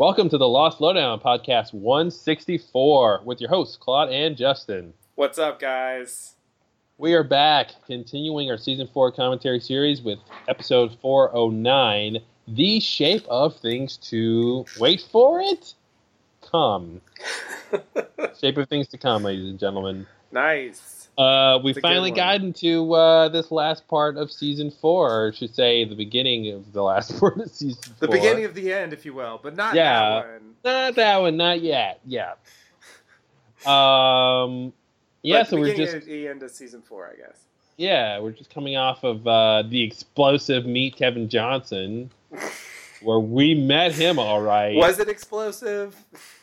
Welcome to the Lost Lowdown podcast 164 with your hosts, Claude and Justin. What's up, guys? We are back, continuing our season four commentary series with episode 409 The Shape of Things to Wait for It? Come. Shape of Things to Come, ladies and gentlemen. Nice. Uh, we It's a good finally got into uh, this last part of season four, or I should say, the beginning of the last part of season The four. beginning of the end, if you will, but not Yeah. that one. Not that one, not yet. Yeah. Um. Yeah, so the we're just the end of season four, I guess. yeah we're just coming off of uh, the explosive meet Kevin Johnson, where we met him all right. Was it explosive?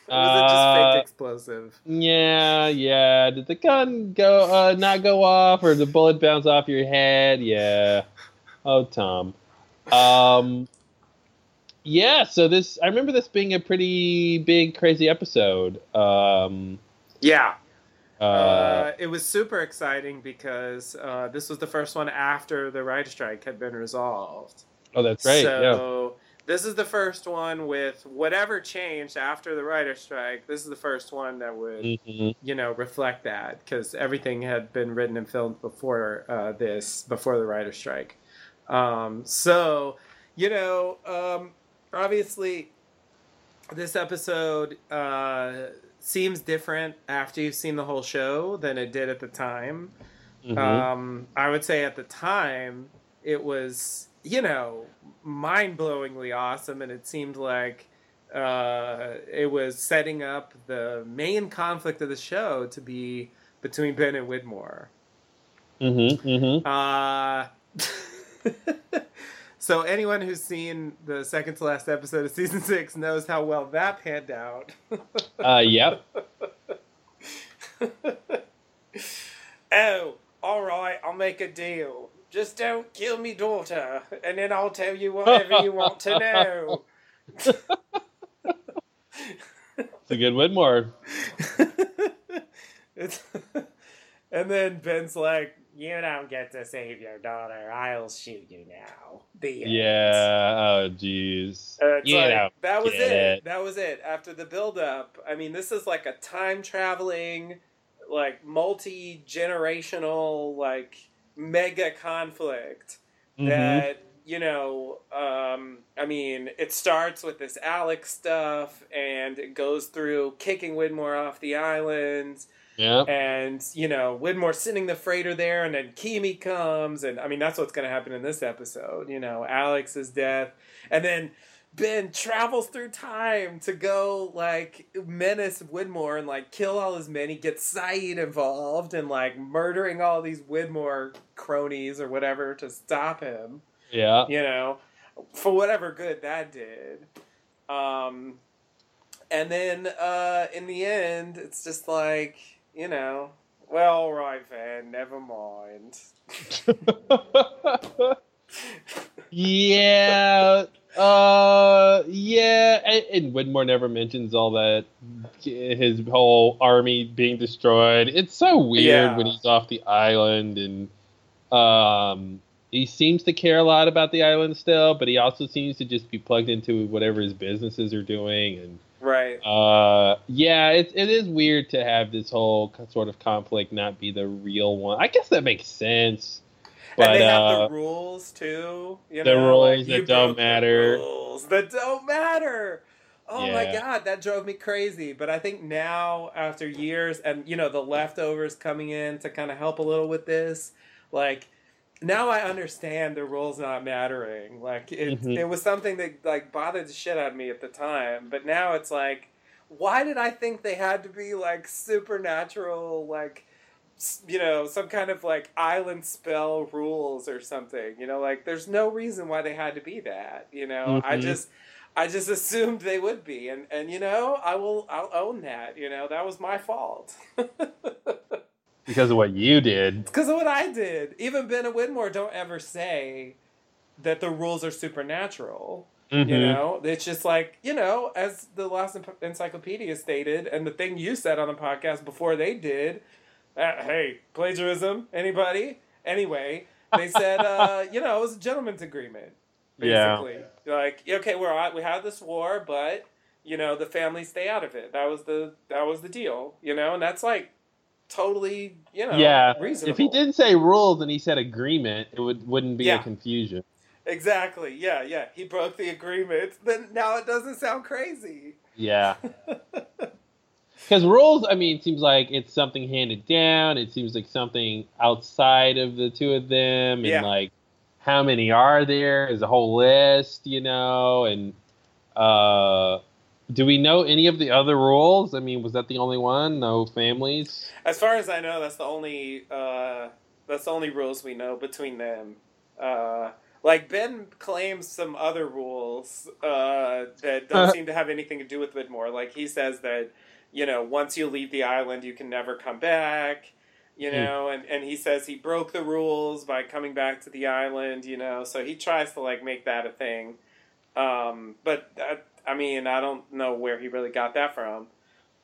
Or was it Uh, just fake explosive? Yeah, yeah. Did the gun go uh, not go off, or the bullet bounce off your head? Yeah. Oh, Tom. Um. Yeah. So this, I remember this being a pretty big, crazy episode. Um. Yeah. Uh. Uh, it was super exciting because uh, this was the first one after the writer strike had been resolved. oh, that's right. yeah. This is the first one with whatever changed after the writer strike. This is the first one that would hmm you know reflect that because everything had been written and filmed before uh, this before the writer strike. Um, so you know um, obviously this episode uh, seems different after you've seen the whole show than it did at the time. Hmm um, i would say at the time it was you know mind-blowingly awesome and it seemed like uh, it was setting up the main conflict of the show to be between Ben and Widmore. Mm-hmm. mm-hmm. Uh, so anyone who's seen the second to last episode of season six knows how well that panned out. Uh. Yep. oh, all right, I'll make a deal. Just don't kill me daughter, and then I'll tell you whatever you want to know. It's a good Widmore. It's- and then Ben's like, "You don't get to save your daughter. I'll shoot you now." The end. Yeah. Oh, jeez. Uh, like, that was it. it. That was it. After the build up, I mean, this is like a time traveling, like multi generational, like mega conflict Mhm. that you know um, i mean it starts with this alex stuff and it goes through kicking widmore off the island Yeah. and you know widmore sending the freighter there and then Keamy comes and i mean that's what's going to happen in this episode you know alex's death and then ben travels through time to go like menace widmore and like kill all his men he gets Sayid involved and like murdering all these widmore cronies or whatever to stop him Yeah. you know, for whatever good that did. Um, and then uh, in the end, it's just like, you know, well, all right, Van, never mind. yeah. Uh. Yeah. And, and Widmore never mentions all that. His whole army being destroyed. It's so weird Yeah. when he's off the island and um. He seems to care a lot about the island still, but he also seems to just be plugged into whatever his businesses are doing, and Right. Uh, yeah, it, it is weird to have this whole sort of conflict not be the real one. I guess that makes sense. But and they have uh, the rules too. You the know, rules like, that don't matter. rules that don't matter. Oh my god, that drove me crazy. But I think now, after years, and you know, the leftovers coming in to kind of help a little with this, like now I understand the rules not mattering. Like it, Mhm. it was something that like bothered the shit out of me at the time. But now it's like, why did I think they had to be like supernatural, like you know, some kind of like island spell rules or something. You know, like there's no reason why they had to be that. You know, I Mhm. just I just assumed they would be, and and you know, I will I'll own that. You know, that was my fault. because of what you did. Because of what I did. Even Ben and Widmore don't ever say that the rules are supernatural. You Mhm. know, it's just like you know, as the last Encyclopedia stated, and the thing you said on the podcast before they did. Uh, hey, plagiarism? Anybody? Anyway, they said, uh, you know, it was a gentleman's agreement. Yeah. Basically, like, okay, we're on, we have this war, but you know, the family stay out of it. That was the that was the deal, you know, and that's like totally, you know, yeah. reasonable. If he didn't say rules and he said agreement, it would wouldn't be Yeah. a confusion. Exactly. Yeah, yeah. He broke the agreement. Then now it doesn't sound crazy. Yeah. Because rules, I mean, it seems like it's something handed down. It seems like something outside of the two of them, and Yeah. like how many are there is a whole list, you know. And uh, do we know any of the other rules? I mean, was that the only one? No families. As far as I know, that's the only uh, that's the only rules we know between them. Uh, like Ben claims some other rules uh, that don't Uh. seem to have anything to do with Widmore. Like he says that you know once you leave the island, you can never come back. You Hmm. know, and, and he says he broke the rules by coming back to the island. You know, so he tries to like make that a thing. Um, but that, I mean, I don't know where he really got that from.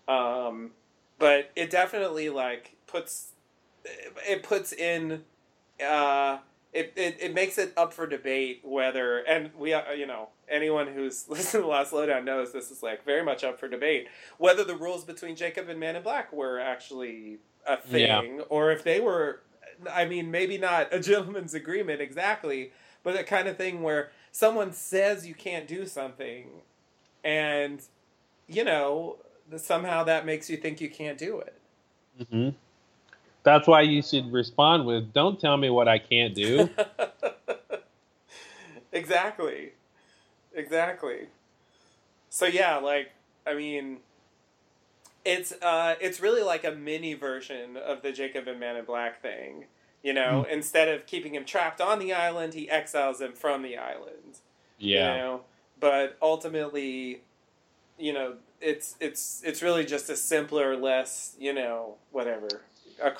Um, but it definitely like puts it puts in uh it, it, it makes it up for debate whether and we uh, you know anyone who's listened to the Lost Lowdown knows this is like very much up for debate whether the rules between jacob and man in black were actually a Yeah. thing or if they were i mean maybe not a gentleman's agreement exactly but the kind of thing where someone says you can't do something and you know somehow that makes you think you can't do it hmm That's why you should respond with, "Don't tell me what I can't do." exactly. Exactly. So yeah, like I mean it's uh it's really like a mini version of the Jacob and Man in Black thing. You know, instead of keeping him trapped on the island, he exiles him from the island. yeah. You know? But ultimately, you know, it's it's it's really just a simpler, less, you know, whatever.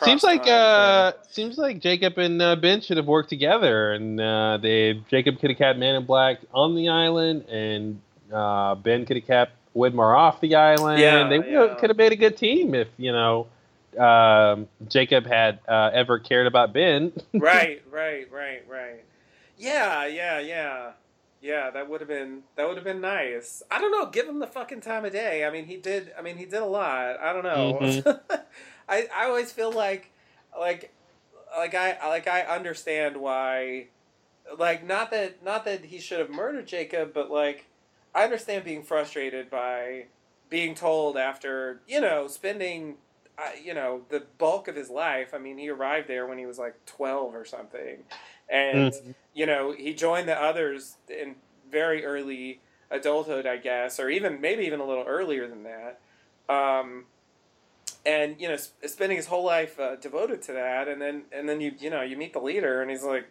Seems like uh, seems like Jacob and uh, Ben should have worked together, and uh, they Jacob could have kept Man in Black on the island, and uh, Ben could have kept Widmore off the island. Yeah, they yeah. could have made a good team if you know um, Jacob had uh, ever cared about Ben. right, right, right, right. Yeah, yeah, yeah, yeah. That would have been that would have been nice. I don't know. Give him the fucking time of day. I mean, he did. I mean, he did a lot. I don't know. Mm-hmm. I I always feel like like like I like I understand why. Like not that not that he should have murdered Jacob, but like I understand being frustrated by being told after you know spending uh, you know the bulk of his life. I mean, he arrived there when he was like twelve or something, and Mhm. you know he joined the others in very early adulthood, I guess, or even maybe even a little earlier than that. Um, and you know, sp- spending his whole life uh, devoted to that, and then and then you you know you meet the leader, and he's like,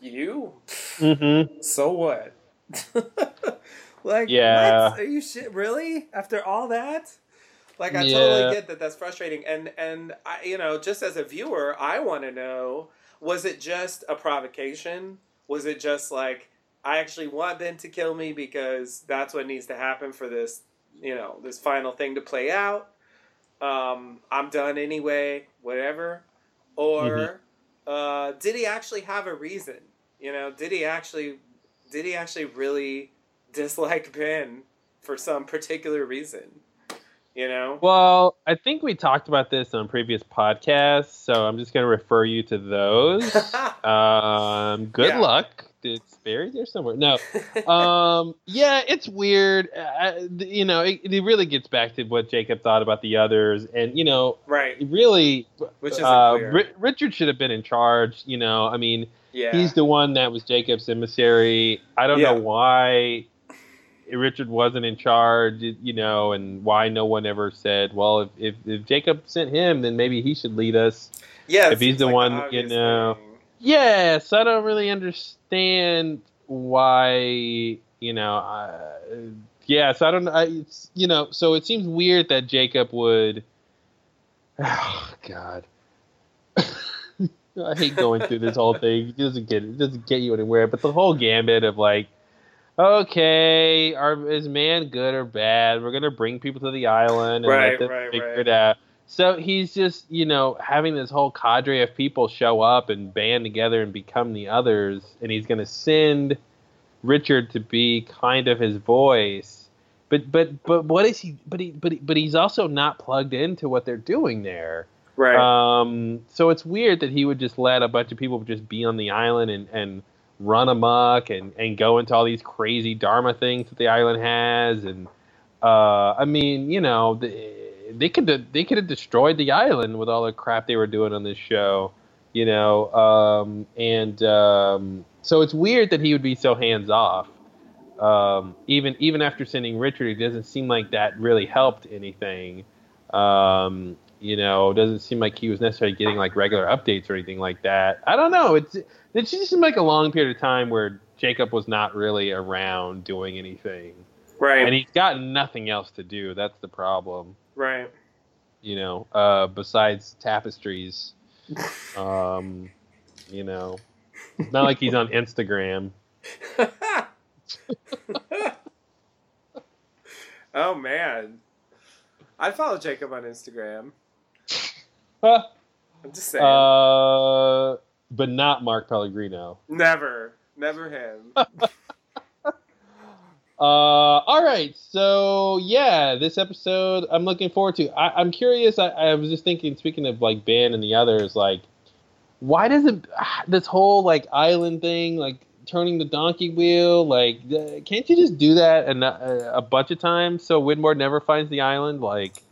you, mm-hmm. so what? like, Yeah. what? are you shit really after all that? Like, I Yeah. totally get that. That's frustrating, and and I, you know, just as a viewer, I want to know: was it just a provocation? Was it just like I actually want Ben to kill me because that's what needs to happen for this, you know, this final thing to play out? Um, I'm done anyway, whatever. Or uh, did he actually have a reason? You know, did he actually did he actually really dislike Ben for some particular reason? You know? Well, I think we talked about this on previous podcasts, so I'm just going to refer you to those. um, good Yeah. luck. It's buried there somewhere. No, um, yeah, it's weird. Uh, you know, it, it really gets back to what Jacob thought about the others, and you know, right. really, Which isn't uh. Ri- Richard should have been in charge. You know, I mean, yeah. he's the one that was Jacob's emissary. I don't Yeah. know why Richard wasn't in charge, you know, and why no one ever said, well, if, if, if Jacob sent him, then maybe he should lead us. yeah, if he's the like one, you know, thing. Yes, I don't really understand why, you know, uh, yes, I don't know. It's, you know, so it seems weird that Jacob would, oh, God. I hate going through this whole thing. It doesn't get it doesn't get you anywhere. But the whole gambit of like, okay, are is man good or bad? We're gonna bring people to the island and Right, let them right, figure right. it out. So he's just you know having this whole cadre of people show up and band together and become the others, and he's gonna send Richard to be kind of his voice. but but but what is he? But he but he, but he's also not plugged into what they're doing there. Right. Um, so it's weird that he would just let a bunch of people just be on the island and, and run amok and, and go into all these crazy Dharma things that the island has. And uh, I mean, you know, they, they could they could have destroyed the island with all the crap they were doing on this show, you know. Um, and um, so it's weird that he would be so hands off. Um, even even after sending Richard, it doesn't seem like that really helped anything. Um, you know, doesn't seem like he was necessarily getting like regular updates or anything like that. I don't know. It's it just seemed like a long period of time where Jacob was not really around doing anything. Right. And he's got nothing else to do. That's the problem. Right. You know, uh, besides tapestries. um, you know, it's not like he's on Instagram. oh man. I follow Jacob on Instagram. Huh. I'm just saying. Uh, but not Mark Pellegrino. never. Never him. Uh, all right. So yeah, this episode I'm looking forward to. I, I'm curious. I, I was just thinking, speaking of like Ben and the others, like, why doesn't this whole like island thing, like turning the donkey wheel, like, uh, can't you just do that a, a, a bunch of times so Widmore never finds the island? Like,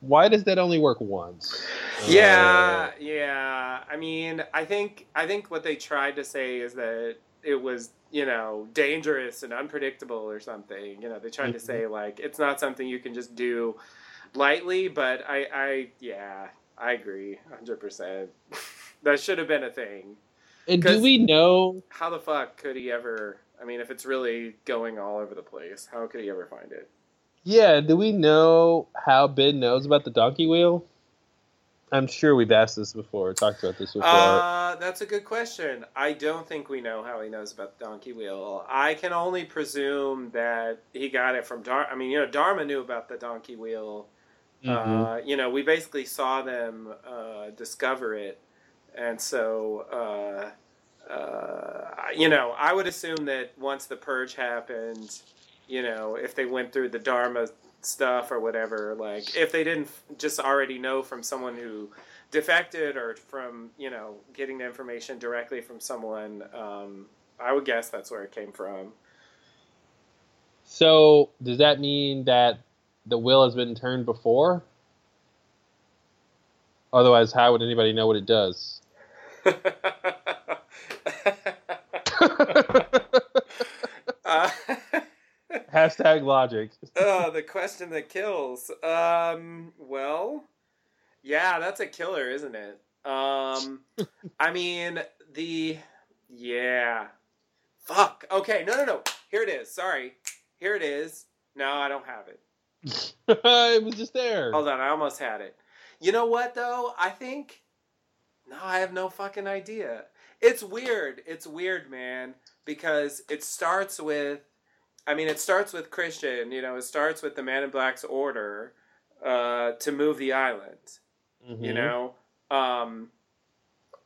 why does that only work once? yeah, yeah. I mean, I think I think what they tried to say is that it was, you know, dangerous and unpredictable or something. You know, they tried to mm-hmm. say like it's not something you can just do lightly, but I I yeah, I agree 100%. that should have been a thing. And do we know? How the fuck could he ever I mean, if it's really going all over the place, how could he ever find it? Yeah, do we know how Ben knows about the donkey wheel? I'm sure we've asked this before, talked about this before. Uh, that's a good question. I don't think we know how he knows about the donkey wheel. I can only presume that he got it from Dar. I mean, you know, Dharma knew about the donkey wheel. Mhm. Uh, you know, we basically saw them uh, discover it, and so uh, uh, you know, I would assume that once the purge happened, you know, if they went through the Dharma stuff or whatever, like if they didn't just already know from someone who defected or from you know getting the information directly from someone, um, I would guess that's where it came from. so, does that mean that the will has been turned before? Otherwise, how would anybody know what it does? Hashtag logic. oh, the question that kills. Um, well, yeah, that's a killer, isn't it? Um, I mean, the yeah, fuck. Okay, no, no, no. Here it is. Sorry, here it is. No, I don't have it. it was just there. Hold on, I almost had it. You know what though? I think no, I have no fucking idea. It's weird. It's weird, man, because it starts with I mean, it starts with Christian, you know, it starts with the Man in Black's order uh, to move the island, Mhm. you know. Um,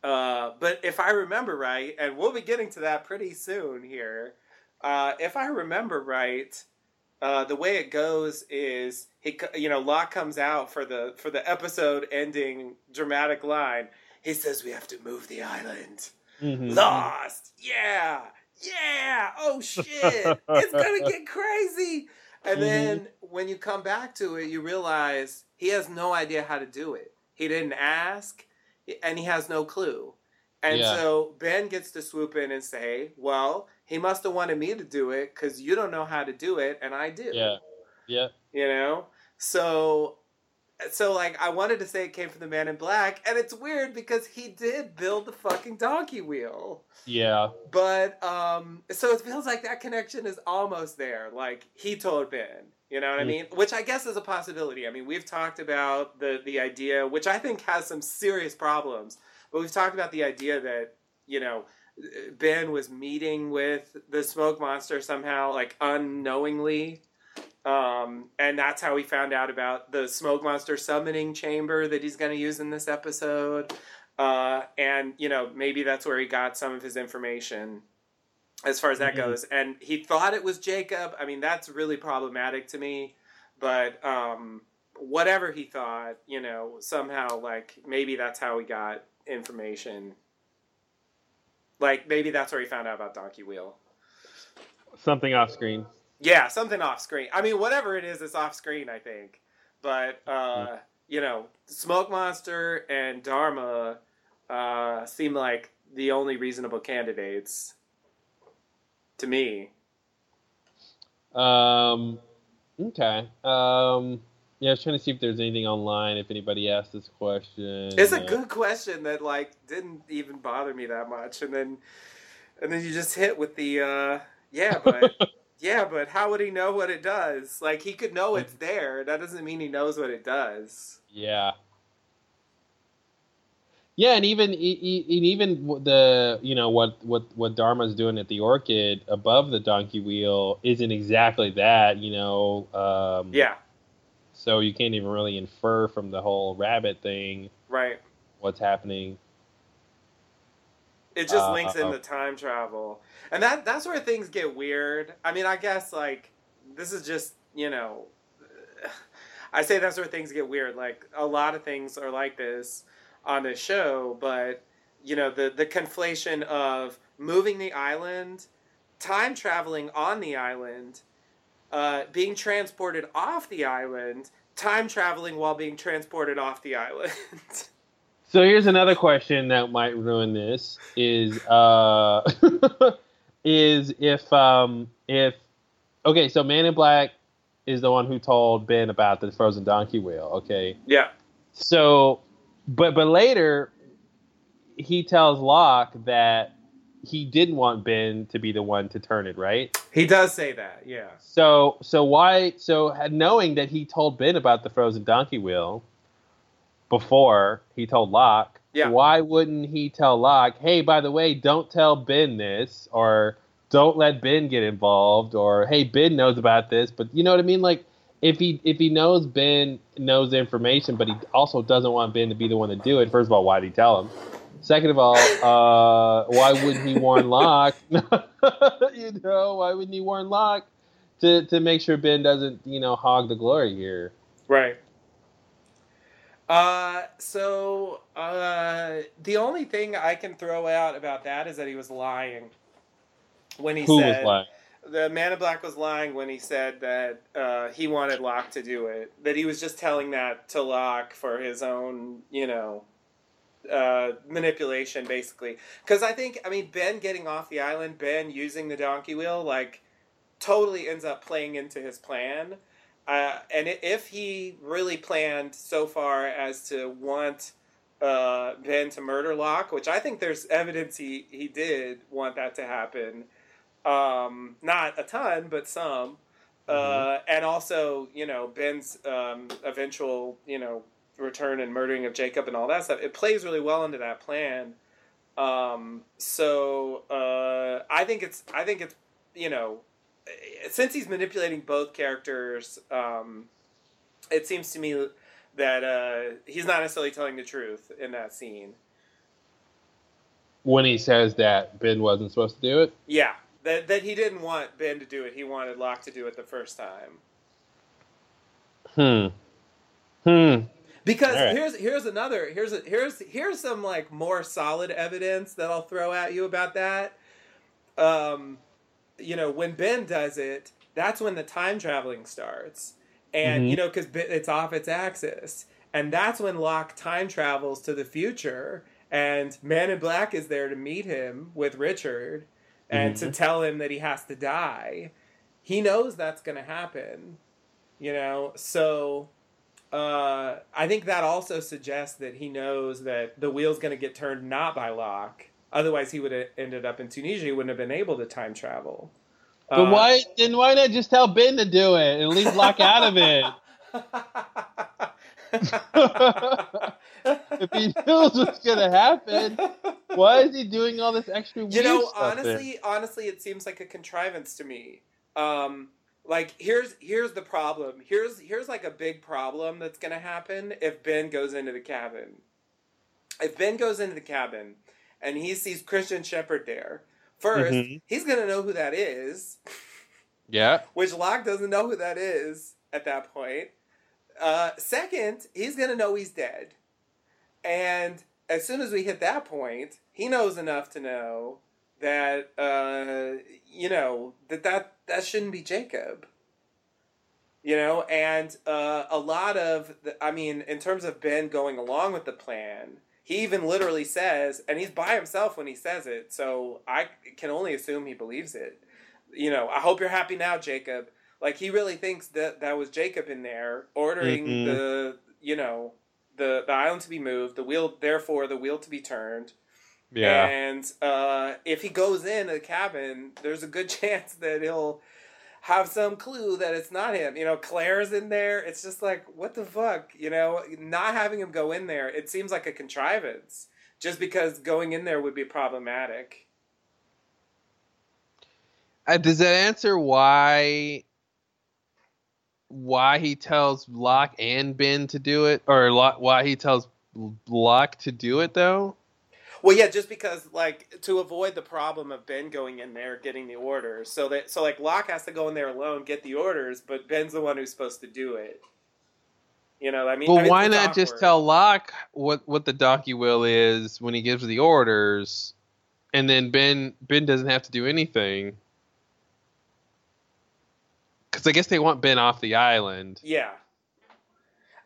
uh, but if I remember right, and we'll be getting to that pretty soon here, uh, if I remember right, uh, the way it goes is he, you know, Locke comes out for the for the episode ending dramatic line. He says we have to move the island. Mhm. Lost, yeah, yeah. Oh shit, it's gonna get crazy. And mm-hmm. then when you come back to it, you realize he has no idea how to do it. He didn't ask, and he has no clue. And Yeah. so Ben gets to swoop in and say, "Well, he must have wanted me to do it because you don't know how to do it, and I do." Yeah. Yeah. you know so so like i wanted to say it came from the man in black and it's weird because he did build the fucking donkey wheel Yeah. but um so it feels like that connection is almost there like he told ben you know what i Mm. mean which i guess is a possibility i mean we've talked about the the idea which i think has some serious problems but we've talked about the idea that you know ben was meeting with the smoke monster somehow like unknowingly um, and that's how we found out about the smoke monster summoning chamber that he's going to use in this episode. Uh, and you know maybe that's where he got some of his information. as far as that Mhm. goes. And he thought it was Jacob. I mean, that's really problematic to me. But um, whatever he thought, you know, somehow like maybe that's how he got information. Like maybe that's where he found out about Donkey Wheel. Something off screen. Yeah, something off screen. I mean, whatever it is, it's off screen. I think, but uh, you know, Smoke Monster and Dharma uh, seem like the only reasonable candidates to me. Um, okay. Um, yeah, I was trying to see if there's anything online. If anybody asked this question, It's a Uh, good question that like didn't even bother me that much, and then and then you just hit with the uh, yeah, but yeah, but how would he know what it does? Like he could know it's there. That doesn't mean he knows what it does. Yeah. Yeah, and even and even the you know what what what Dharma's doing at the Orchid above the donkey wheel isn't exactly that you know. Um, Yeah, So you can't even really infer from the whole rabbit thing right. what's happening. It just Uh, links the time travel, and that that's where things get weird. I mean, I guess like this is just you know, I say that's where things get weird. Like a lot of things are like this on this show, but you know the the conflation of moving the island, time traveling on the island, uh, being transported off the island, time traveling while being transported off the island. So here's another question that might ruin this: is uh, is if um, if okay, so Man in Black is the one who told Ben about the frozen donkey wheel. Okay, yeah, so but but later he tells Locke that he didn't want Ben to be the one to turn it right. he does say that. Yeah. So so why so knowing that he told Ben about the frozen donkey wheel before he told Locke, Yeah. why wouldn't he tell Locke, hey, by the way, don't tell Ben this or don't let Ben get involved or hey, Ben knows about this, but you know what I mean? Like if he if he knows Ben knows the information, but he also doesn't want Ben to be the one to do it, first of all, why did he tell him? Second of all, uh, why wouldn't he warn Locke? you know, why wouldn't he warn Locke to, to make sure Ben doesn't, you know, hog the glory here? Right. Uh, so uh, the only thing I can throw out about that is that he was lying when he Who said the Man in Black was lying when he said that uh, he wanted Locke to do it. That he was just telling that to Locke for his own, you know, uh, manipulation, basically. Because I think, I mean, Ben getting off the island, Ben using the donkey wheel, like, totally ends up playing into his plan. Uh, and if he really planned so far as to want uh, Ben to murder Locke, which I think there's evidence he, he did want that to happen, um, not a ton, but some. Uh, and also, you know, Ben's um, eventual, you know, return and murdering of Jacob and all that stuff. It plays really well into that plan. Um, so uh, I think it's, I think it's, you know, since he's manipulating both characters, um, it seems to me that uh, he's not necessarily telling the truth in that scene. When he says that Ben wasn't supposed to do it? Yeah, that that he didn't want Ben to do it. He wanted Locke to do it the first time. Hmm. Hmm. Because right. here's here's another here's a, here's here's some like more solid evidence that I'll throw at you about that. Um, you know, when Ben does it, that's when the time traveling starts, and Mhm. you know because it's off its axis, and that's when Locke time travels to the future, and Man in Black is there to meet him with Richard, and to tell him that he has to die. He knows that's going to happen, you know, so uh, I think that also suggests that he knows that the wheel's going to get turned not by Locke. Otherwise, he would have ended up in Tunisia. He wouldn't have been able to time travel. But Uh, why then why not just tell Ben to do it and leave Locke out of it? if he knows what's gonna happen, why is he doing all this extra weird you know, honestly, honestly, it seems like a contrivance to me. Um, like here's here's the problem. Here's here's like a big problem that's gonna happen if Ben goes into the cabin. If Ben goes into the cabin and he sees Christian Shepherd there, 1st Mhm. he's gonna know who that is, Yeah. which Locke doesn't know who that is at that point. Uh, second, he's gonna know he's dead, and as soon as we hit that point, he knows enough to know that uh, you know that that that shouldn't be Jacob. You know, and uh, a lot of, the, I mean, in terms of Ben going along with the plan, he even literally says, and he's by himself when he says it, so I can only assume he believes it. You know, I hope you're happy now, Jacob. Like he really thinks that that was Jacob in there ordering Mhm. the, you know, the the island to be moved, the wheel, therefore the wheel to be turned. Yeah. And uh, if he goes in a cabin, there's a good chance that he'll have some clue that it's not him. You know, Claire's in there. It's just like, what the fuck? You know, not having him go in there, it seems like a contrivance. Just because going in there would be problematic. Uh, does that answer why why he tells Locke and Ben to do it, or Locke, why he tells Locke to do it though? Well, yeah, just because like to avoid the problem of Ben going in there getting the orders, so that so like Locke has to go in there alone get the orders, but Ben's the one who's supposed to do it. You know, I mean, Well, I mean, why not just tell Locke what what the donkey wheel is when he gives the orders, and then Ben Ben doesn't have to do anything. Because I guess they want Ben off the island. Yeah.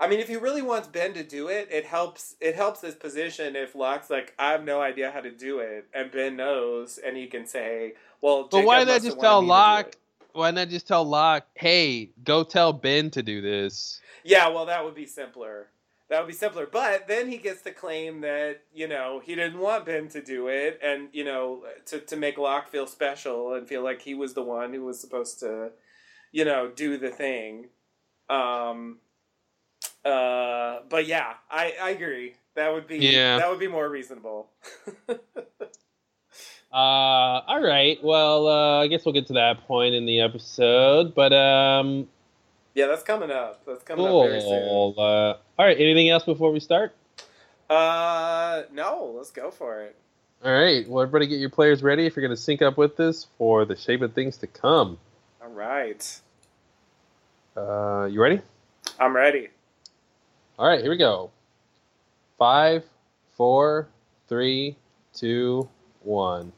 I mean, if he really wants Ben to do it, it helps. It helps his position if Locke's like, I have no idea how to do it, and Ben knows, and he can say, "Well, But why Jacob not must just tell wanted me to do Locke? it." Why not just tell Locke, hey, go tell Ben to do this? Yeah, well, that would be simpler. That would be simpler. But then he gets to claim that you know he didn't want Ben to do it, and you know to to make Locke feel special and feel like he was the one who was supposed to, you know, do the thing. Um. Uh. But yeah, I I agree. That would be Yeah. that would be more reasonable. Uh, all right. Well, uh, I guess we'll get to that point in the episode. But um, yeah, that's coming up. That's coming up very soon. Uh, all right. Anything else before we start? Uh, no, let's go for it. All right. Well, everybody, get your players ready if you're going to sync up with this for the shape of things to come. All right, Uh, you ready? I'm ready. All right. Here we go. Five, four, three, two, one.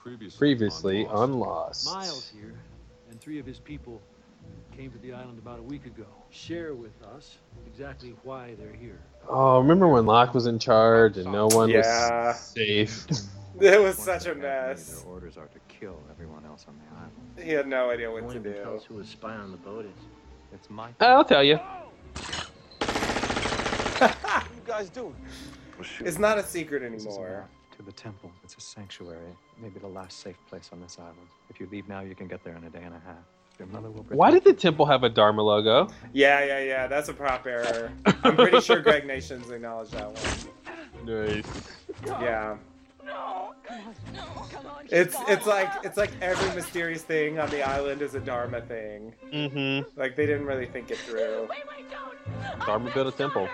Previously, Previously on on Lost. Lost. Miles here, and three of his people came to the island about a week ago. Share with us exactly why they're here. Oh, remember when Locke was in charge and no one Yeah. was safe? It was Once such a mess. Their orders are to kill everyone else on the island. He had no idea what won't to even tell do. us who a spy on the boat is. It's my. I'll tell you. It's not a secret This a anymore. to the temple. It's a sanctuary, maybe the last safe place on this island. If you leave now, you can get there in a day and a half. Your mother will. Why did the temple have a Dharma logo? Yeah, yeah, yeah. That's a prop error. I'm pretty sure Greg Nations acknowledged that one. Nice. Yeah. No. No. On, it's it's like it's like every mysterious thing on the island is a Dharma thing. Mm-hmm. Like they didn't really think it through. Wait, wait, don't! Dharma built a temple.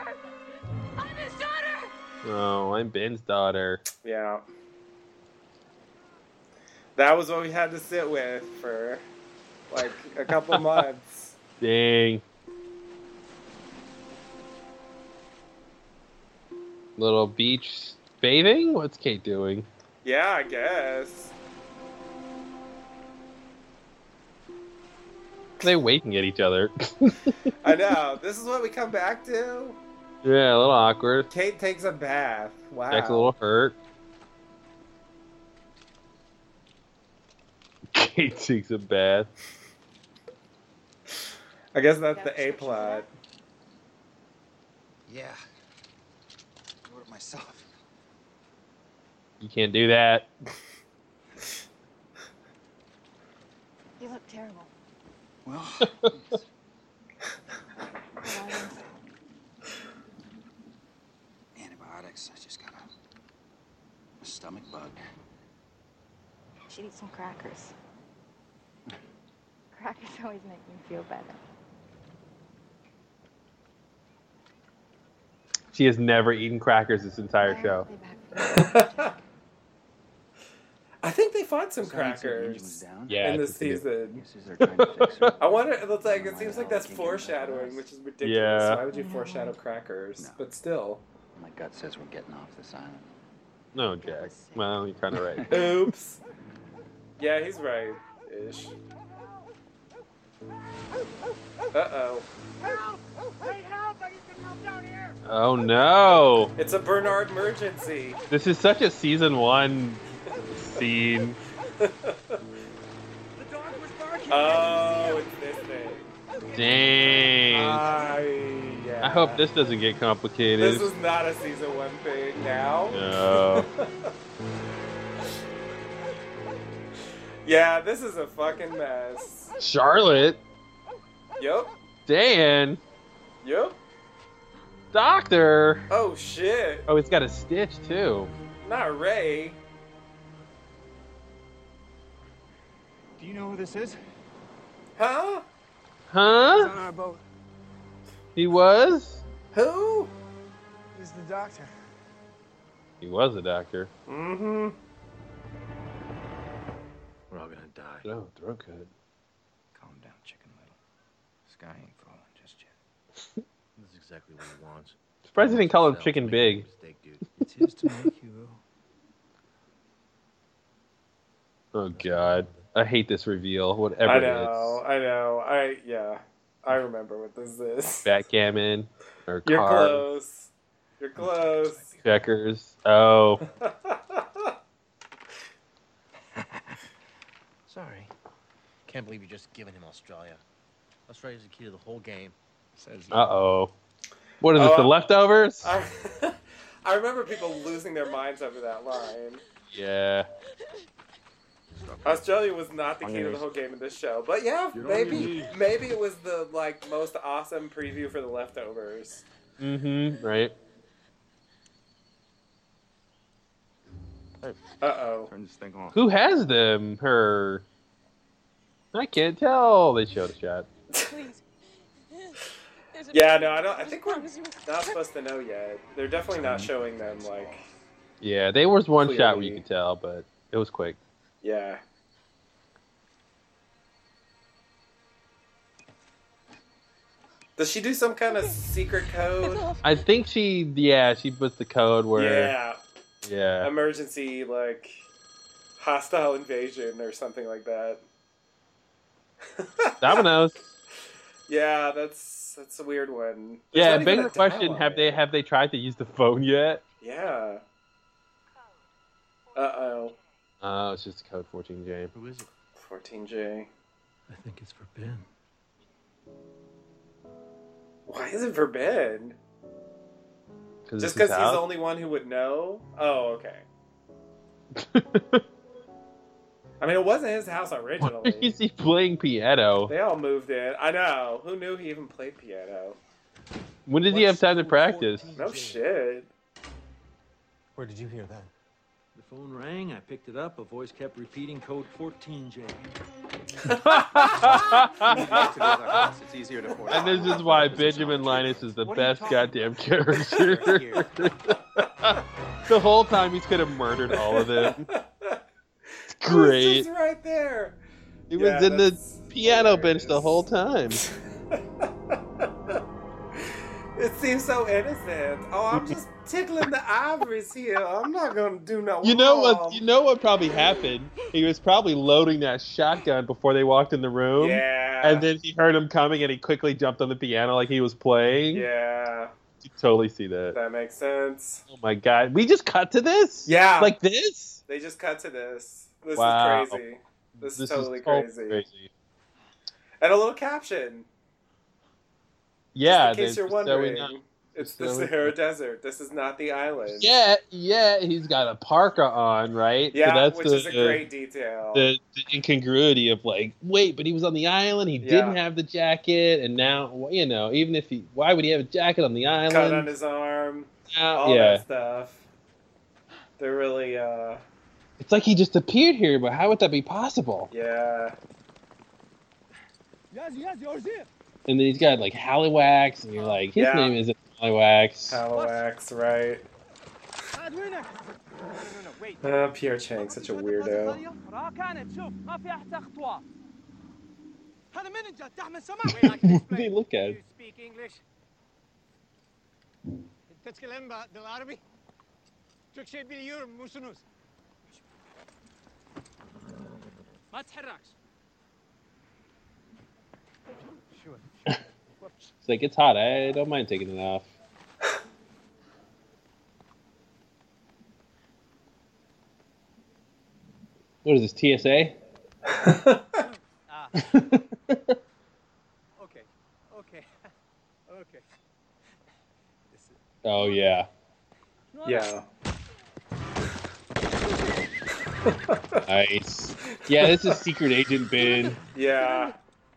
I'm his daughter! Oh, I'm Ben's daughter. Yeah. That was what we had to sit with for like a couple months. Dang. Little beach bathing? What's Kate doing? Yeah, I guess. They waving at each other. I know. This is what we come back to. Yeah, a little awkward. Kate takes a bath. Wow. Jack's a little hurt. Kate takes a bath. I guess that's the A plot. Yeah. I wrote it myself. You can't do that. You look terrible. Well, antibiotics. I just got a, a stomach bug. You should eat some crackers. Crackers always make me feel better. She has never eaten crackers this entire Why show. aren't they back for I think they fought some Besides, the engine was crackers. Yeah. in I this think they did. season. Guess they're to fix. I wonder. It looks like it oh seems like that's foreshadowing, which is ridiculous. Yeah. Why would you foreshadow crackers? No. But still. My gut says we're getting off this island. No, Jack. Well, you're kind of right. Oops. Yeah, he's right. Ish. Uh oh. Help! Oh no! It's a Bernard emergency. This is such a season one scene. Oh, it's this thing. Dang. I, yeah. I hope this doesn't get complicated. This is not a season one thing now. No. yeah, this is a fucking mess. Charlotte. Yup. Dan. Yup. Doctor. Oh shit. Oh, it's got a stitch too. Not Ray. Do you know who this is? Huh? Huh? on our boat. He was? Who? He's the doctor. He was a doctor. Mm-hmm. We're all gonna die. No, throat cut. Calm down, Chicken Little. Sky ain't falling just yet. This is exactly what he wants. Surprised they didn't call him Chicken Big. Mistake, dude. It's his to make, Hugo. Oh god. I hate this reveal. Whatever I know. I know. I yeah. I remember what this is. is. Backgammon or You're cards, close. You're close. checkers. Oh. Sorry. Can't believe you're just giving him Australia. Australia's the key to the whole game. Says Uh oh. What is Oh, this? The I- leftovers? I, I remember people losing their minds over that line. Yeah. Australia was not the On key to the whole game in this show, but yeah, maybe maybe it was the like most awesome preview for the leftovers. Mm-hmm. Right. Uh oh. Turn this thing off. Who has them? Her. I can't tell. They showed a shot. Please. Yeah, no, I don't. I think we're not supposed to know yet. They're definitely not showing them like. Yeah, they was one shot where you could tell, but it was quick. Yeah. Does she do some kind of secret code? I think she, yeah, she puts the code where, Yeah. yeah. Emergency, like, hostile invasion or something like that. Dominoes. Yeah, that's that's a weird one. There's Yeah, bigger question: Have they have they tried to use the phone yet? Yeah. Uh oh. Oh, it's just code 14J. Who is it? 14J. I think it's for Ben. Why is it for Ben? Cause Just because he's the only one who would know? Oh, okay. I mean, it wasn't his house Why originally. is he playing piano? They all moved in. I know. Who knew he even played piano? When did he have time to practice? No shit. Where did you hear that? The phone rang, I picked it up, a voice kept repeating code 14J. It's easier to force. And this is why Benjamin Linus is the best goddamn character. the whole time he's could have murdered all of them. It's It was great. just right there. He was Yeah, in the that's piano bench the hilarious. whole time. It seems so innocent. Oh, I'm just tickling the ivories here. I'm not gonna do no You know harm. what? You know what probably happened? He was probably loading that shotgun before they walked in the room, Yeah. and then he heard him coming, and he quickly jumped on the piano like he was playing. Yeah, You totally see that. that makes sense. Oh my god, we just cut to this? Yeah. like this? They just cut to this. This Wow. is crazy. This, is This totally totally crazy. And a little caption. Yeah, just in case you're so wondering. know. It's the we Sahara. Desert. This is not the island. Yeah, yeah, he's got a parka on, right? So Yeah, that's which the, is a great detail. the, the incongruity of like, wait, but he was on the island. He Yeah. didn't have the jacket, and now you know, even if he, why would he have a jacket on the island? Cut on his arm. Now- All yeah, that stuff. They're really, uh, it's like he just appeared here, but how would that be possible? yeah and then he's got like Halliwax, and you're like, his yeah. name isn't Halliwax. Halliwax, right? Uh, Pierre Chang, such a weirdo. what do they look at? تتكلم بالعربي؟ It's like it's hot. I don't mind taking it off. What is this TSA? Ah, okay, okay, okay. Oh yeah. Yeah. Nice. Yeah, this is Secret Agent Ben. Yeah.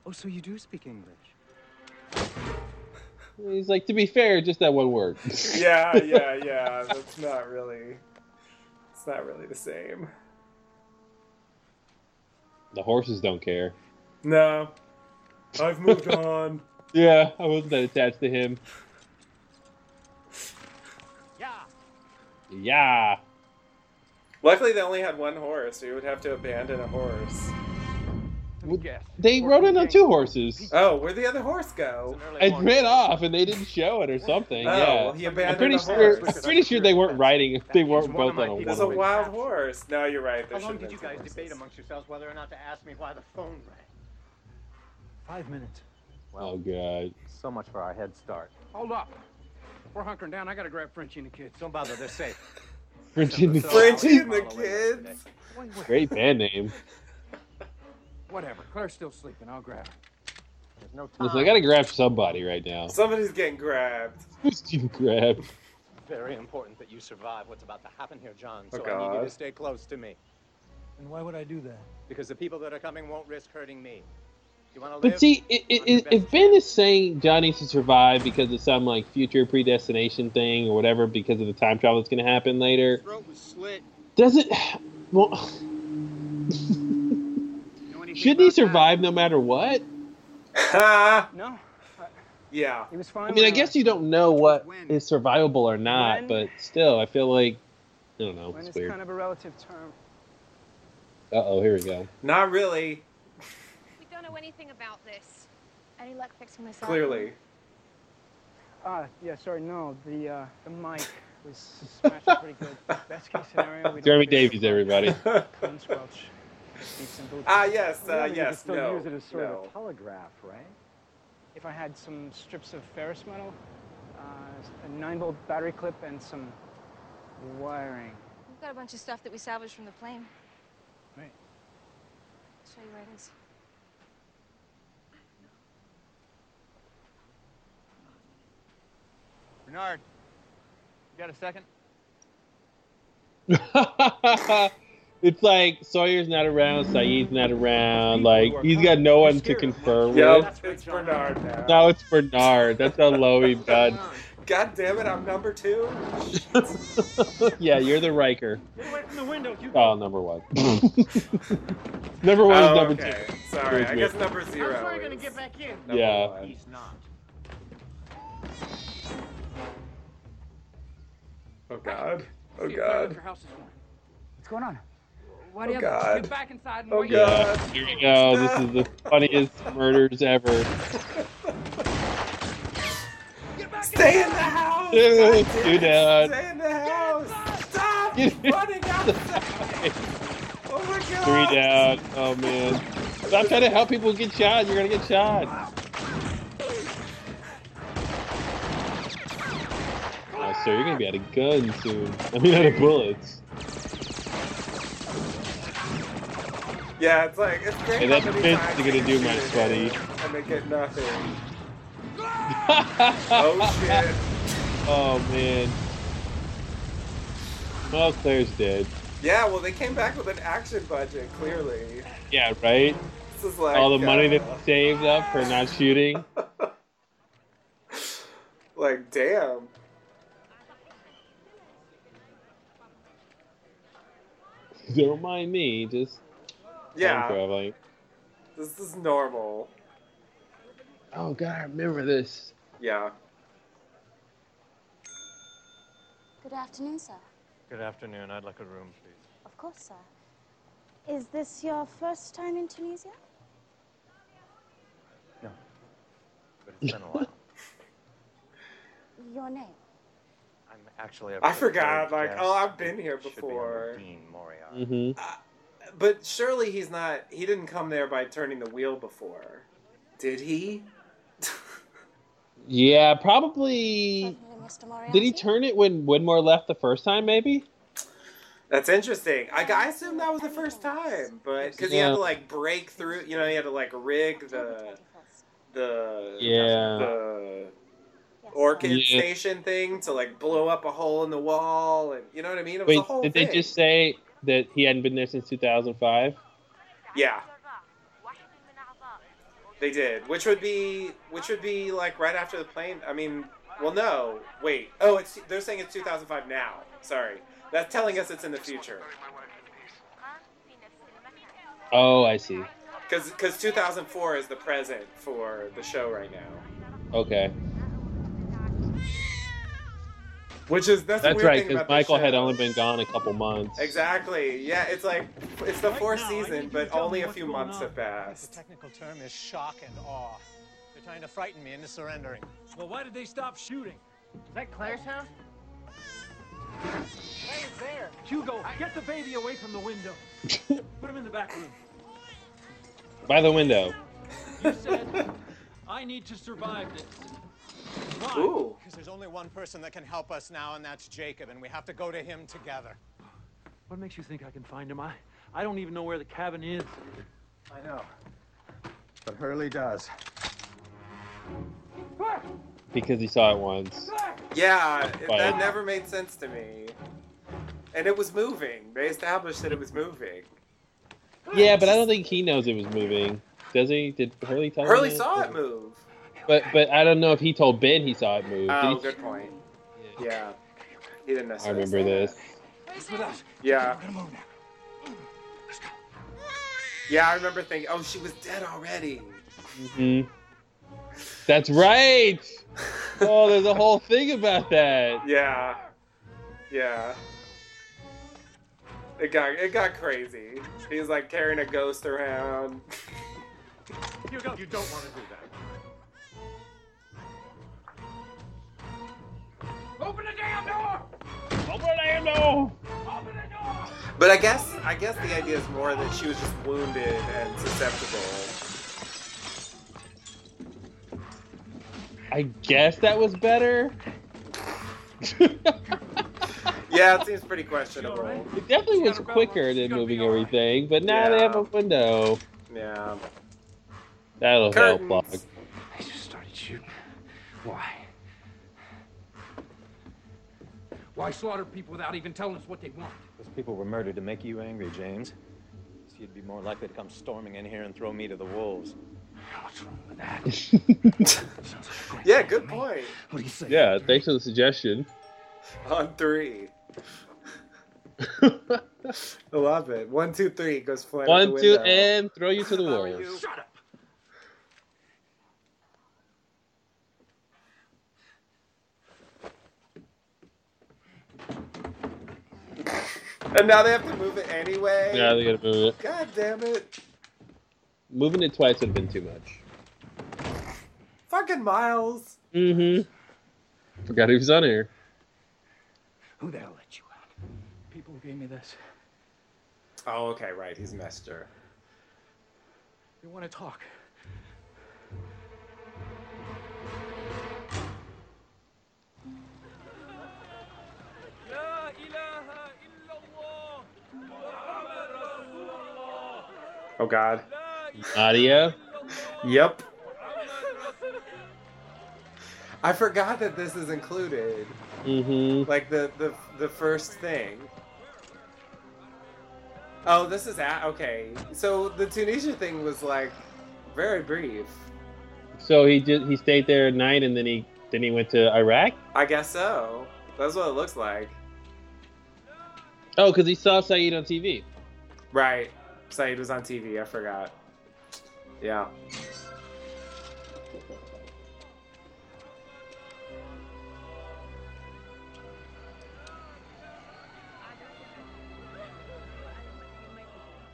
Oh, so you do speak English? He's like, to be fair, just that one word. Yeah, yeah, yeah. That's not really. It's not really the same. The horses don't care. No. I've moved on. Yeah, I wasn't that attached to him. Yeah. Yeah. Luckily, they only had one horse. So you would have to abandon a horse. Let me guess. They rode in on two horses. Oh, where'd the other horse go? It ran off and they didn't show it or something. Oh, yeah. well, he abandoned I'm pretty the sure. horse. Pretty sure they weren't riding. They weren't both on a It was a one. wild horse. No, you're right. There How long did you guys two debate amongst yourselves whether or not to ask me why the phone rang? Five minutes. Oh god. So much for our head start. Hold up. We're hunkering down. I gotta grab Frenchie and the kids. Don't bother, they're safe. Frenchie and the Frenchie and the kids. Wait, wait. Great band name. Whatever. Claire's still sleeping. I'll grab her. There's no time. Listen, I gotta grab somebody right now. Somebody's getting grabbed. Who's getting grabbed? Very important that you survive what's about to happen here, John. Oh, So I need you to stay close to me. And why would I do that? Because the people that are coming won't risk hurting me. You want to live? But see, i i i if Ben is saying John needs to survive because of some like future predestination thing or whatever, because of the time travel that's gonna happen later, Throat was slit. does it? Well, Know anything shouldn't he about that? survive no matter what? No. yeah. He was fine. I mean, I guess you don't know what When? is survivable or not, When? but still, I feel like I don't know. When It's is weird. kind of a relative term. Uh oh, here we go. Not really. We don't know anything about this. Any luck fixing this? Clearly. Ah, yeah, sorry, no. The uh, the mic was smashed pretty good. Best case scenario, we Jeremy Davies, everybody. Clean squelch. Beats and boots. Ah, yes. Uh, Really, you yes. could still No. use it as sort no. of a telegraph, right? If I had some strips of ferrous metal, uh, a nine volt battery clip, and some wiring. We've got a bunch of stuff that we salvaged from the plane. Right. I'll show you where it is. Bernard, you got a second? it's like Sawyer's not around, Sayid's not around. Like he's got no one to confirm with. Yep. It's Bernard now. No, it's Bernard. That's how low he done. God damn it! I'm number two. yeah, you're the Riker. Get away from the window, you Oh, number one. number one Oh, is number okay. two. Sorry. I guess number zero. How's Sawyer gonna get back in? number Yeah. one. He's not. Oh God. Oh See if Claire left God. her house this morning. What's going on? Why Oh God. Get back inside and Oh, wait. God. Yeah, here we go. This is the funniest murders ever. Stay in the house. Dude, God damn do that. Stay in the house. Stop Get- running outside. Oh my God. Three down. Oh man. Stop trying to help people get shot. You're gonna get shot. Oh, sir, you're gonna be out of guns soon. I mean, out of bullets. Yeah, it's like it's great. How that is gonna do my sweaty. And they get nothing. Oh shit. Oh man. Well, Claire's dead. Yeah, well, they came back with an action budget. Clearly, Yeah, right. this is like All the money uh, that they saved up for not shooting. Like, damn. Don't mind me. Just time Yeah, traveling. this is normal. Oh god, I remember this. Yeah. Good afternoon, sir. Good afternoon. I'd like a room, please. Of course, sir. Is this your first time in Tunisia? No. But it's been a while. Your name? I'm actually a I forgot. Like, guest. oh, I've been here Should be before. Dean Moriarty. Mm-hmm. But surely he's not. He didn't come there by turning the wheel before, did he? Yeah, probably. Certainly, Mr. Moriarty. Did he turn it when Widmore left the first time? Maybe. That's interesting. I, I assume that was the first time, but because he had to like break through, you know, he had to like rig the the Yeah. the orchid Yeah. station thing to like blow up a hole in the wall, and you know what I mean. It was Wait, a whole did thing. they just say that he hadn't been there since 2005? Yeah, they did. Which would be which would be like right after the plane. I mean, well, no, wait. Oh, it's they're saying it's 2005 now. Sorry, that's telling us it's in the future. Oh, I see. Because 2004 is the present for the show right now. Okay, Which is that's, the that's weird right. Because about the Michael had only been gone a couple months. Exactly. Yeah, it's like it's the Right fourth now, season, but only a few months on. have The passed. technical term is shock and awe. They're trying to frighten me into surrendering. Well, why did they stop shooting? Is that Claire's house? Hey, there! Hugo, get the baby away from the window. Put him in the back room. By the window. You said I need to survive this. Why? Because there's only one person that can help us now, and that's Jacob, and we have to go to him together. What makes you think I can find him? I, I don't even know where the cabin is. I know. But Hurley does. Because he saw it once. Yeah, it, that never made sense to me. And it was moving. They established that it was moving. Yeah, but I don't think he knows it was moving. Does he? Did Hurley tell him? Hurley that? saw it move. But but I don't know if he told Ben he saw it move. Oh, he- good point. Yeah. He didn't necessarily. I remember this. that. Yeah. Yeah, I remember thinking, oh, she was dead already. hmm That's right. Oh, there's a whole thing about that. Yeah. Yeah. It got it got crazy. He's like carrying a ghost around. Hugo, you don't want to do that. Open the damn door! Open the damn door. Open the door! But I guess I guess the idea is more that she was just wounded and susceptible. I guess that was better. Yeah, it seems pretty questionable. It definitely was quicker than moving everything, but now they have a window. Yeah. That'll help. Curtains. Log. They just started shooting. Why? Why slaughter people without even telling us what they want? Those people were murdered to make you angry, James. So you'd be more likely to come storming in here and throw me to the wolves. What's wrong with that? Like Yeah, good to me. point. What do you say? Yeah, thanks for the suggestion. On three. I love it. One, two, three goes flying out the One, two, and throw you to the wolves. Shut up! And now they have to move it anyway. Yeah, they gotta move it. God damn it. Moving it twice would have been too much. Fucking Miles. Mm-hmm. Forgot he was on here. Who the hell let you out? People gave me this. Oh, okay, right. He's Mester. They want to talk. Oh God. Nadia. Yep. I forgot that this is included. Mm-hmm. Like the the the first thing. Oh, this is at okay. So the Tunisia thing was like very brief. So he just he stayed there at night, and then he then he went to Iraq. I guess so. That's what it looks like. Oh, because he saw Sayid on TV. Right. Sayid was on TV. I forgot. Yeah.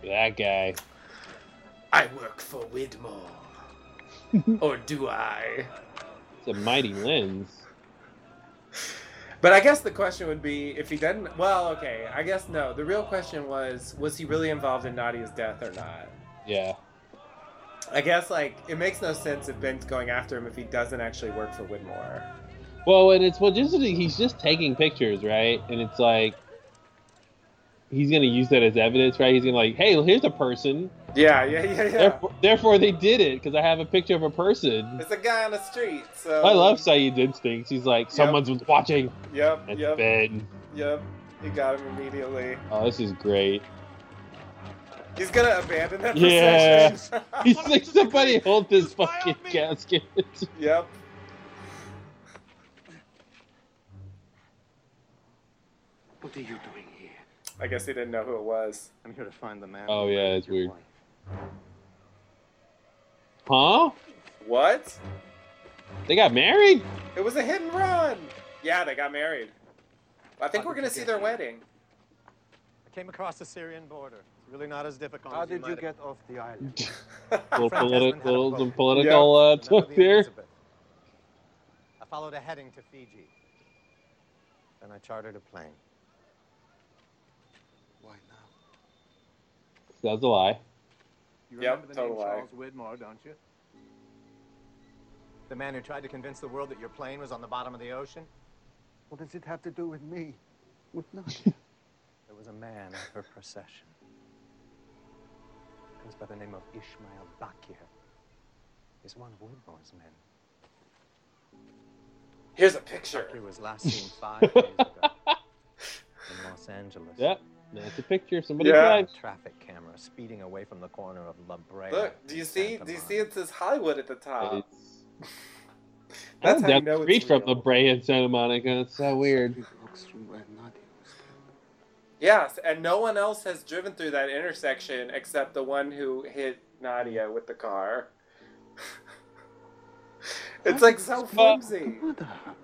That guy. I work for Widmore. or do I? It's a mighty lens. But I guess the question would be if he didn't. Well, okay. I guess no. The real question was was he really involved in Nadia's death or not? Yeah. I guess like it makes no sense if Ben's going after him if he doesn't actually work for Widmore. Well, and it's well, just he's just taking pictures, right? And it's like he's gonna use that as evidence, right? He's gonna like, hey, here's a person. Yeah, yeah, yeah, yeah. Therefore, therefore they did it because I have a picture of a person. It's a guy on the street. So I love Sayid's instincts. He's like, someone's watching. Yep, That's yep, Ben. yep. He got him immediately. Oh, this is great. He's gonna abandon that Yeah. procession. He's like, somebody hold this fucking casket. yep. What are you doing here? I guess he didn't know who it was. I'm here to find the man. Oh yeah, it's weird. wife. Huh? What? They got married? It was a hit and run. Yeah, they got married. I think How we're gonna see their here? wedding. I came across the Syrian border. It's really not as difficult How as did you might get off the island? little Friend a political, some political uh, Remember talk there. I followed a heading to Fiji. Then I chartered a plane. Why now? That's a lie. You Yep, remember the name total. Charles Widmore, don't you? The man who tried to convince the world that your plane was on the bottom of the ocean? What does it have to do with me? With nothing. There was a man in her procession. Goes by the name of Ishmael Bakir. He's one of Widmore's men. Here's a picture. Bakir was last seen five days ago in Los Angeles. Yep, that's a picture. of Somebody Yeah. drives. Traffic camera speeding away from the corner of La Brea. Look, do you see? Santa Do you Monica. see? It says Hollywood at the top. It's- That's I'm down the street from. La Brea and Santa Monica. It's so weird. It walks through where Nadia was killed. Yes, and no one else has driven through that intersection except the one who hit Nadia with the car. it's like so flimsy.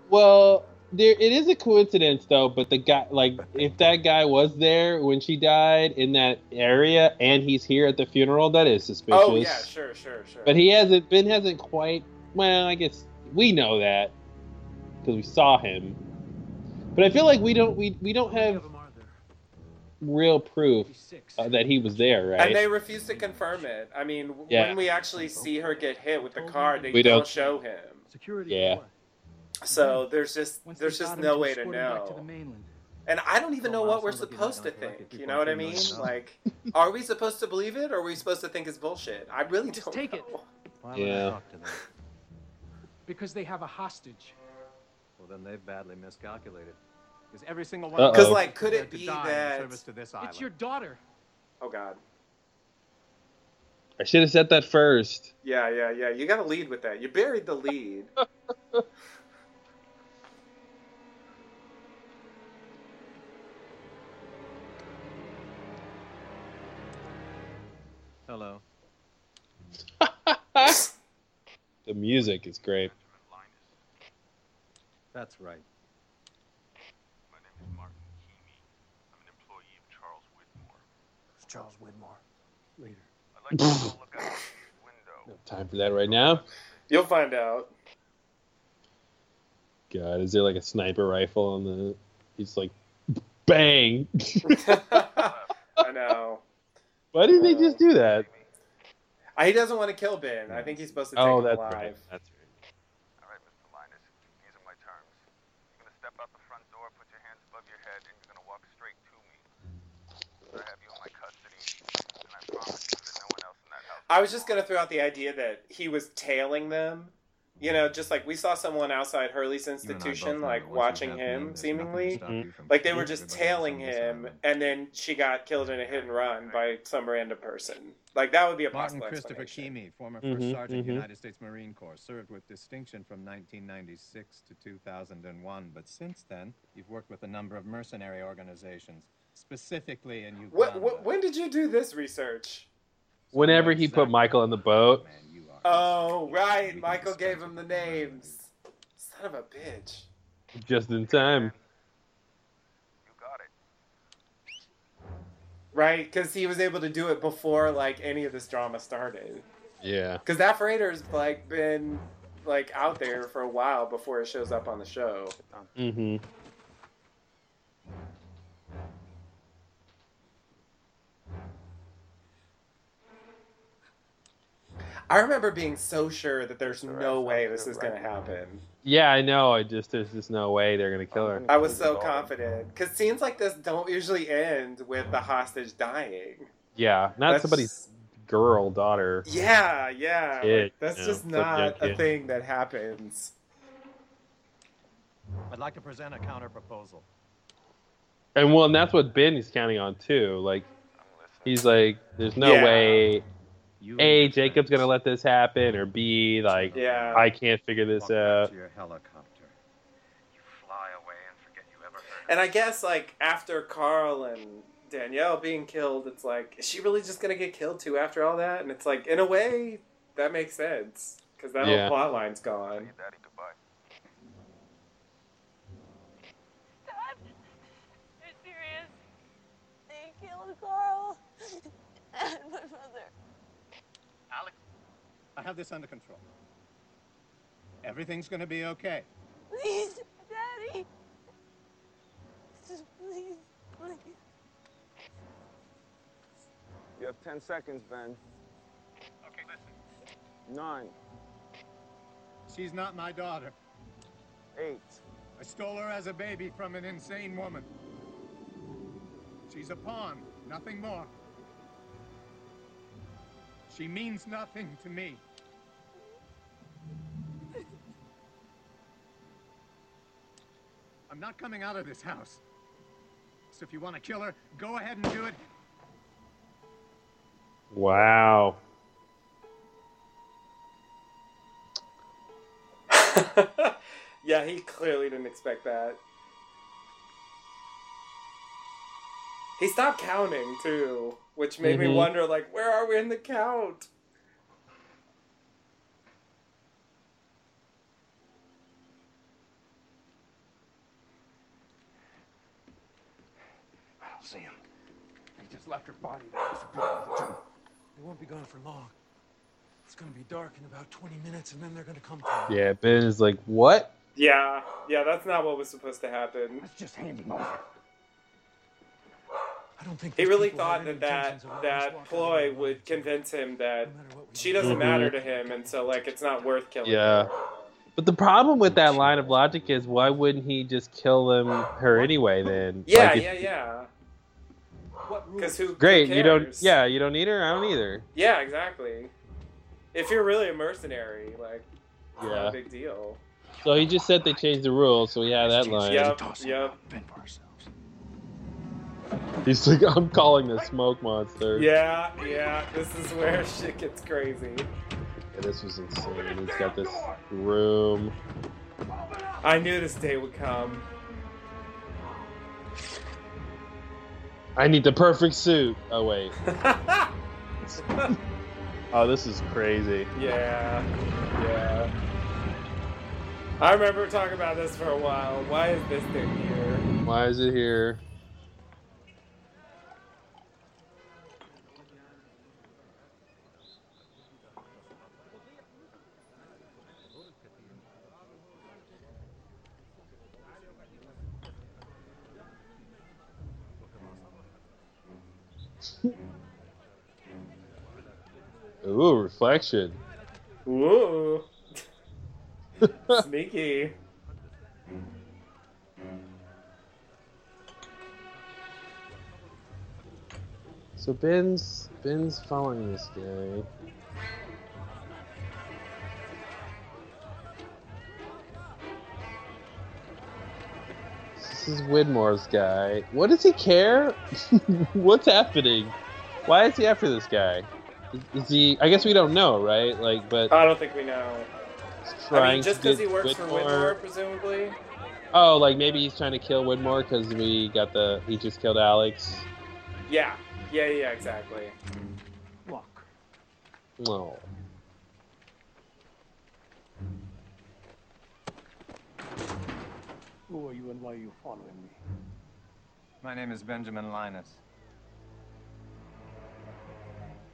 Well, there it is a coincidence though, but the guy like if that guy was there when she died in that area and he's here at the funeral, that is suspicious. Oh yeah, sure, sure, sure. But he hasn't Ben hasn't quite well, I guess we know that because we saw him. But I feel like we don't we, we don't have of them are there? real proof uh, that he was there, right? And they refuse to confirm it. I mean, Yeah. when we actually see her get hit with the car, they We don't, don't. show him. Security. Yeah. for what? So there's just Once there's just no way to escort him back to know. the mainland. And I don't even Oh, know wow, what we're sounds like you supposed to might like think. You know what I mean? Keep Like, are we supposed to believe it, or are we supposed to think it's bullshit? I really Just don't take know. it. Why would Yeah. I talk to them? Because they have a hostage. Well, then they've badly miscalculated. Because every single one Uh-oh. of them 'Cause, like, could it be that- to this. It's your daughter. Oh God. I should have said that first. Yeah, yeah, yeah. You got to lead with that. You buried the lead. Hello. The music is great. That's right. My name is Martin Keamy. I'm an employee of Charles Widmore. Who's Charles Widmore? Later. I'd like to look out this window. Time for that right now. You'll find out. God, is there like a sniper rifle on the? He's like, bang! I know. Why did they just do that? Uh, He doesn't want to kill Ben. I think he's supposed to take Oh, him that's alive. right. That's right. All right, Mr. Linus. These are my terms. You're gonna step out the front door, put your hands above your head, and you're gonna walk straight to me. I have you in my custody, and I promise you that no one else in that house. I was just gonna throw out the idea that he was tailing them. You know, just like we saw someone outside Hurley's institution, like watching him, seemingly. Like they were just tailing him, and then she got killed in a hit and run by some random person. Like that would be a Martin possible Christopher explanation. Keamy, former Mhm, First Sergeant, mhm. United States Marine Corps, served with distinction from 1996 to 2001. But since then, you've worked with a number of mercenary organizations, specifically in Uganda. What, what, when did you do this research? Whenever he put Michael in the boat, Oh, right. Michael gave him the names. Son of a bitch. just in time. You got it. right? Because he was able to do it before like any of this drama started. Yeah. Because that freighter's like been like out there for a while before it shows up on the show. Mm-hmm. I remember being so sure that there's no way this is gonna happen. Yeah, I know. I just there's just no way they're gonna kill her. I was so confident because scenes like this don't usually end with the hostage dying. Yeah, not That's- somebody's girl, daughter. Yeah, yeah. Kid, like, that's you know, just not a kid. thing that happens. I'd like to present a counter proposal. And well, and that's what Ben is counting on too. Like, he's like, there's no Yeah. way. A, Jacob's gonna let this happen, or B, like, Yeah. I can't figure this out. To your helicopter. You fly away and forget you ever heard. And I guess like after Carl and Danielle being killed, it's like is she really just gonna get killed too after all that? And it's like in a way that makes sense because that Yeah. whole plot line's gone. Daddy, goodbye. Dad, you're serious. They killed Carl and my mother. Alex, I have this under control. Everything's gonna be okay. Please, Daddy. Just please, please. You have 10 seconds, Ben. Okay, listen. Nine, She's not my daughter. eight, I stole her as a baby from an insane woman. She's a pawn, nothing more. She means nothing to me. I'm not coming out of this house. So if you want to kill her, go ahead and do it. Wow. yeah, he clearly didn't expect that. He stopped counting too, which made me Mhm. wonder like where are we in the count? I don't see him. He just left her body there. Disappeared. They won't be gone for long. It's gonna be dark in about 20 minutes, and then they're gonna come for. Yeah, Ben is like, what? Yeah, yeah, that's not what was supposed to happen. Let's just hand him over. I don't think He really thought that that, intentions of letting us that ploy would convince him that no matter what we she doesn't Mhm. matter to him, and so like it's not worth killing. Yeah. her. But the problem with that line of logic is, why wouldn't he just kill them her anyway? Then. Yeah, Like, if- yeah, yeah. Because who? who Great. You don't. Yeah, you don't need her. I don't either. Yeah, exactly. If you're really a mercenary, like, it's not Yeah. a big deal. So he just said they changed the rules, so we have that line. Yep, yep. Fend for ourselves. He's like, I'm calling the smoke monster. Yeah, yeah. This is where shit gets crazy. Yeah, this was insane. He's got this room. I knew this day would come. I need the perfect suit. Oh wait. oh, this is crazy. Yeah, yeah. I remember talking about this for a while. Why is this thing here? Why is it here? Ooh, reflection. Ooh. Sneaky. So Ben's Ben's following this guy. This is Widmore's guy. What does he care? What's happening? Why is he after this guy? Is, is he? I guess we don't know, right? Like, but I don't think we know. he's I trying mean, just because he works for Widmore- presumably. Oh, like maybe he's trying to kill Widmore because we got the he just killed Alex. Yeah, yeah, yeah, exactly. Look, No. Who are you and why are you following me? My name is Benjamin Linus.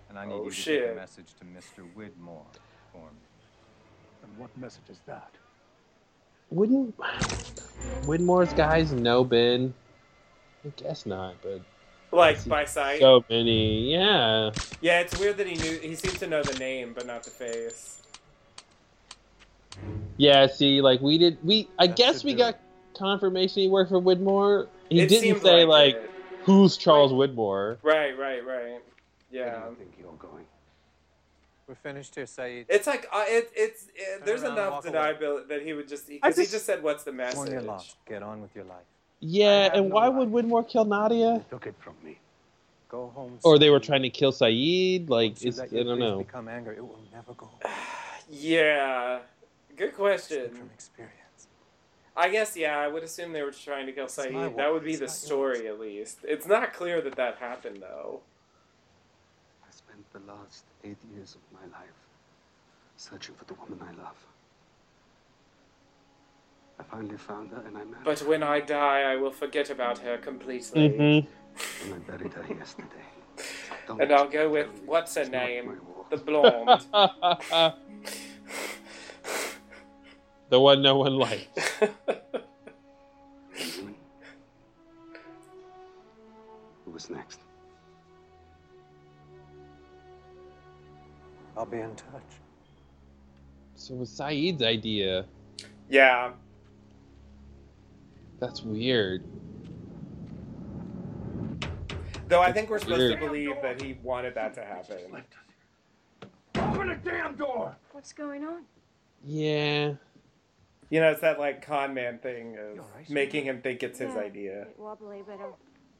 And I need Oh, you to shit. take a message to Mr. Widmore for me. And what message is that? Wouldn't Widmore's guys know Ben? I guess not, but Like by sight. so many. Yeah. Yeah, it's weird that he knew. He seemed to know the name, but not the face. Yeah, see, like we did we I guess we got confirmation he worked for Widmore. He It didn't say like like, who's Charles Widmore. Right, right, right. Yeah. I think you're going. We're finished here, Sayid. It's like uh, it, it's it, there's around enough walk away. deniability that he would just because he just- just said, "What's the Mourn your message?" Get on with your life. Yeah, and why would Widmore kill Nadia? Took it from me. Go home. Or they were trying to kill Sayid? Like it's, I don't know. become anger, it will never go. Yeah, good question. From experience. I guess yeah, I would assume they were trying to kill It's Sayid. That would be it's the not yours. story, at least. It's not clear that that happened though. I spent the last eight years of my life searching for the woman I love. I finally found her and I married But her. when I die, I will forget about her completely, Mm-hmm. And I buried her yesterday. Don't and I'll go with what's her name, the blonde. the one no one likes. Who was next? I'll be in touch. So it was Sayid's idea. yeah, That's weird. though I think we're supposed Weird. to believe that he wanted that to happen. Open the damn door! What's going on? Yeah. You know, it's that like con man thing of right, making him think it's his idea. Bit wobbly, but I'll,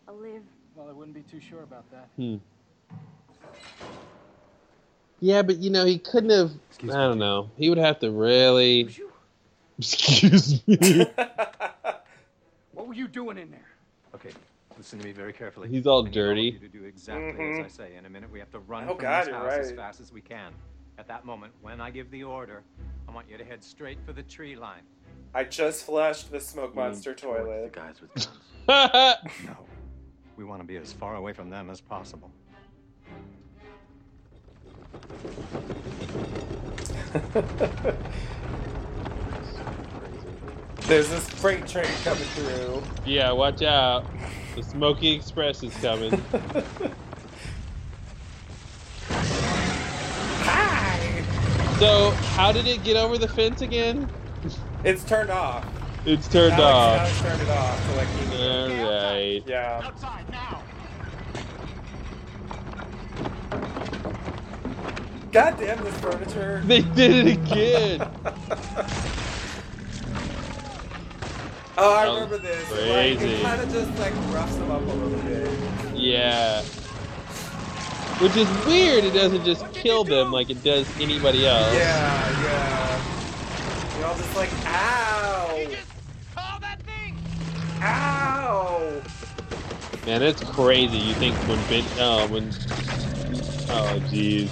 I'll live. Well, I wouldn't be too sure about that. Hmm. Yeah, but you know, he couldn't have. Excuse I me, don't Jim. know. He would have to really. Excuse me. What were you doing in there? Okay, listen to me very carefully. He's all I need all of dirty. you to do exactly Mhm. as I say. In a minute, we have to run Oh, from God, this you're as right. fast as we can. At that moment, when I give the order, I want you to head straight for the tree line. I just flushed the smoke You monster toilet. The guys with guns. no, we want to be as far away from them as possible. There's this freight train coming through. yeah, watch out. The Smoky Express is coming. So, how did it get over the fence again? It's turned off. It's turned Alex, off. Alex turned it off to like keep it. All right. Yeah. Outside now! God damn this furniture. They did it again. Oh, I remember this. crazy. Like, it kind of just like roughs them up a little bit. Yeah. Which is weird. It doesn't just kill them like it does anybody else. Yeah, yeah. You're all just like, ow! Call that thing! Ow! Man, it's crazy. You think when Ben, oh, when, oh, jeez,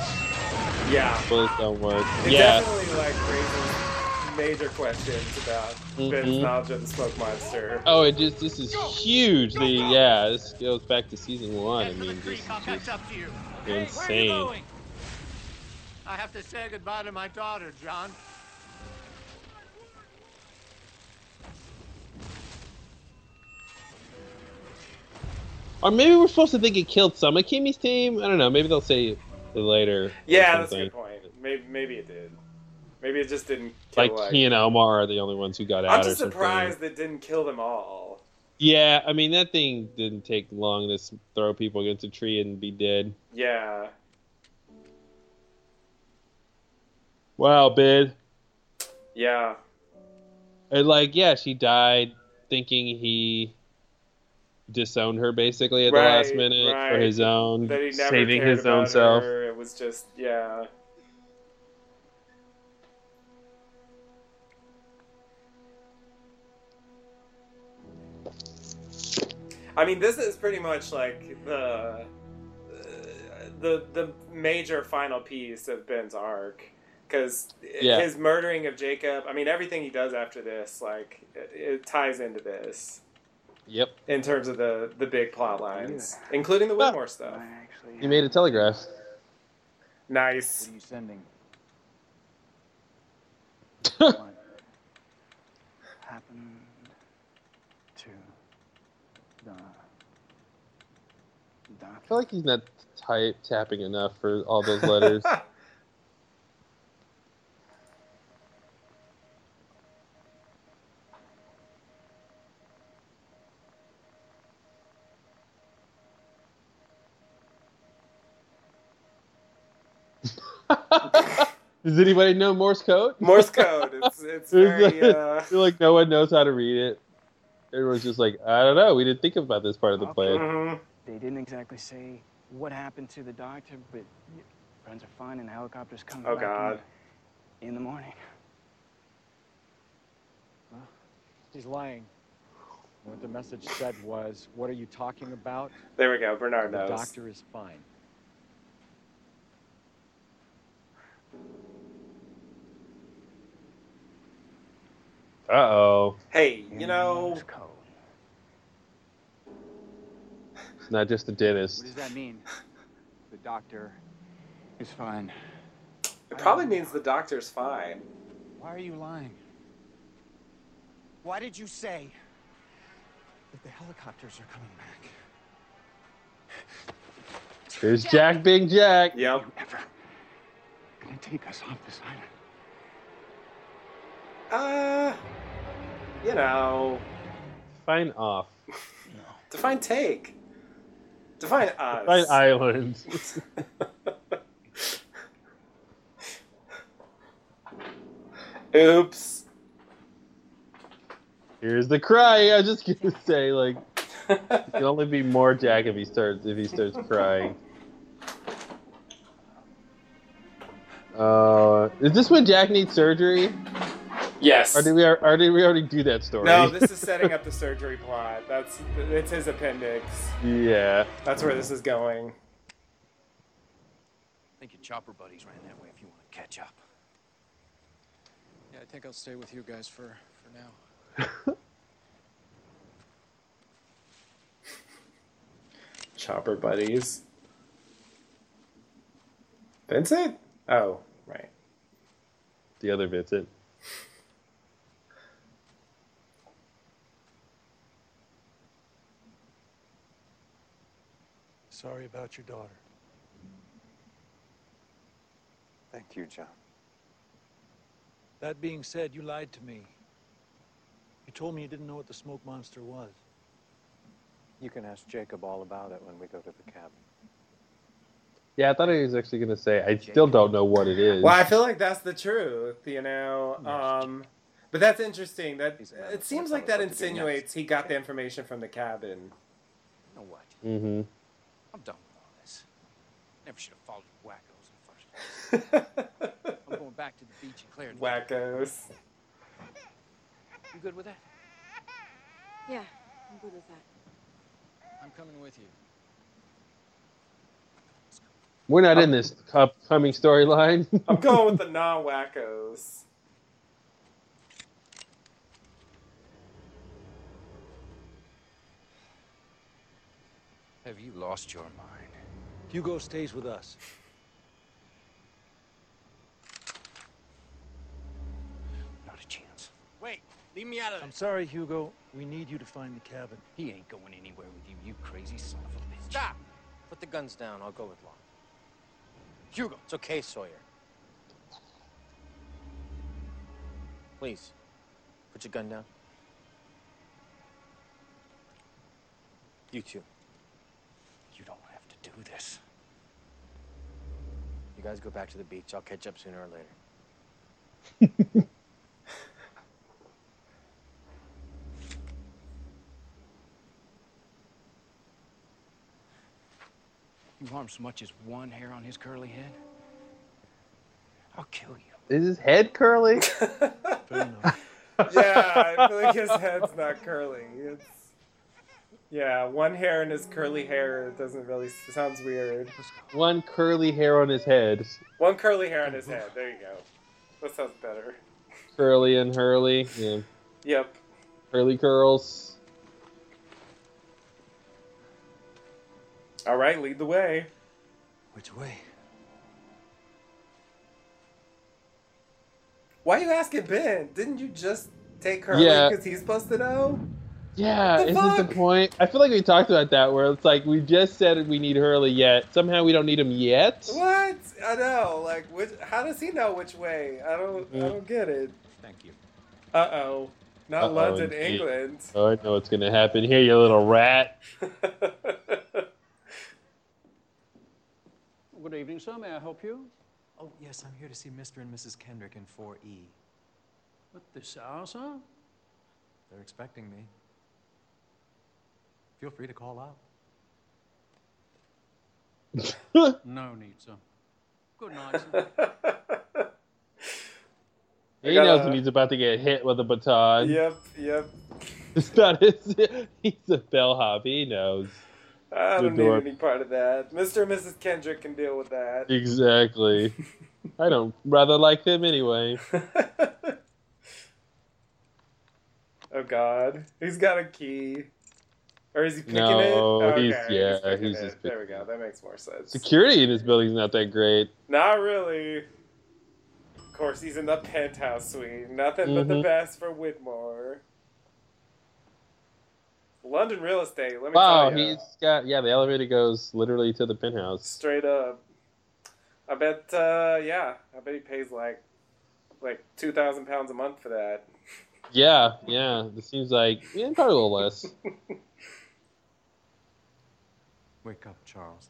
Yeah. bullets don't work. It yeah, definitely like raises major questions about Ben's Mhm. knowledge of the smoke monster. Oh, it just this is huge. The yeah, this goes back to season one. I mean, this is just up to you. insane. I have to say goodbye to my daughter, John. Or maybe we're supposed to think it killed some of Keamy's team. I don't know. Maybe they'll say it later. Yeah, that's a something. good point. Maybe, maybe it did. Maybe it just didn't kill Like like. he and Omar are the only ones who got out. I'm or just something. surprised it didn't kill them all. Yeah, I mean that thing didn't take long to throw people against a tree and be dead. Yeah. Wow, bid. Yeah. And like, yeah, she died thinking he disowned her basically at the last Right, minute for his own That he never saving cared his own about self. her. It was just yeah. I mean, this is pretty much like the the the major final piece of Ben's arc because Yeah. his murdering of Jacob. I mean, everything he does after this, like it, it ties into this Yep. in terms of the the big plot lines, including the Widmore stuff. Actually, you made a telegraph. Nice. What are you sending? what happened to the doc? I feel like he's not type tapping enough for all those letters. Does anybody know Morse code? Morse code. It's it's very. Uh... I feel like no one knows how to read it. Everyone's just like, I don't know. We didn't think about this part of the plan. Mhm. They didn't exactly say what happened to the doctor, but friends are fine and the helicopter's coming Oh back in God. the- in the morning. He's lying. What the message said was, "What are you talking about?" There we go. Bernard knows. The doctor is fine. Uh oh. Hey, you know. It's not just the dentist. What does that mean? The doctor is fine. It probably means the doctor's fine. Why are you lying? Why did you say that the helicopters are coming back? Here's Jack being Jack. Yep. Gonna take us off this island. Uh, you know, Fine off. No. Define take. Define us. Fine island. Oops. Here's the cry. I was just gonna say, like, it can only be more Jack if he starts if he starts crying. Uh, is this when Jack needs surgery? Yes. Or did we or did we already do that story? No, this is setting up the surgery plot. That's it's his appendix. yeah. That's where this is going. I think your chopper buddies ran that way. If you want to catch up. Yeah, I think I'll stay with you guys for, for now. Chopper buddies. Vincent? Oh, right. The other Vincent. Sorry about your daughter. Thank you, John. That being said, you lied to me. You told me you didn't know what the smoke monster was. You can ask Jacob all about it when we go to the cabin. Yeah, I thought he was actually gonna say. I still don't know what it is. Well, I feel like that's the truth, you know. Um, but that's interesting. That it seems like that insinuates he got the information from the cabin. You know what? Mm-hmm. I'm done with all this. Never should have followed you wackos in the first place. I'm going back to the beach and Claire. Wackos. You good with that? Yeah, I'm good with that. I'm coming with you. We're not in this upcoming storyline. I'm going with the non-wackos. Have you lost your mind? Hugo stays with us. Not a chance. Wait, leave me out of this. I'm sorry, Hugo. We need you to find the cabin. He ain't going anywhere with you, you crazy son of a bitch. Stop! Put the guns down. I'll go with Lon. Hugo, it's okay, Sawyer. Please, put your gun down. You two. You don't have to do this. You guys go back to the beach. I'll catch up sooner or later. You harm so much as one hair on his curly head? I'll kill you. is his head curly? yeah, I feel like his head's not curly. It's yeah, one hair in his curly hair doesn't really sounds weird. One curly hair on his head. One curly hair on his head. There you go. That sounds better. Curly and Hurley. Yeah. Yep. Curly curls. All right, lead the way. Which way? Why are you asking Ben? Didn't you just take Hurley because yeah. he's supposed to know? Yeah, The isn't fuck? the point? I feel like we talked about that where it's like we just said we need Hurley yet. Somehow we don't need him yet. What? I know. Like, which? How does he know which way? I don't. I don't get it. Thank you. Uh oh. Not Uh-oh, London, indeed. England. Oh, I know what's gonna happen here, you little rat. Good evening, sir. May I help you? Oh, yes, I'm here to see Mr. and Mrs. Kendrick in E. 4E. At this hour, sir? They're expecting me. Feel free to call out. no need, sir. Good night, sir. He gotta- knows when he's about to get hit with a baton. Yep. Yep. It's not his. He's a bellhop. He knows. I don't need any part of that. Mr. and Mrs. Kendrick can deal with that. Exactly. I don't rather like them anyway. Oh God, he's got a key. Or is he picking No, it? Okay, he's- yeah, picking he's it. just There we go. That makes more sense. Security in this building's not that great. Not really. Of course, he's in the penthouse suite. Nothing but the Mhm. best for Widmore. London real estate. Let me Wow, tell you. he's got yeah. The elevator goes literally to the penthouse. straight up. I bet. uh Yeah, I bet he pays like like two thousand pounds a month for that. Yeah, yeah. It seems like yeah, probably a little less. Wake up, Charles.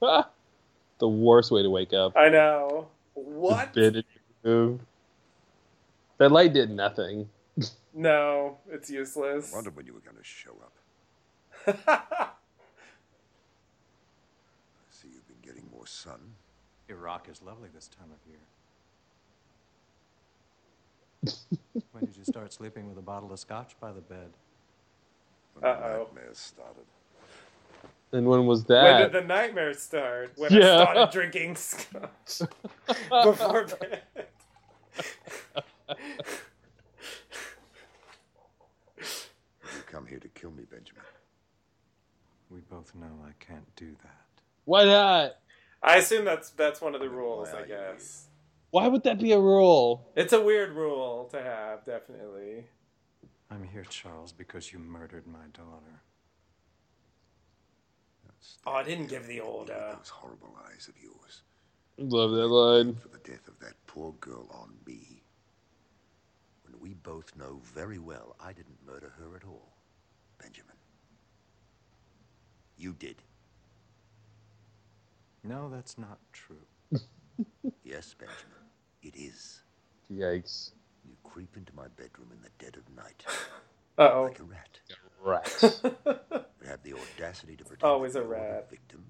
the worst way to wake up. I know. What? Bit move. That light did nothing. No, it's useless. I Wondered when you were going to show up. I see you've been getting more sun. Iraq is lovely this time of year. when did you start sleeping with a bottle of scotch by the bed? When Uh-oh. the nightmares started. And when was that? When did the nightmare start? When Yeah. I started drinking scotch before bed. You come here to kill me, Benjamin. We both know I can't do that. Why not? I assume that's that's one of the rules. I guess Why would that be a rule? it's a weird rule to have. Definitely. I'm here, Charles, because you murdered my daughter. Oh, I didn't give the old. Uh, Those horrible eyes of yours. Love that line. For the death of that poor girl on me. When we both know very well I didn't murder her at all, Benjamin. You did. No, that's not true. Yes, Benjamin. It is. Yikes. You creep into my bedroom in the dead of night. Uh-oh. Like a rat. Rat. You have the audacity to pretend Always that a you're rat. victim.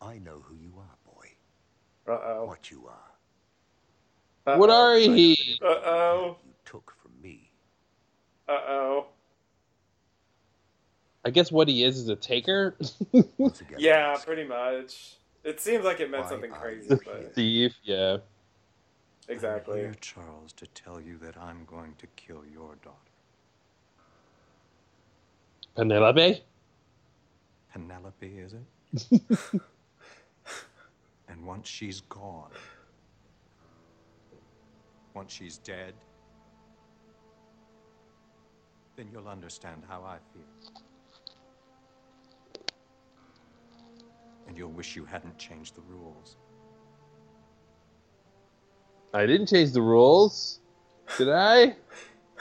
I know who you are, boy. Uh oh. What you are. What are he? Uh oh. You took from me. Uh oh. I guess what he is is a taker. Yeah, pretty much. It seems like it meant something crazy, but Thief. Yeah. Exactly. I'm here, Charles, to tell you that I'm going to kill your daughter. Penelope. Penelope, is it? and once she's gone, once she's dead, then you'll understand how I feel. And you'll wish you hadn't changed the rules. I didn't change the rules. Did I?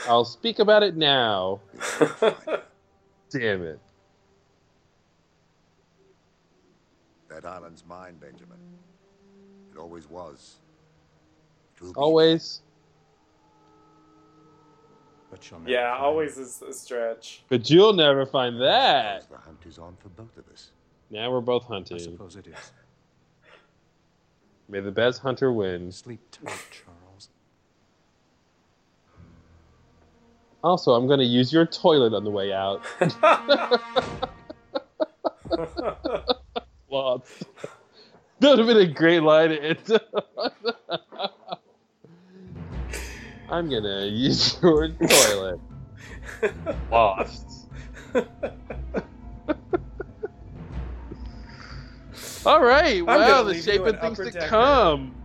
I'll speak about it now. Damn it. That island's mine, Benjamin. It always was. It will be. Always. But you'll never Yeah, find always is a stretch. But you'll never find that. The hunt is on for both of us. Now we're both hunting. I suppose it is. May the best hunter win. Sleep tight, Charles. Also, I'm going to use your toilet on the way out. Lots. That would have been a great line to end. I'm going to use your toilet. Lost. All right. Wow, the shape of things to come.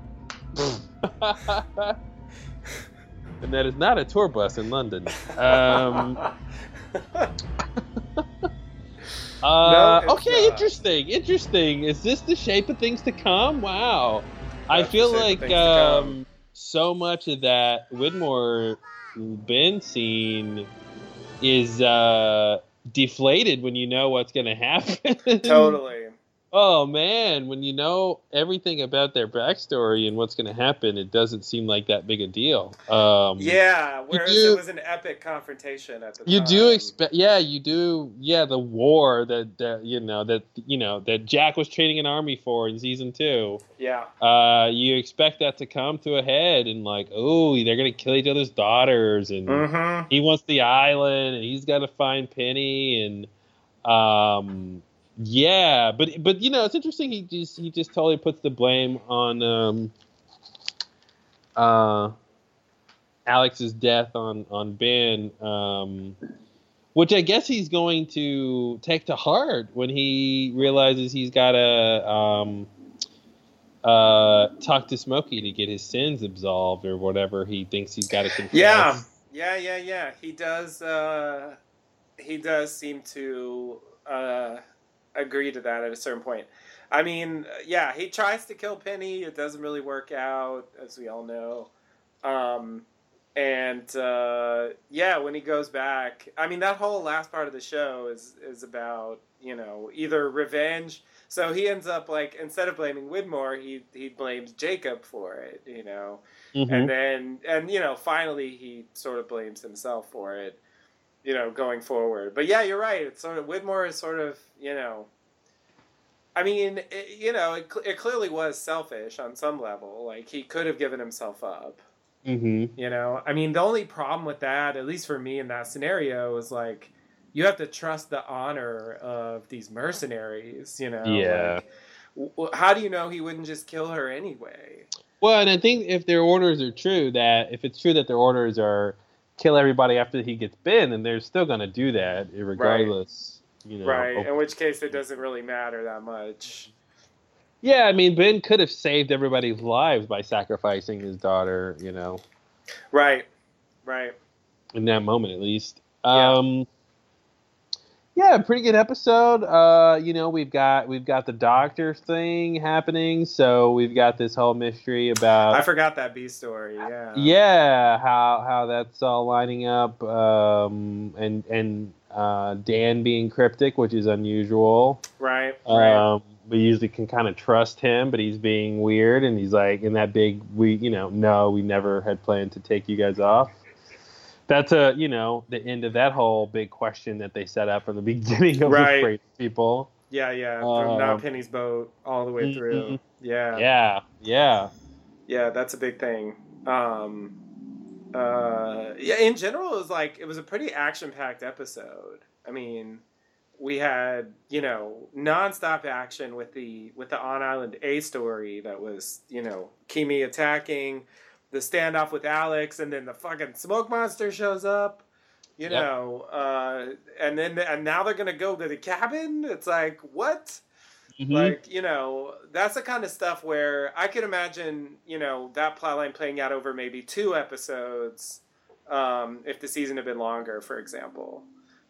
and that is not a tour bus in London. Um, uh, it's okay, not. interesting. Interesting. Is this the shape of things to come? Wow. I That's feel like things to come. um, so much of that Widmore Ben scene is uh, deflated when you know what's going to happen. totally. Oh man, when you know everything about their backstory and what's going to happen, it doesn't seem like that big a deal. Um, Yeah, whereas do- it was an epic confrontation at the you time. do expect, yeah, you do, yeah, the war that, that you know that you know that Jack was training an army for in season two. Yeah. Uh, you expect that to come to a head and like, oh, they're gonna kill each other's daughters, and Mhm. he wants the island, and he's got to find Penny, and um, yeah, but but you know, it's interesting. He just he just totally puts the blame on um, uh, Alex's death on on Ben, um, which I guess he's going to take to heart when he realizes he's got to um, uh, talk to Smokey to get his sins absolved or whatever he thinks he's got to confess. Yeah, yeah, yeah, yeah. He does. Uh, he does seem to uh, agree to that at a certain point. I mean, yeah, he tries to kill Penny. It doesn't really work out, as we all know. Um, and uh, yeah, when he goes back, I mean, that whole last part of the show is is about you know either revenge. So he ends up like instead of blaming Widmore, he he blames Jacob for it. You know, Mhm. and then and you know finally he sort of blames himself for it you know going forward. But yeah you're right. It's sort of Widmore is sort of you know i mean it, you know it, it clearly was selfish on some level. Like he could have given himself up. Mm-hmm. you know? I mean the only problem with that at least for me in that scenario is like you have to trust the honor of these mercenaries you know? Yeah. like, how do you know he wouldn't just kill her anyway? Well, and I think if their orders are true, that if it's true that their orders are kill everybody after he gets been, and they're still going to do that regardless. You know. right in which case it doesn't really matter that much Yeah, I mean, Ben could have saved everybody's lives by sacrificing his daughter. You know, right right in that moment at least. Um, yeah, pretty good episode. Uh, you know, we've got we've got the doctor thing happening, so we've got this whole mystery about I forgot that B story. Yeah. yeah how how that's all lining up um and and uh dan being cryptic which is unusual Right. Right. um we usually can kind of trust him but he's being weird and he's like in that big we you know no we never had planned to take you guys off that's a you know the end of that whole big question that they set up from the beginning of Right. the freight people yeah. Yeah. From Um, Penny's boat all the way through. mhm. Yeah. yeah yeah Yeah. That's a big thing. Um. Uh. Yeah. In general, it was like it was a pretty action-packed episode. I mean, we had you know nonstop action with the with the on island A story that was you know Keamy attacking the standoff with Alex and then the fucking smoke monster shows up you Yep. know uh and then and now they're gonna go to the cabin it's like what Mhm. like you know that's the kind of stuff where i could imagine you know that plotline playing out over maybe two episodes um if the season had been longer for example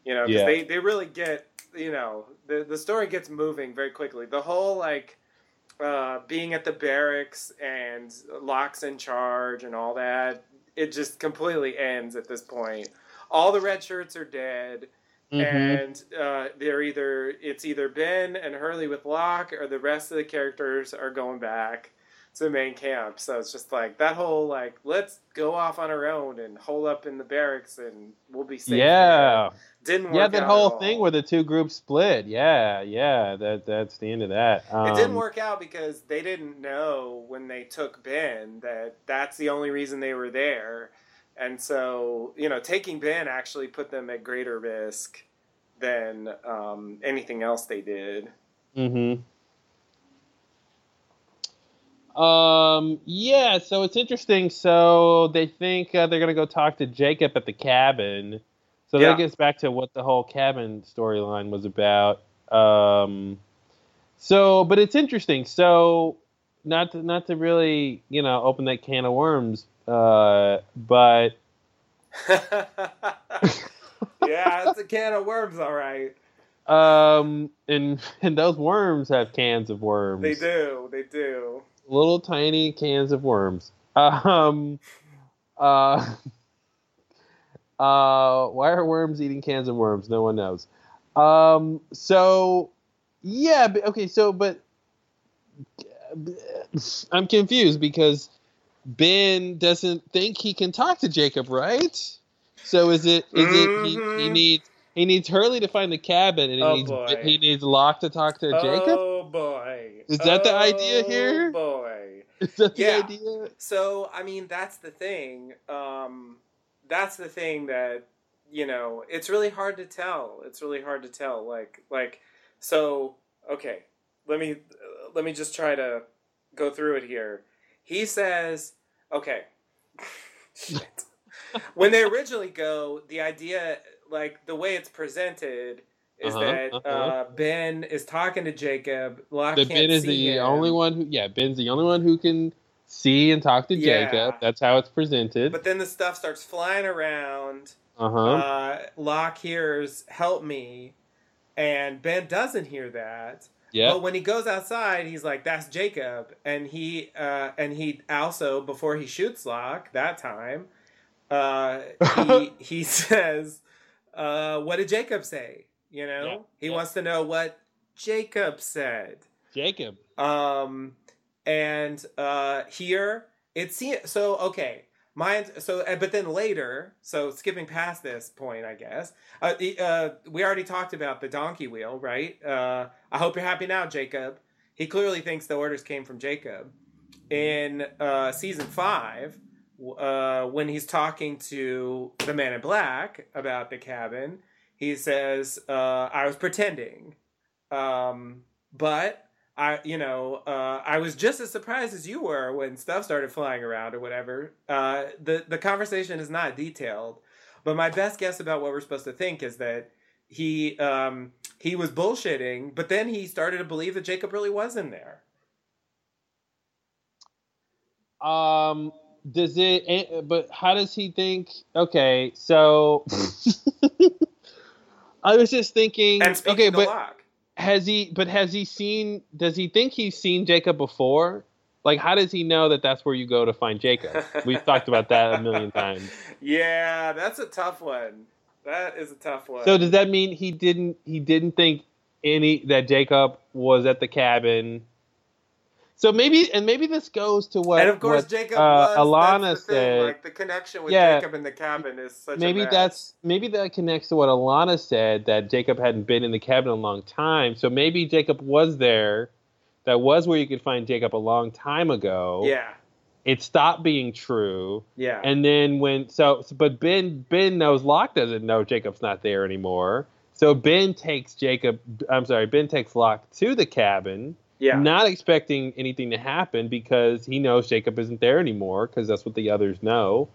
you know because Yeah. they they really get you know the the story gets moving very quickly the whole like uh being at the barracks and Locke's in charge and all that it just completely ends at this point all the red shirts are dead Mhm. and uh, they're either it's either Ben and Hurley with Locke or the rest of the characters are going back to the main camp. So it's just like that whole like let's go off on our own and hole up in the barracks and we'll be safe. Yeah. Didn't work. yeah, that whole thing where the two groups split. Yeah, yeah, that that's the end of that. Um, it didn't work out because they didn't know when they took Ben that that's the only reason they were there. And so, you know, taking Ben actually put them at greater risk than um, anything else they did. Mm-hmm. Um. Yeah. So it's interesting. So they think uh, they're gonna go talk to Jacob at the cabin. So Yeah. that gets back to what the whole cabin storyline was about. Um. So, but it's interesting. So, not to, not to really, you know, open that can of worms, uh, but yeah, it's a can of worms, all right. um, and and those worms have cans of worms. They do. They do. little tiny cans of worms. Um, uh, uh, why are worms eating cans of worms? No one knows. Um, so yeah, but, okay, so but I'm confused because Ben doesn't think he can talk to Jacob, right? So is it is it he, he Mhm. needs he needs Hurley to find the cabin and he Oh, needs boy. he needs Locke to talk to Jacob? Oh boy. Is that the idea Oh, here? boy. Is that the yeah. idea? So I mean, that's the thing. Um, that's the thing that you know. It's really hard to tell. It's really hard to tell. Like like so. Okay, let me let me just try to go through it here. He says, okay. Shit. when they originally go, the idea, like the way it's presented, is Uh-huh, that uh-huh. uh, Ben is talking to Jacob. Locke that Ben is the him. only one who yeah ben's the only one who can see and talk to Yeah. jacob that's how it's presented But then the stuff starts flying around. uh-huh Uh, Locke hears "Help me," and Ben doesn't hear that. Yeah. But when he goes outside, he's like, "That's Jacob," and he uh, and he also before he shoots Locke that time, uh, he he says, uh, "What did Jacob say?" You know, Yeah, he yeah. wants to know what Jacob said. jacob Um, and uh, here it seems so okay. Mine so but then later, so skipping past this point, I guess. Uh, uh, we already talked about the donkey wheel, right? Uh, I hope you're happy now, Jacob. He clearly thinks the orders came from Jacob. In uh, season five, uh, when he's talking to the man in black about the cabin, he says, uh, "I was pretending." Um, but I, you know, uh, I was just as surprised as you were when stuff started flying around or whatever. Uh, the the conversation is not detailed, but my best guess about what we're supposed to think is that he um, he was bullshitting, but then he started to believe that Jacob really was in there. um does it eh, but how does he think okay so i was just thinking And speaking okay but Locke, has he but has he seen does he think he's seen jacob before like how does he know that that's where you go to find jacob we've talked about that a million times yeah, that's a tough one. That is a tough one. So does that mean he didn't he didn't think any that Jacob was at the cabin? So maybe and maybe this goes to what and of course, what, Jacob uh, was. Ilana the thing. said. Like the connection with Yeah. Jacob in the cabin is such. maybe that's maybe that connects to what Ilana said that Jacob hadn't been in the cabin a long time. So maybe Jacob was there. That was where you could find Jacob a long time ago. yeah, It stopped being true. yeah. And then when so but Ben Ben knows Locke doesn't know Jacob's not there anymore. So Ben takes Jacob I'm sorry, Ben takes Locke to the cabin, Yeah. not expecting anything to happen because he knows Jacob isn't there anymore because that's what the others know.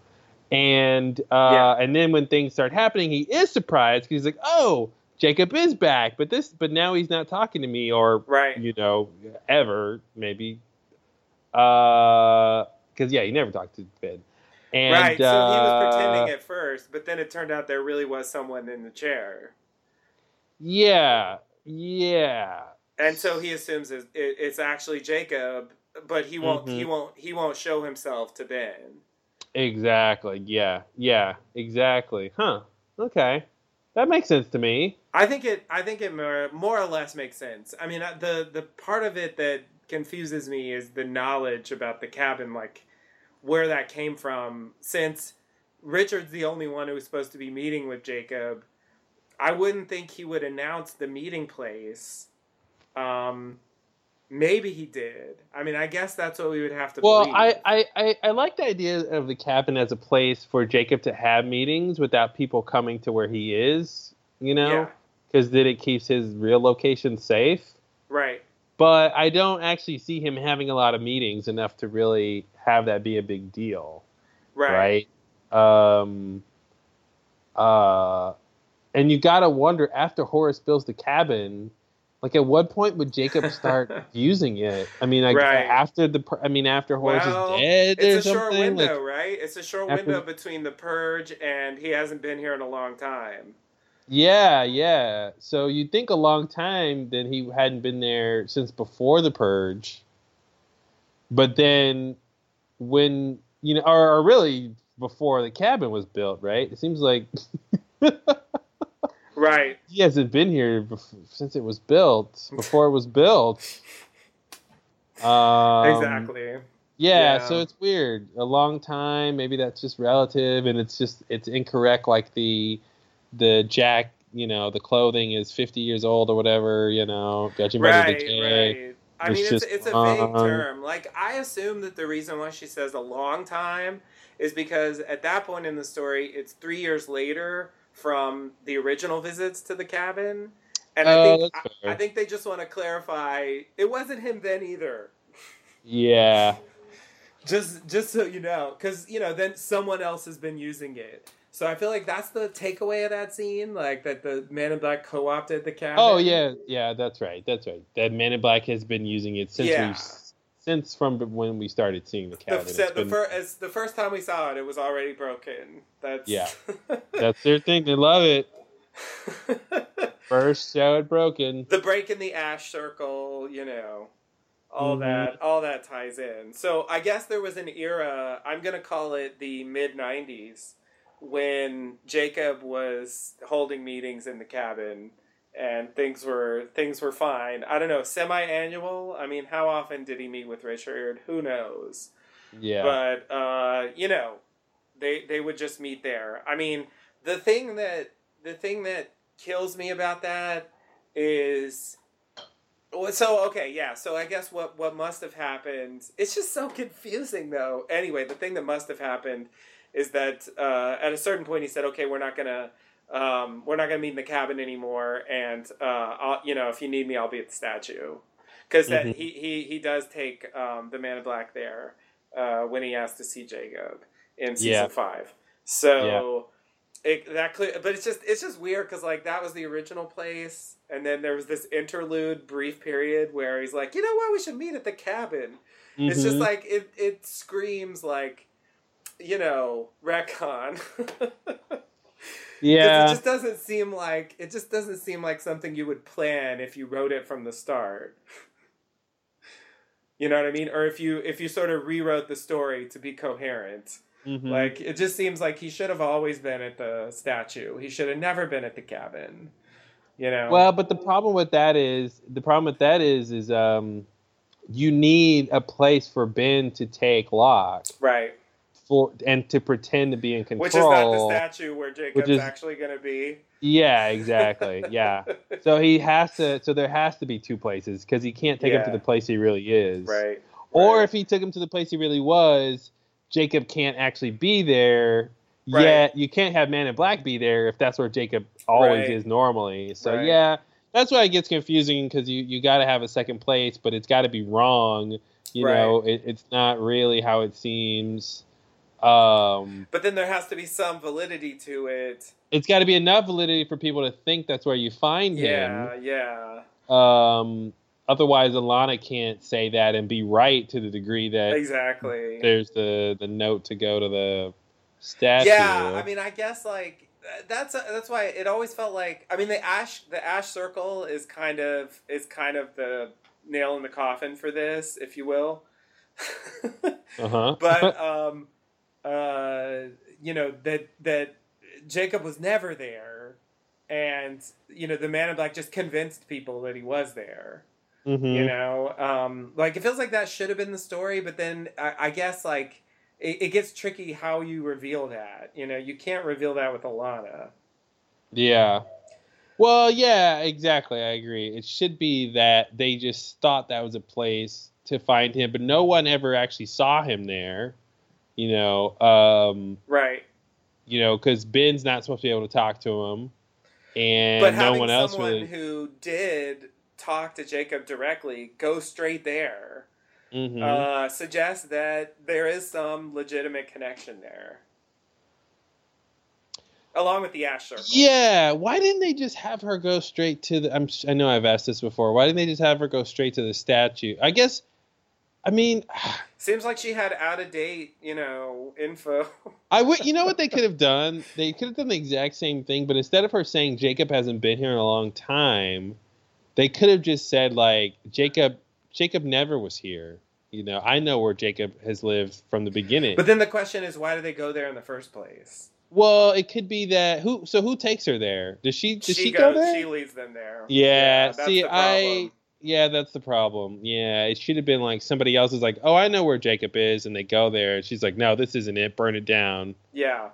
And uh Yeah. and then when things start happening, he is surprised because he's like, "Oh, Jacob is back." But this but now he's not talking to me or Right. you know, ever maybe uh cuz yeah, he never talked to Ben. And, right. So he was uh, pretending at first, but then it turned out there really was someone in the chair, Yeah, yeah. And so he assumes it, it, it's actually Jacob, but he won't. He Mhm. won't. He won't show himself to Ben. Exactly. Yeah, yeah, exactly. Huh. Okay. That makes sense to me. I think it. I think it more, more or less makes sense. I mean, uh, the the part of it that confuses me is the knowledge about the cabin, like where that came from. Since Richard's the only one who's supposed to be meeting with Jacob, I wouldn't think he would announce the meeting place. Um, maybe he did. I mean, I guess that's what we would have to. Well. I, I, I, I like the idea of the cabin as a place for Jacob to have meetings without people coming to where he is, you know? Yeah. Because then it keeps his real location safe. right. But I don't actually see him having a lot of meetings enough to really have that be a big deal. Right. right? Um, uh, and you gotta wonder after Horace builds the cabin, Like, at what point would Jacob start using it? I mean, like Right. after the, I mean, after Horace Well, is dead it's a short window, like, right? It's a short after- window between the purge and he hasn't been here in a long time. Yeah, yeah. So you'd think a long time that he hadn't been there since before the purge. But then when you know or, or really before the cabin was built, right? It seems like Right. he hasn't been here bef- since it was built, before it was built. Um, exactly. Yeah, Yeah. so it's weird. A long time, maybe that's just relative, and it's just it's incorrect. Like the the Jack, you know, the clothing is fifty years old or whatever. You know, judging by the Right, decay. right. I mean, it's, just it's a vague wrong. term. Like, I assume that the reason why she says a long time is because at that point in the story, it's three years later from the original visits to the cabin. And I Oh, think I, I think they just want to clarify it wasn't him then either. Yeah, Just just so you know, because you know, then someone else has been using it. So I feel like that's the takeaway of that scene, like that the Man in Black co-opted the cabin. Oh yeah, yeah, that's right, that's right. That Man in Black has been using it since Yeah. we since from when we started seeing the The, cabin. the, been- fir- it's the first time we saw it, it was already broken. That's yeah, that's their thing. They love it. First show it broken. the break in the ash circle, you know, all Mhm. that, all that ties in. So I guess there was an era. I'm gonna call it the mid '90s when Jacob was holding meetings in the cabin and things were things were fine. I don't know, semi-annual. I mean, how often did he meet with Richard? Who knows? Yeah. But uh, you know, they they would just meet there. I mean, the thing that the thing that kills me about that is well, so okay, yeah. So I guess what what must have happened? It's just so confusing, though. Anyway, the thing that must have happened is that uh, at a certain point he said, "Okay, we're not gonna." Um, we're not gonna meet in the cabin anymore, and uh, I'll, you know, if you need me, I'll be at the statue, because Mhm. he, he he does take um, the Man in Black there uh, when he asks to see Jacob in season Yeah. five. So it, that clear, but it's just it's just weird because like that was the original place, and then there was this interlude brief period where he's like, you know what, we should meet at the cabin. It's just Mhm. like it it screams like, you know, retcon. Yeah. it just doesn't seem like it just doesn't seem like something you would plan if you wrote it from the start. You know what I mean? Or if you if you sort of rewrote the story to be coherent. Mhm. Like it just seems like he should have always been at the statue. He should have never been at the cabin. You know. Well, but the problem with that is the problem with that is is um, you need a place for Ben to take Locke right. For and to pretend to be in control. Which is not the statue where Jacob's is- actually going to be. Yeah, exactly. Yeah. so he has to. So there has to be two places because he can't take him to the place he really is. Right. Or if he took him to the place he really was, Jacob can't actually be there. Right. Yet you can't have Man in Black be there if that's where Jacob always Right. is normally. So Right. yeah, that's why it gets confusing because you you got to have a second place, but it's got to be wrong. You Right. know, it, it's not really how it seems. Um, But then there has to be some validity to it. it's got to be enough validity for people to think that's where you find Yeah, him. yeah. Um, otherwise, Ilana can't say that and be right to the degree that Exactly. there's the the note to go to the statue. Yeah, I mean, I guess like th- that's that's why it always felt like I mean the ash the ash circle is kind of is kind of the nail in the coffin for this, if you will. uh-huh. But um, uh, you know that that Jacob was never there, and you know the Man in Black just convinced people that he was there. Mhm. You know, um, like it feels like that should have been the story, but then I, I guess like it, it gets tricky how you reveal that. You know, you can't reveal that with Ilana. Yeah. Well, yeah, exactly. I agree. It should be that they just thought that was a place to find him, but no one ever actually saw him there. You know, um, Right. you know, because Ben's not supposed to be able to talk to him, and but no one else someone really. who did talk to Jacob directly go straight there Mhm. uh, suggests that there is some legitimate connection there. along with the ash circle. Yeah, why didn't they just have her go straight to the? I'm, I know I've asked this before. Why didn't they just have her go straight to the statue? I guess. I mean, Seems like she had out of date, you know, info. I would. You know what they could have done? They could have done the exact same thing, but instead of her saying Jacob hasn't been here in a long time, they could have just said like Jacob. Jacob never was here. You know, I know where Jacob has lived from the beginning. But then the question is, why do they go there in the first place? well, it could be that who. So who takes her there? Does she? Does she, go goes. there? She leads them there. Yeah, that's see, the I. yeah, that's the problem. Yeah, it should have been like somebody else is like, "Oh, I know where Jacob is," and they go there, and she's like, "No, this isn't it. Burn it down." Yeah.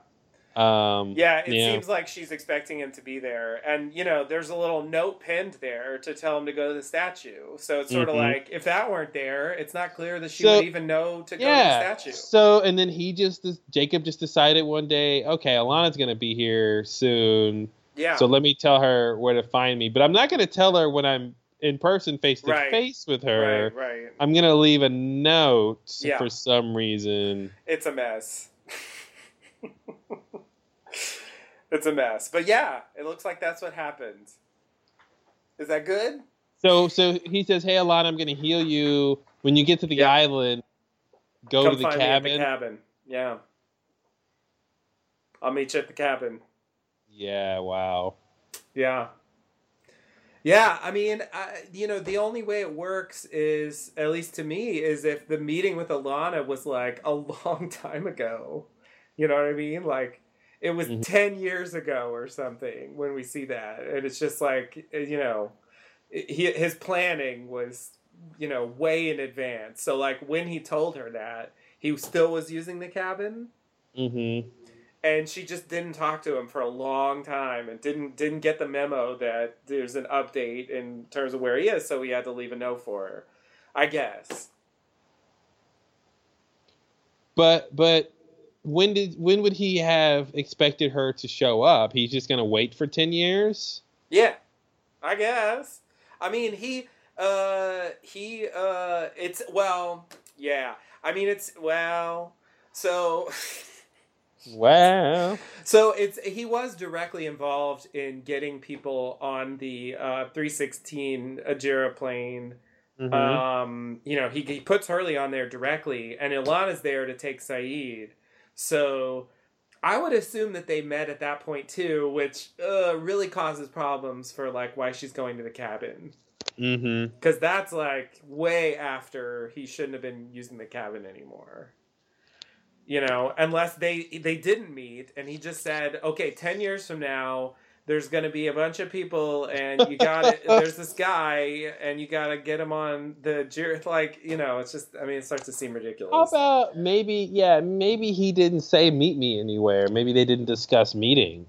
Um, Yeah, it seems like she's expecting him to be there. And, you know, there's a little note pinned there to tell him to go to the statue. So it's sort Mhm. of like, if that weren't there, it's not clear that she So- would even know to go to the statue. So, and then he just this, Jacob just decided one day, okay, Ilana's gonna be here soon. Yeah. So let me tell her where to find me. But I'm not gonna tell her when I'm in person, face to Right. face with her. Right, right. I'm gonna leave a note Yeah. for some reason. It's a mess. it's a mess. But yeah, it looks like that's what happened. Is that good? So so he says, "Hey Ilana, I'm to heal you when you get to the island. Go Come to the find me at cabin." the cabin. Yeah. I'll meet you at the cabin. Yeah, wow. Yeah. Yeah, I mean, I, you know, the only way it works is, at least to me, is if the meeting with Ilana was like a long time ago. You know what I mean? Like, it was 10 years ago or something when we see that. And it's just like, eh, you know, he, his planning was, you know, way in advance. So, like, when he told her that, he still was using the cabin Mm-hmm. And she just didn't talk to him for a long time and didn't didn't get the memo that there's an update in terms of where he is so he had to leave a note for her i guess But but when did when would he have expected her to show up? He's just going to wait for 10 years? yeah i guess i mean he uh he uh it's well yeah i mean it's well so Wow. So it's he was directly involved in getting people on the uh, 316 Ajira plane. Mhm. Um, you know, he, he puts Hurley on there directly, and Ilana's there to take Sayid. So I would assume that they met at that point too, which uh, really causes problems for like why she's going to the cabin. Mm-hmm. Because that's like way after he shouldn't have been using the cabin anymore. You know, unless they they didn't meet and he just said, okay, ten years from now, there's gonna be a bunch of people and you got to There's this guy and you gotta get him on the. Like you know, it's just. I mean, it starts to seem ridiculous. How about maybe yeah, maybe he didn't say meet me anywhere. Maybe they didn't discuss meeting.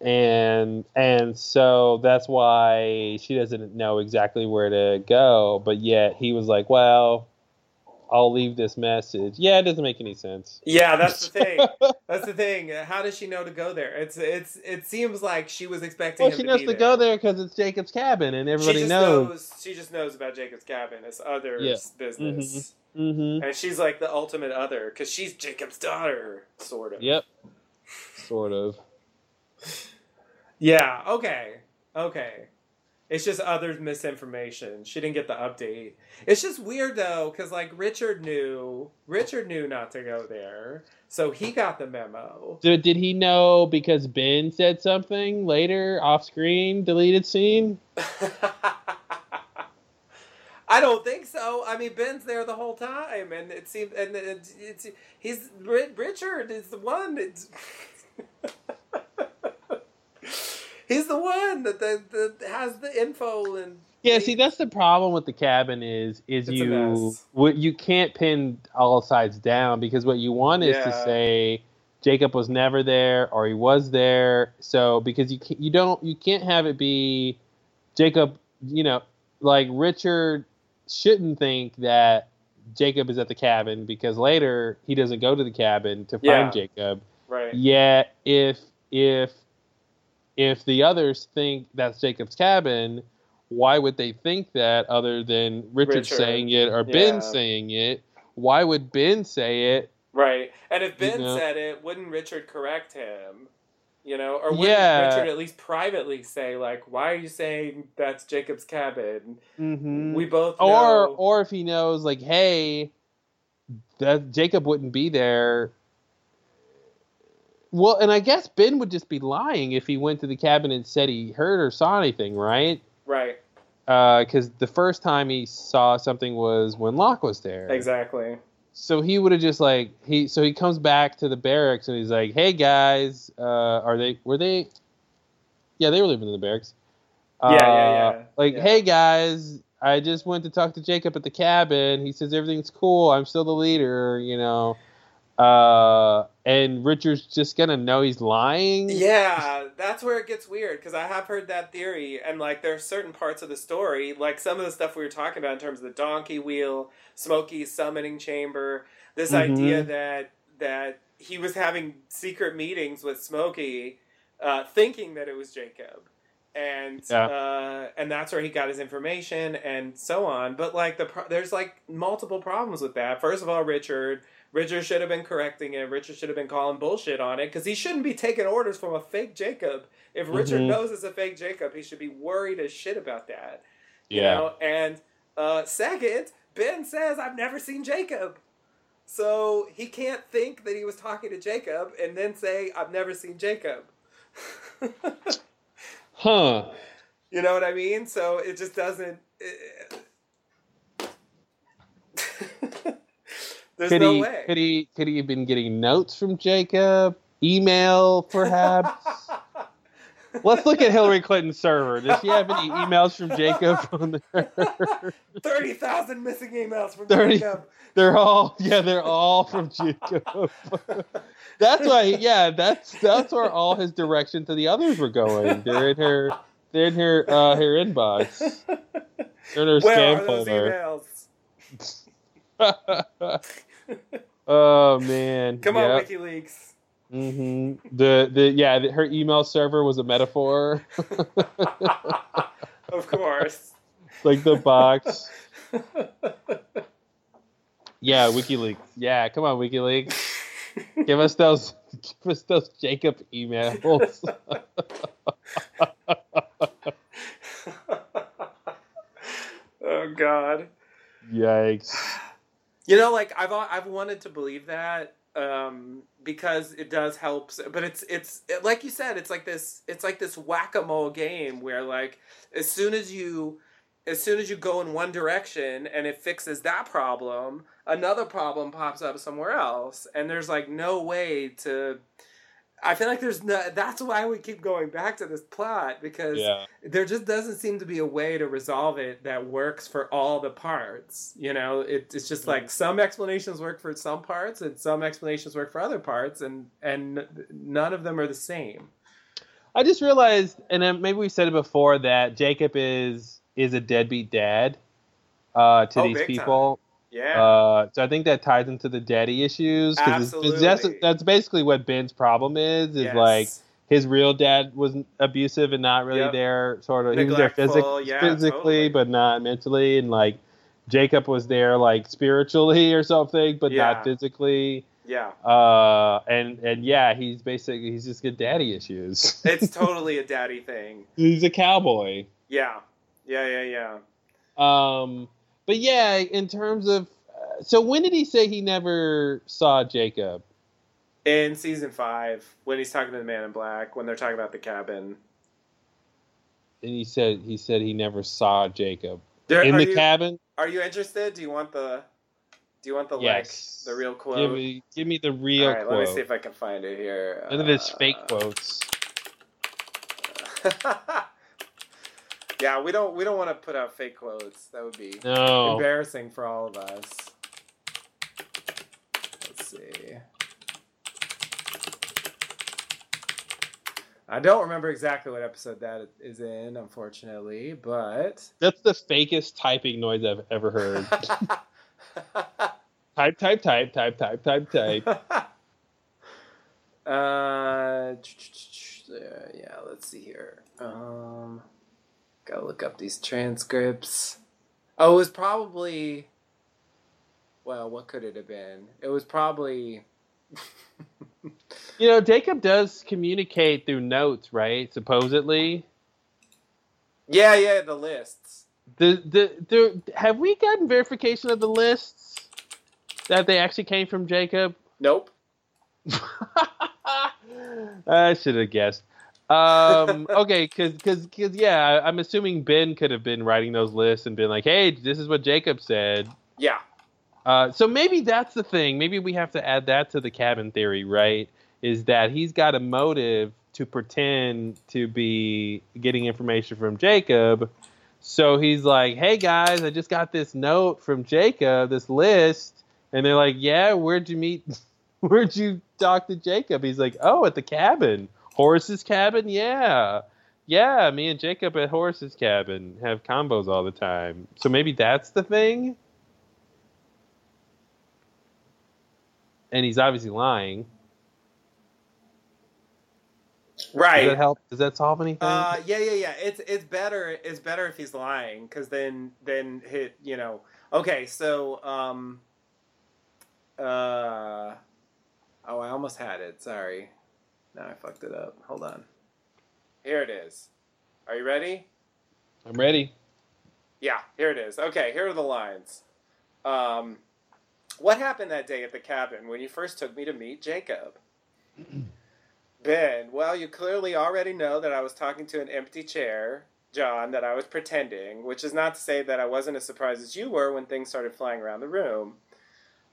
And and so that's why she doesn't know exactly where to go, but yet he was like, "Well, I'll leave this message." Yeah, it doesn't make any sense. Yeah, that's the thing. that's the thing. How does she know to go there? It's it's it seems like she was expecting Well, she knows to go there because it's Jacob's cabin, and everybody she just knows. She just knows about Jacob's cabin. It's others' Yeah. business. Mm-hmm. And she's like the ultimate other because she's Jacob's daughter, sort of. Yep. Sort of. Yeah. Okay. Okay. It's just other misinformation. She didn't get the update. It's just weird though, because like Richard knew, Richard knew not to go there, so he got the memo. So did he know because Ben said something later off screen, deleted scene? I don't think so. I mean, Ben's there the whole time, and it seems, and it's, it's he's Richard is the one. He's the one that, that that has the info and Yeah, see that's the problem with the cabin is is It's you what you can't pin all sides down because what you want is to say Jacob was never there or he was there. So because you can, you don't you can't have it be Jacob, you know, like Richard shouldn't think that Jacob is at the cabin because later he doesn't go to the cabin to find Yeah. Jacob. Right. Yet if if if the others think that's Jacob's cabin, why would they think that other than Richard, Richard, saying it or Ben saying it? Why would Ben say it Right. And if Ben You know? said it, wouldn't Richard correct him? You know, or wouldn't Yeah. Richard at least privately say like, "Why are you saying that's Jacob's cabin?" Mhm. We both or or if he knows like hey that jacob wouldn't be there well and i guess ben would just be lying if he went to the cabin and said he heard or saw anything right Right. because the first time he saw something was when locke was there Exactly. so he would have just like he so he comes back to the barracks and he's like hey guys uh are they were they yeah they were living in the barracks Yeah, yeah, Uh, yeah. like Yeah. hey guys i just went to talk to jacob at the cabin he says everything's cool i'm still the leader you know uh and richard's just gonna know he's lying Yeah, that's where it gets weird because I have heard that theory, and like there are certain parts of the story, like some of the stuff we were talking about in terms of the donkey wheel, Smokey's summoning chamber, this Mhm. idea that that he was having secret meetings with Smokey, uh, thinking that it was Jacob, and Yeah. uh, and that's where he got his information and so on. But like the pro- there's like multiple problems with that. First of all, Richard. Richard should have been correcting it. Richard should have been calling bullshit on it because he shouldn't be taking orders from a fake Jacob. If Richard Mhm. knows it's a fake Jacob, he should be worried as shit about that. You Yeah. know? And uh, second, Ben says, I've never seen Jacob. So he can't think that he was talking to Jacob and then say, I've never seen Jacob. huh You know what I mean? So it just doesn't. eh, There's could no he way. could he could he have been getting notes from jacob email perhaps let's look at hillary clinton's server does she have any emails from jacob on there 30,000 missing emails from 30 Jacob. They're all yeah, they're all from Jacob. that's why yeah, that's that's where all his direction to the others were going. They're in her they're in her uh her inbox. They're in her Where spam folder. Oh man. Come yep. on, WikiLeaks. hmm The the yeah, the, her email server was a metaphor. Of course. like the box. Yeah, WikiLeaks. Yeah, come on, WikiLeaks. give us those give us those Jacob emails. oh God. Yikes. You know, like I've I've wanted to believe that um, because it does help, but it's it's like you said, it's like this it's like this whack a mole game where like as soon as you as soon as you go in one direction and it fixes that problem, another problem pops up somewhere else, and there's like no way to. I feel like there's no. That's why we keep going back to this plot because Yeah. there just doesn't seem to be a way to resolve it that works for all the parts. You know, it, it's just like some explanations work for some parts and some explanations work for other parts, and and none of them are the same. I just realized, and maybe we said it before that Jacob is is a deadbeat dad uh, to Oh, these people. time. Yeah. Uh, so I think that ties into the daddy issues because that's that's basically what Ben's problem is. Is Yes. like his real dad was abusive and not really Yep. there. Sort of, he was there physic- yeah, physically, totally. but not mentally, and like Jacob was there like spiritually or something, but Yeah. not physically. Yeah. Uh, and and yeah, he's basically he's just got daddy issues. It's totally a daddy thing. he's a cowboy. Yeah. Yeah, yeah, yeah. Um, but yeah, in terms of, uh, so when did he say he never saw Jacob? In season five, when he's talking to the man in black, when they're talking about the cabin. And he said he said he never saw Jacob There- in the you- cabin. Are you interested? Do you want the do you want the Yes. like the real quote? Give me give me the real All right, quote. let me see if I can find it here. None of his Uh, fake quotes. yeah, we don't we don't want to put out fake quotes. That would be No. embarrassing for all of us. Let's see. I don't remember exactly what episode that is in, unfortunately, but That's the fakest typing noise I've ever heard. type, type, type, type, type, type, type. Uh, yeah, let's see here. Um, gotta look up these transcripts. Oh, it was probably. well, what could it have been? It was probably You know, Jacob does communicate through notes, right? Supposedly. yeah, yeah, the lists. The the the have we gotten verification of the lists that they actually came from Jacob? Nope. I should have guessed. Um, okay, because because because yeah, I'm assuming Ben could have been writing those lists and been like, "Hey, this is what Jacob said." Yeah. Uh, so maybe that's the thing. Maybe we have to add that to the cabin theory, right? Is that he's got a motive to pretend to be getting information from Jacob. So he's like, "Hey guys, I just got this note from Jacob, this list," and they're like, "Yeah, where'd you meet? Where'd you talk to Jacob?" He's like, "Oh, at the cabin, Horace's cabin. Yeah, yeah. Me and Jacob at Horace's cabin have combos all the time. So maybe that's the thing." and he's obviously lying. Right. Does that help? Does that solve anything? Uh, yeah, yeah, yeah. It's it's better. It's better if he's lying, because then then hit you know. Okay, so um. Uh. Oh, I almost had it. Sorry. Now I fucked it up. Hold on. Here it is. Are you ready? I'm ready. Yeah, here it is. Okay, here are the lines. Um, what happened that day at the cabin when you first took me to meet Jacob? Ben, well, you clearly already know that I was talking to an empty chair. John, that I was pretending, which is not to say that I wasn't as surprised as you were when things started flying around the room.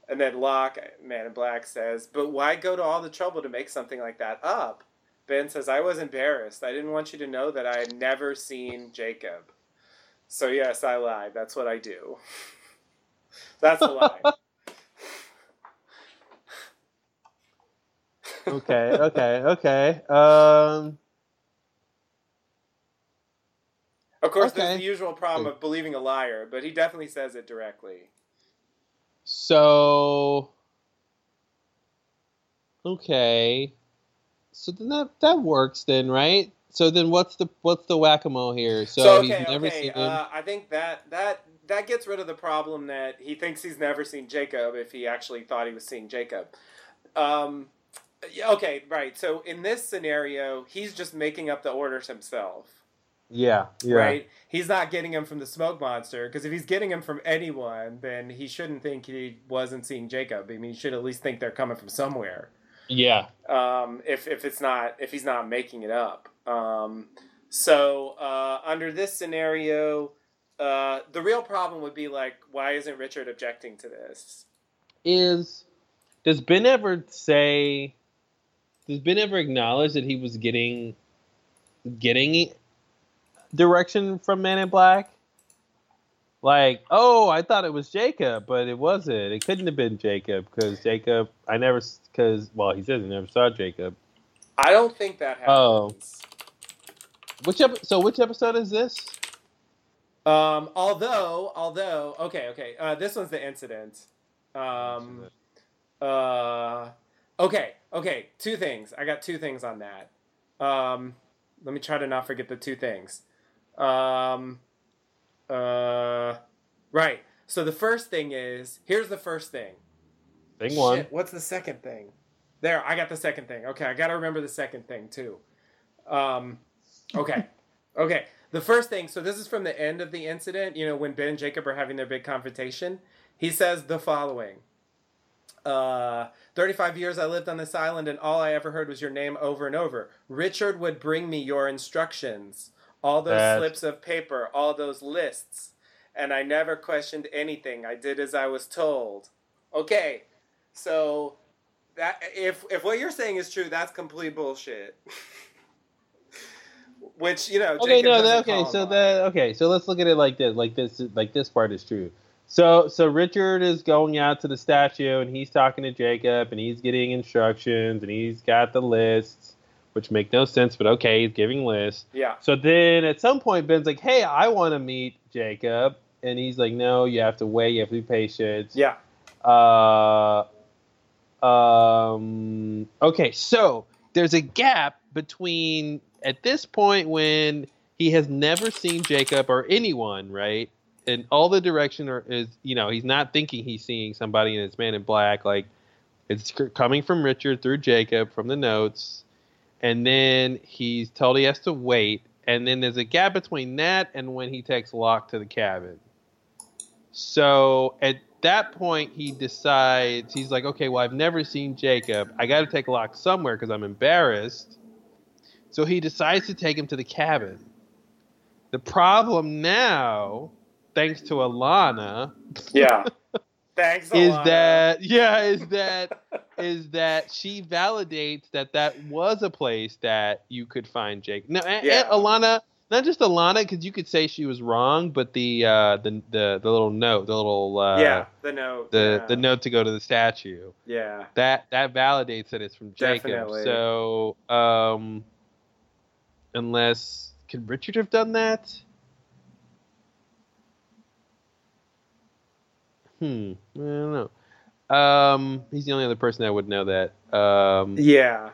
And then Locke, Man in Black, says, But why go to all the trouble to make something like that up? Ben says, I was embarrassed. I didn't want you to know that I had never seen Jacob. So, yes, I lied. That's what I do. That's a lie. okay, okay, okay. Um, Of course, Okay. there's the usual problem of believing a liar, but he definitely says it directly. So okay, so then that that works then, right? So then what's the what's the whack a mole here? So, So, okay, he's never okay. seen him. Uh, I think that that that gets rid of the problem that he thinks he's never seen Jacob if he actually thought he was seeing Jacob. Um, okay, right. So in this scenario, he's just making up the orders himself. Yeah, yeah. Right? He's not getting him from the smoke monster because if he's getting him from anyone, then he shouldn't think he wasn't seeing Jacob. I mean, he should at least think they're coming from somewhere. Yeah. Um, if if it's not if he's not making it up. Um, so uh, under this scenario, uh, the real problem would be like, why isn't Richard objecting to this? Is does Ben ever say? Does Ben ever acknowledge that he was getting getting direction from Man in Black? Like, oh, I thought it was Jacob, but it wasn't. It couldn't have been Jacob because Jacob. I never because well, he says he never saw Jacob. I don't think that happens. Oh, which ep- so which episode is this? Um, although, although, okay, okay, uh, this one's the incident. Um, uh, okay, okay, two things. I got two things on that. Um, let me try to not forget the two things. Um, uh, right. So the first thing is here's the first thing. Thing one. What's the second thing? There, I got the second thing. Okay, I got to remember the second thing too. Um, okay, okay. The first thing. So this is from the end of the incident. You know, when Ben and Jacob are having their big confrontation. He says the following. Uh, 35 years I lived on this island, and all I ever heard was your name over and over. Richard would bring me your instructions, all those That's- slips of paper, all those lists, and I never questioned anything. I did as I was told. Okay, so that if if what you're saying is true, that's complete bullshit. Which you know, Okay, Jacob no, that, okay, so on. that okay, so let's look at it like this, like this, like this part is true. So, so Richard is going out to the statue, and he's talking to Jacob, and he's getting instructions, and he's got the lists, which make no sense, but okay, he's giving lists. Yeah. So then at some point, Ben's like, "Hey, I want to meet Jacob," and he's like, "No, you have to wait. You have to be patient." Yeah. Uh, um. Okay, so there's a gap between at this point when he has never seen Jacob or anyone, right? and all the direction are, is you know he's not thinking he's seeing somebody and it's Man in Black. Like it's coming from Richard through Jacob from the notes, and then he's told he has to wait, and then there's a gap between that and when he takes Locke to the cabin. So at that point, he decides he's like, okay, well, I've never seen Jacob. I got to take Locke somewhere because I'm embarrassed. So he decides to take him to the cabin. The problem now, thanks to Ilana, Yeah. Thanks, is Ilana. that yeah, is that is that she validates that that was a place that you could find Jake. No, and, Yeah. and Ilana, not just Ilana, because you could say she was wrong, but the uh, the the the little note, the little uh, yeah, the note. the yeah. the note to go to the statue. Yeah. That that validates that it's from Jacob. Definitely. So um, unless could Richard have done that? Hmm. I don't know. Um, he's the only other person that would know that. Um, Yeah.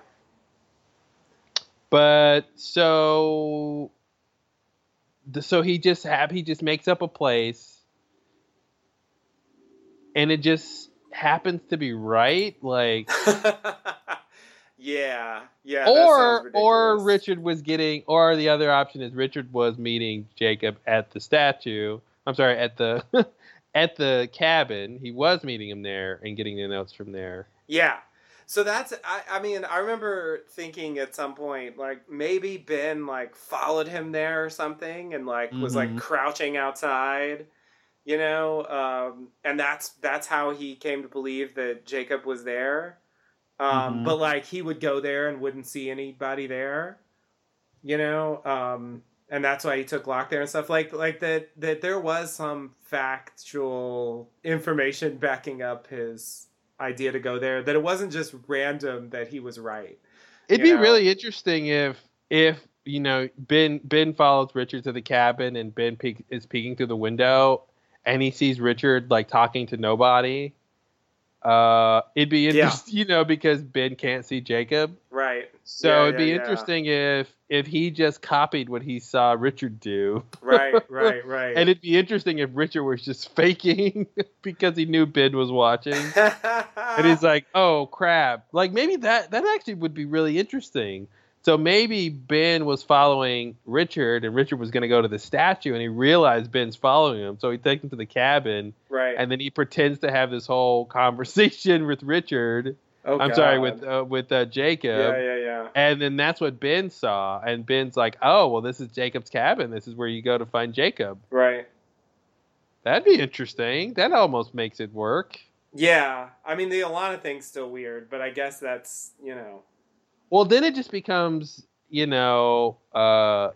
but so, so he just have he just makes up a place, and it just happens to be right. Like, Yeah. Yeah. or or Richard was getting, or the other option is Richard was meeting Jacob at the statue. I'm sorry, at the at the cabin. He was meeting him there and getting the notes from there. Yeah. So that's I, I mean, I remember thinking at some point, like maybe Ben like followed him there or something and like was like Mhm. crouching outside, you know, um, and that's that's how he came to believe that Jacob was there. Um, Mhm. but like he would go there and wouldn't see anybody there, you know, um, and that's why he took Locke there and stuff like like that that there was some factual information backing up his idea to go there that it wasn't just random that he was right It'd be know? really interesting if if you know Ben Ben follows Richard to the cabin and Ben peek, is peeking through the window and he sees Richard like talking to nobody. Uh, it'd be Yeah. interesting, you know, because Ben can't see Jacob. right So Yeah, it'd be yeah, yeah. interesting if if he just copied what he saw Richard do. right right right And it'd be interesting if Richard was just faking because he knew Ben was watching. and he's like, "Oh crap!" Like maybe that that actually would be really interesting. So maybe Ben was following Richard, and Richard was going to go to the statue, and he realized Ben's following him, so he takes him to the cabin, right and then he pretends to have this whole conversation with Richard. Oh, I'm sorry, with uh, with uh, Jacob. yeah yeah yeah And then that's what Ben saw, and Ben's like, "Oh, well, this is Jacob's cabin. This is where you go to find Jacob." right That'd be interesting. That almost makes it work. yeah i mean the ilana thing's still weird but i guess that's you know Well, then it just becomes, you know, uh,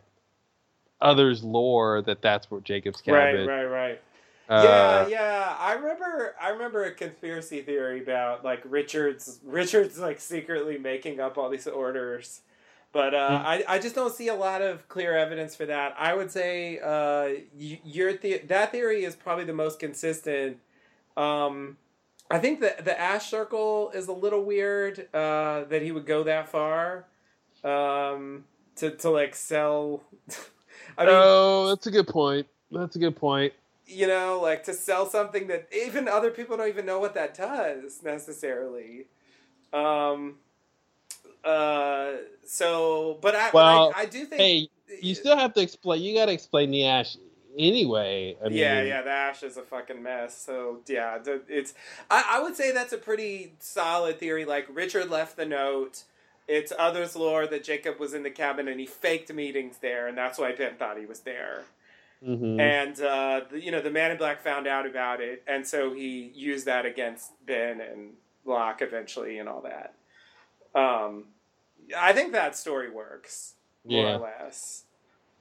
others' lore that that's where Jacob's cabin. Is. Right right right Uh, yeah, yeah. I remember. I remember a conspiracy theory about like Richard's Richard's like secretly making up all these orders, but uh, Mm. I I just don't see a lot of clear evidence for that. I would say uh, your the- that theory is probably the most consistent. Um, I think the the Ash Circle is a little weird uh, that he would go that far um, to to like sell. I mean, oh, that's a good point. That's a good point. You know, like to sell something that even other people don't even know what that does necessarily. Um. Uh. So, but I, Well, I, I do think. Hey, you still have to explain. You got to explain the ash anyway. I mean, yeah, yeah, the ash is a fucking mess. So yeah, it's. I, I would say that's a pretty solid theory. Like Richard left the note. It's others' lore that Jacob was in the cabin and he faked meetings there, and that's why Ben thought he was there. Mhm. And uh, the, you know, the Man in Black found out about it, and so he used that against Ben and Locke eventually, and all that. Um, I think that story works more Yeah. or less.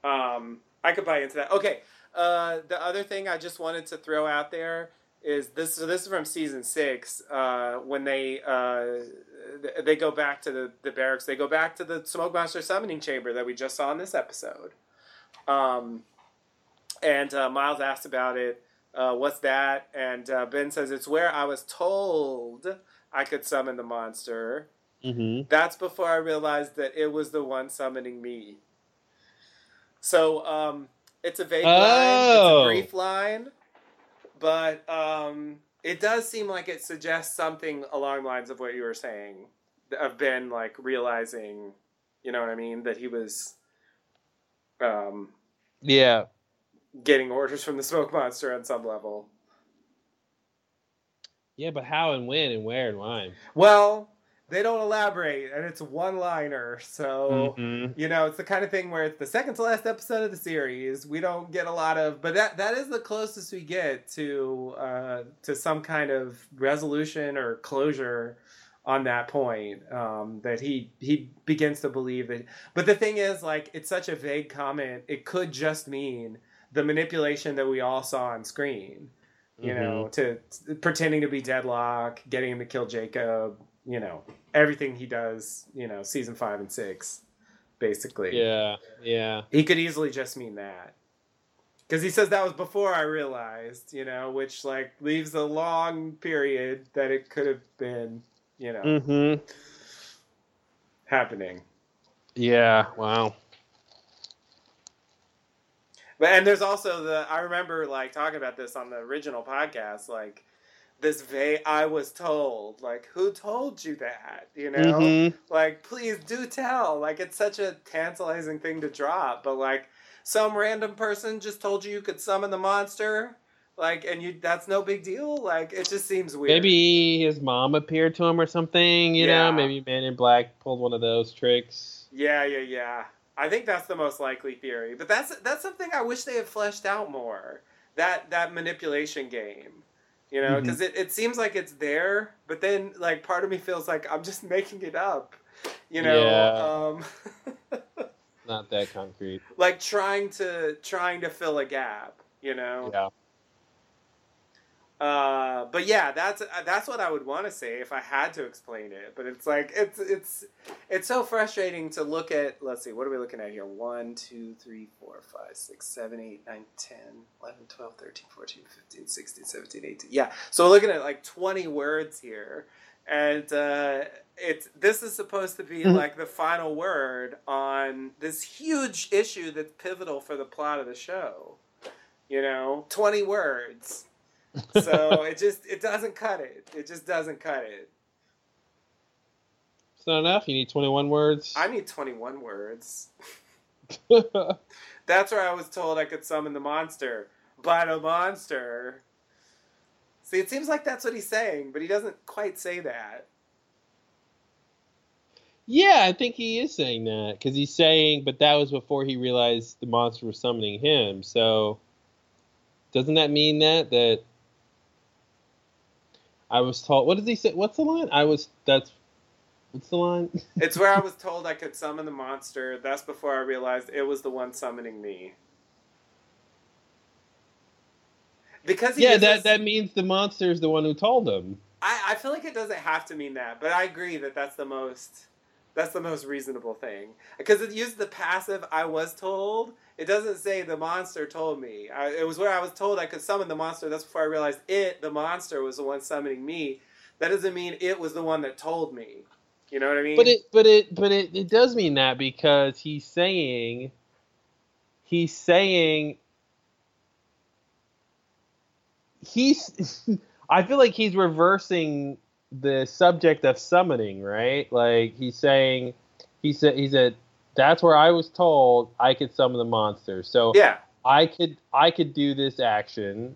Um, I could buy into that. Okay, uh, the other thing I just wanted to throw out there is this. So this is from season six uh, when they uh, they go back to the, the barracks. They go back to the smoke monster summoning chamber that we just saw in this episode. Um, and uh, Miles asked about it. Uh, what's that? And uh, Ben says it's where I was told I could summon the monster. Mm-hmm. That's before I realized that it was the one summoning me. So um, It's a vague Oh. line. It's a brief line, but um, it does seem like it suggests something along the lines of what you were saying of Ben like realizing, you know what I mean, that he was um, Yeah. Getting orders from the smoke monster on some level. Yeah, but how and when and where and why? Well, they don't elaborate, and it's a one liner, so Mhm. you know it's the kind of thing where it's the second to last episode of the series. We don't get a lot of, but that that is the closest we get to uh, to some kind of resolution or closure on that point. Um, that he he begins to believe that. But the thing is, like, it's such a vague comment. It could just mean the manipulation that we all saw on screen you know, to, to pretending to be dead Locke, getting him to kill Jacob, you know, everything he does, you know, season five and six, basically. Yeah, yeah. He could easily just mean that. Because he says that was before I realized, you know, which like leaves a long period that it could have been, you know, Mm-hmm. happening. Yeah. Wow. But and there's also the I remember like talking about this on the original podcast, like this vague I was told, like who told you that? You know? Mhm. Like please do tell. Like it's such a tantalizing thing to drop, but like some random person just told you you could summon the monster, like and you that's no big deal. Like it just seems weird. Maybe his mom appeared to him or something. You Yeah. know, maybe Man in Black pulled one of those tricks. Yeah, yeah, yeah. I think that's the most likely theory. But that's that's something I wish they had fleshed out more. That that manipulation game. You know, because it, it seems like it's there, but then like part of me feels like I'm just making it up. You know, um, Not that concrete. like trying to trying to fill a gap. You know. Yeah. Uh, but yeah, that's uh, that's what I would want to say if I had to explain it. But it's like it's it's it's so frustrating to look at. Let's see, what are we looking at here? 1, 2, 3, 4, 5, 6, 7, 8, 9, 10, 11, 12, 13, 14, 15, 16, 17, 18. Yeah, so we're looking at like 20 words here. And uh, it's this is supposed to be Mhm. like the final word on this huge issue that's pivotal for the plot of the show. You know, 20 words so it just it doesn't cut it. It just doesn't cut it. It's not enough. You need 21 words. I need 21 words. That's where I was told I could summon the monster. But a monster. See, it seems like that's what he's saying, but he doesn't quite say that. yeah, I think he is saying that because he's saying, but that was before he realized the monster was summoning him. So, doesn't that mean that that I was told? What does he say? What's the line? I was. That's. What's the line? It's where I was told I could summon the monster. That's before I realized it was the one summoning me. Because he yeah, that that means the monster is the one who told him. I, I feel like it doesn't have to mean that, but I agree that that's the most that's the most reasonable thing because it used the passive "I was told." It doesn't say the monster told me. I, it was where I was told I could summon the monster. That's before I realized it, the monster, was the one summoning me. That doesn't mean it was the one that told me. You know what I mean? But it, but it, but it, it does mean that because he's saying, he's saying, he's. I feel like he's reversing the subject of summoning, right? Like he's saying, he said, he said, that's where I was told I could summon the monster. So yeah, I could, I could do this action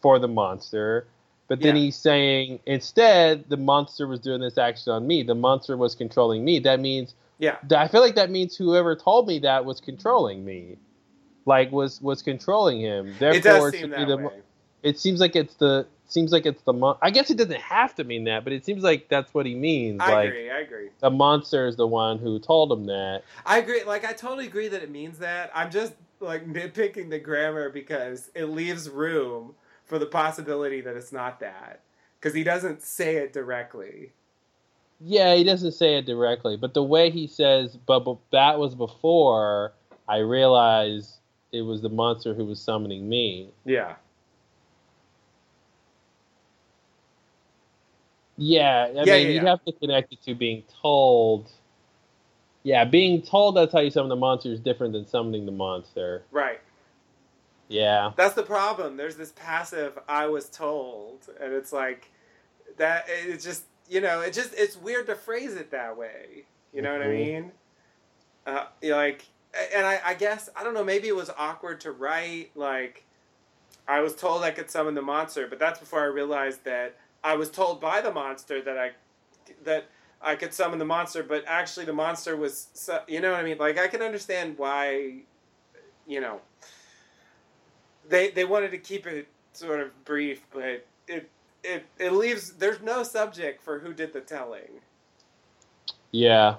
for the monster. But then Yeah. he's saying instead the monster was doing this action on me. The monster was controlling me. That means yeah. I feel like that means whoever told me that was controlling me, like was was controlling him. Therefore, It does should seem be that the way. It seems like it's the seems like it's the mon- I guess it doesn't have to mean that, but it seems like that's what he means. I like agree. I agree. the monster is the one who told him that. I agree. Like I totally agree that it means that. I'm just like nitpicking the grammar because it leaves room for the possibility that it's not that because he doesn't say it directly. Yeah, he doesn't say it directly, but the way he says, "But, but that was before I realized it was the monster who was summoning me." Yeah. Yeah, I Yeah, mean, yeah, you'd have to connect it to being told. Yeah, being told that's how you summon the monster is different than summoning the monster. Right. Yeah. That's the problem. There's this passive "I was told," and it's like that. It's just you know, it just it's weird to phrase it that way. You know what I Mhm. mean? Uh, you know, like, and I, I guess I don't know. Maybe it was awkward to write. Like, I was told I could summon the monster, but that's before I realized that I was told by the monster that I that I could summon the monster, but actually the monster was. su- You know what I mean? Like, I can understand why. You know they they wanted to keep it sort of brief, but it it it leaves there's no subject for who did the telling. Yeah.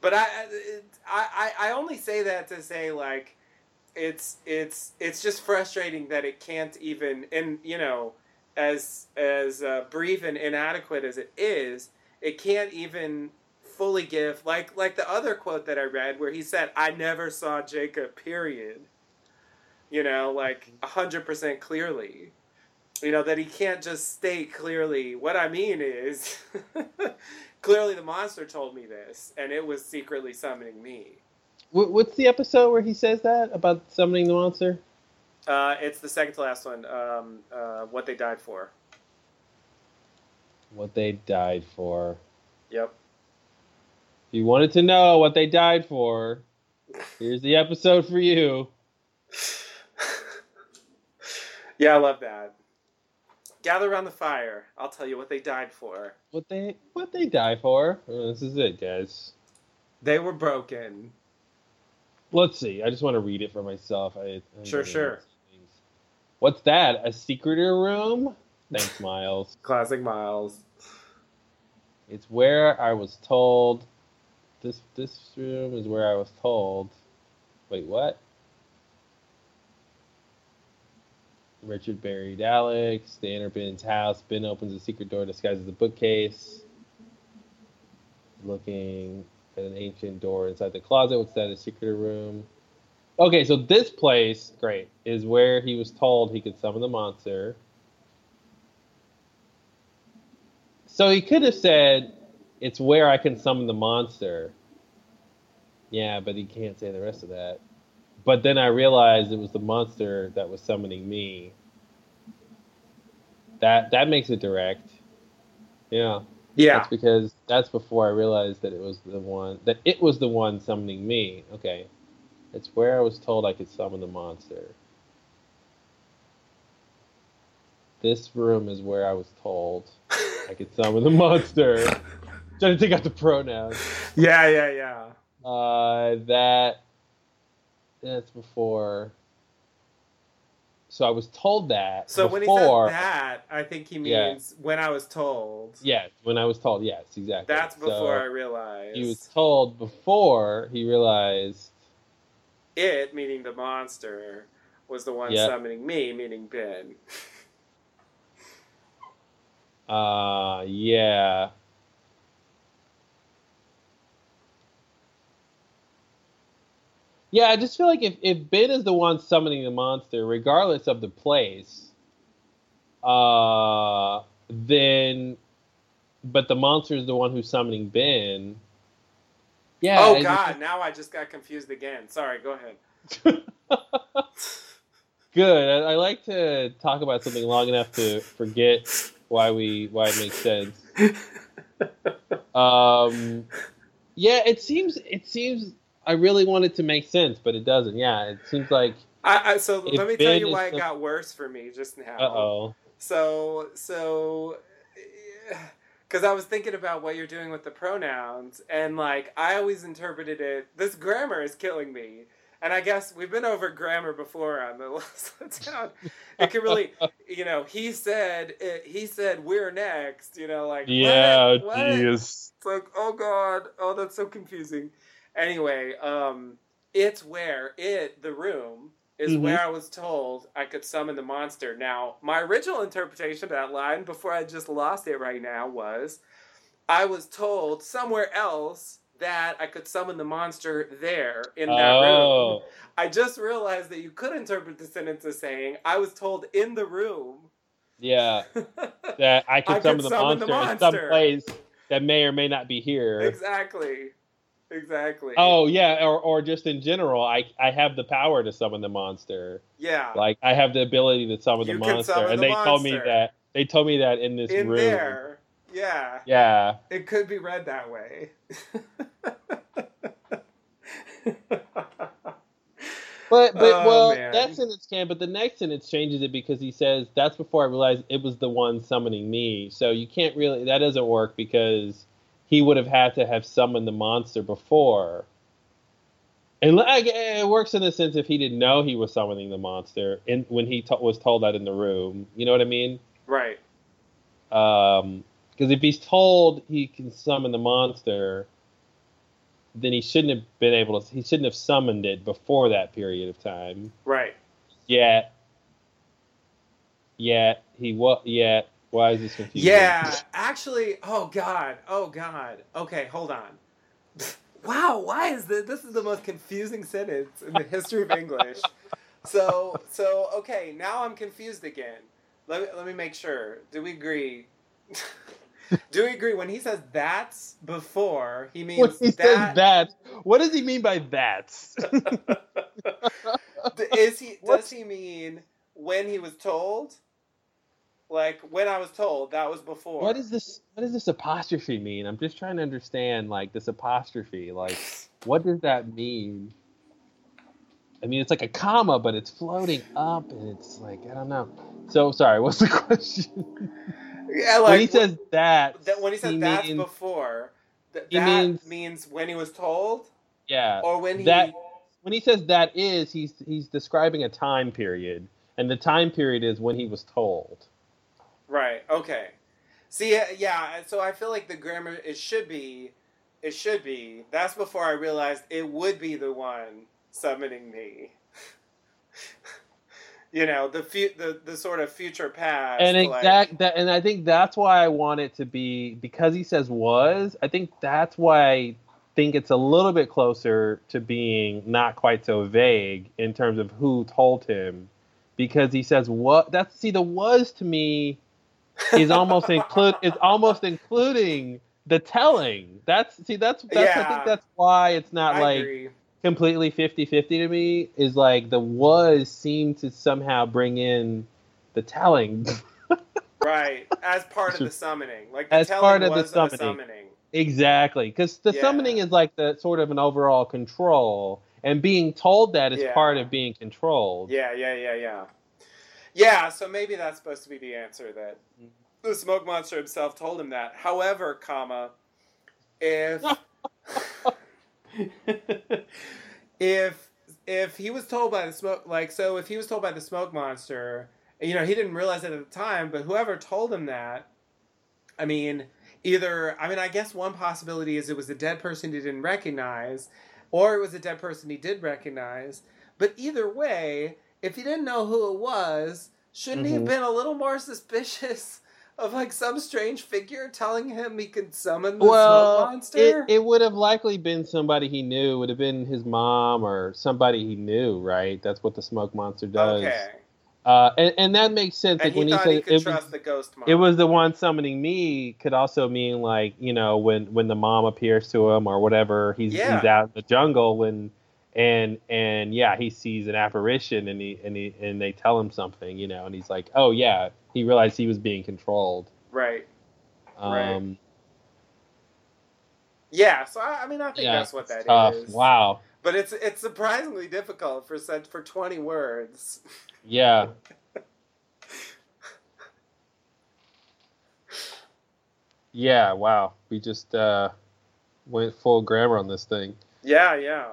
But I I- I I I only say that to say like it's it's it's just frustrating that it can't even and you know as as uh, brief and inadequate as it is, it can't even fully give like like the other quote that I read where he said I never saw Jacob period. You know, like a hundred percent clearly. You know that he can't just state clearly. What I mean is, clearly the monster told me this, and it was secretly summoning me. Wh- What's the episode where he says that about summoning the monster? Uh, it's the second to last one. Um, uh, what they died for. What they died for. Yep. If you wanted to know what they died for, here's the episode for you. Yeah, I love that. Gather around the fire. I'll tell you what they died for. What they what they die for? Uh, this is it, guys. They were broken. Let's see. I just want to read it for myself. I, I Sure, sure. What's that? A secreter room? Thanks, Miles. Classic Miles. It's where I was told. This this room is where I was told. Wait, what? Richard buried Alex. They enter Ben's house. Ben opens a secret door disguises a bookcase. Looking at an ancient door inside the closet. What's that? A secret room. Okay, so this place, great, is where he was told he could summon the monster. So he could have said, "It's where I can summon the monster." Yeah, but he can't say the rest of that. But then I realized it was the monster that was summoning me. That that makes it direct. Yeah. Yeah. That's because that's before I realized that it was the one that it was the one summoning me. Okay. It's where I was told I could summon the monster. This room is where I was told I could summon the monster. Trying to take out the pronouns. Yeah, yeah, yeah. Uh, that that's before. So I was told that. So when he before, said that, I think he Yeah. means when I was told. Yes, when I was told, yes, exactly. That's before So I realized. He was told before he realized. It, meaning the monster, was the one Yeah. summoning me, meaning Ben. Uh, yeah. Yeah, I just feel like if, if Ben is the one summoning the monster, regardless of the place, uh, then, but the monster is the one who's summoning Ben. Yeah. oh I just- God! Now I just got confused again. Sorry. Go ahead. Good. I, I like to talk about something long enough to forget why we why it makes sense. Um, yeah, it seems it seems I really want it to make sense, but it doesn't. Yeah, it seems like I, I, so let me tell you why it got worse for me just now. uh oh. So so because I was thinking about what you're doing with the pronouns, and like I always interpreted it. This grammar is killing me. And I guess we've been over grammar before on the Let's Down. It can really, you know, he said, it, he said, we're next, you know, like. Yeah, jeez. It's like, oh god, oh that's so confusing. Anyway, um, it's where it the room is Mhm. where I was told I could summon the monster. Now, my original interpretation of that line before I just lost it right now was I was told somewhere else that I could summon the monster there in that Oh. room. I just realized that you could interpret the sentence as saying I was told in the room Yeah. That I could I could summon the summon the monster in monster. some place that may or may not be here. Exactly. Exactly. Oh yeah, or or just in general, I I have the power to summon the monster. Yeah. Like I have the ability to summon You the monster, summon and the they told me that they told me that in this In room. there. Yeah. Yeah. It could be read that way. But but Oh, well, man. that sentence can. But the next sentence changes it because he says that's before I realized it was the one summoning me. So you can't really that doesn't work because he would have had to have summoned the monster before. And like, it works in the sense if he didn't know he was summoning the monster in when he was told that in the room. You know what I mean? right. Um, because if he's told he can summon the monster, then he shouldn't have been able to. He shouldn't have summoned it before that period of time. Right. Yet, yet he what? Yet why is this confusing? Yeah, actually, oh god, oh god. Okay, hold on. Wow, why is this? This is the most confusing sentence in the history of English. So, so okay, now I'm confused again. Let me let me make sure. Do we agree? Do we agree when he says that's before he means When he that? says that, what does he mean by that? Is he? Does he mean when he was told? Like when I was told that was before. what is this? What does this apostrophe mean? I'm just trying to understand, like this apostrophe. Like, what does that mean? I mean, it's like a comma, but it's floating up, and it's like I don't know. So sorry, what's the question? Yeah, like when he says that, that when he says he that's means- before, th- that means- means, when he was told, yeah, or when he that when he says that is, he's he's describing a time period, and the time period is when he was told. Right. Okay. See, uh, yeah. So I feel like the grammar it should be, it should be. That's before I realized it would be the one summoning me. you know the fu- the the sort of future past. and like- exact that, and I think that's why I want it to be because he says was. I think that's why I think it's a little bit closer to being not quite so vague in terms of who told him, because he says what. That's see the was to me is almost include is almost including the telling. That's see that's that's I think that's why it's not I like agree. completely 50-50 to me is like the was seemed to somehow bring in the telling right as part of the summoning, like the as telling part of the summoning. summoning. exactly because the Yeah. summoning is like the sort of an overall control and being told that is Yeah. part of being controlled Yeah, yeah, yeah, yeah. Yeah, so maybe that's supposed to be the answer that mm-hmm. the smoke monster himself told him that. However, comma, if if if he was told by the smoke like so if he was told by the smoke monster, you know, he didn't realize it at the time, but whoever told him that, I mean, either I mean, I guess one possibility is it was a dead person he didn't recognize, or it was a dead person he did recognize. But either way, if he didn't know who it was, shouldn't he have Mhm. been a little more suspicious of like some strange figure telling him he could summon the well smoke monster? it, it would have likely been somebody he knew It would have been his mom or somebody he knew right that's what the smoke monster does okay. uh, and, and that makes sense And like he when he said he could it was- trust the ghost mom. it was the one summoning me could also mean like you know when when the mom appears to him or whatever he's Yeah. he's out in the jungle when and and yeah he sees an apparition and he and he and they tell him something you know and he's like oh yeah he realized he was being controlled right. um Right. Yeah, so I, I mean, I think yeah that's what that is. tough wow But it's it's surprisingly difficult for such for twenty words. yeah yeah wow we just uh went full grammar on this thing Yeah, yeah,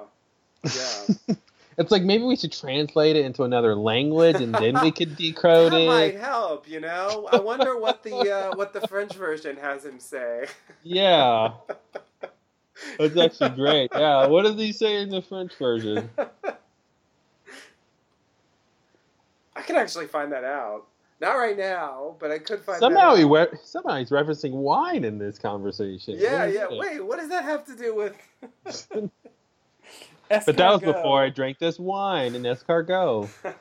yeah. It's like maybe we should translate it into another language and then we could decode that might it. help. You know, I wonder what the uh, what the French version has him say. Yeah. That's actually great. Yeah. What does he say in the French version? I could actually find that out. Not right now, but I could find Somehow that he we- somehow he's referencing wine in this conversation. Yeah, yeah. it? Wait, what does that have to do with? But that was before I drank this wine in escargot.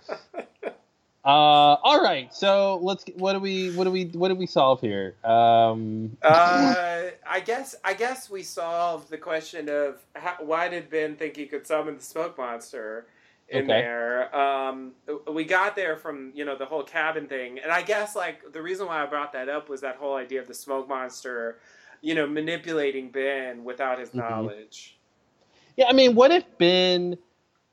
Uh, all right. So let's. What do we? What do we? What do we solve here? Um, Uh, I guess I guess we solved the question of how, why did Ben think he could summon the smoke monster in Okay. there. Um, we got there from you know the whole cabin thing, and I guess like the reason why I brought that up was that whole idea of the smoke monster, you know, manipulating Ben without his Mhm. knowledge. Yeah, I mean, what if Ben?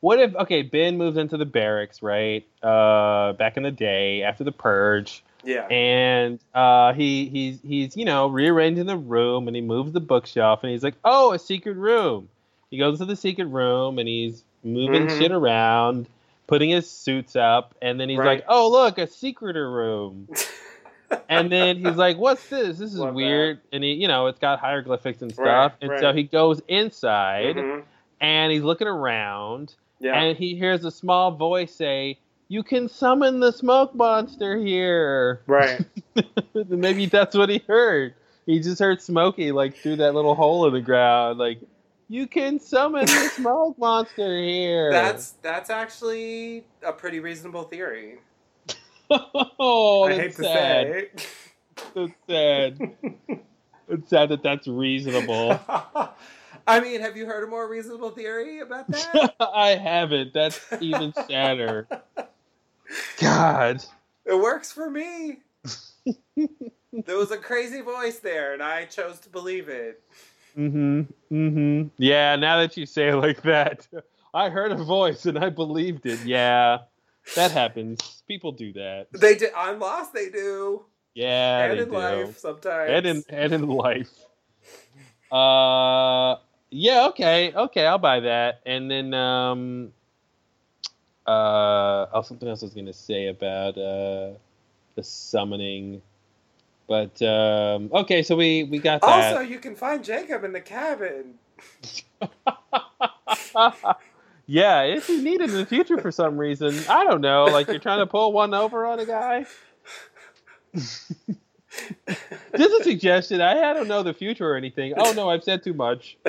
What if okay, Ben moves into the barracks, right? Uh, back in the day after the purge, Yeah. and uh, he he's he's you know rearranging the room, and he moves the bookshelf, and he's like, oh, a secret room. He goes to the secret room, and he's moving Mhm. shit around, putting his suits up, and then he's Right. like, oh, look, a secreter room. and then he's like, "What's this? This is Love that. weird." And he, you know, it's got hieroglyphics and stuff. Right, and right. so he goes inside, Mhm. and he's looking around, Yeah. and he hears a small voice say, "You can summon the smoke monster here." Right. Maybe that's what he heard. He just heard Smokey like through that little hole in the ground, like, "You can summon the smoke monster here." That's that's actually a pretty reasonable theory. Oh, I hate to sad. say it. That's sad. it's sad that that's reasonable. I mean, have you heard a more reasonable theory about that? I haven't. That's even sadder. God. it works for me. there was a crazy voice there, and I chose to believe it. Mm-hmm. Mm-hmm. Yeah, now that you say it like that, I heard a voice and I believed it. Yeah. That happens. People do that. They did. I'm lost. They do. Yeah, and they in do. life sometimes. And in and in life. Uh yeah, okay, okay, I'll buy that. And then um uh oh something else I was gonna say about uh the summoning. But um okay, so we we got that. Also, you can find Jacob in the cabin. yeah, if you need it in the future for some reason, I don't know, like you're trying to pull one over on a guy. Just a suggestion. I, I don't know the future or anything. Oh no, I've said too much.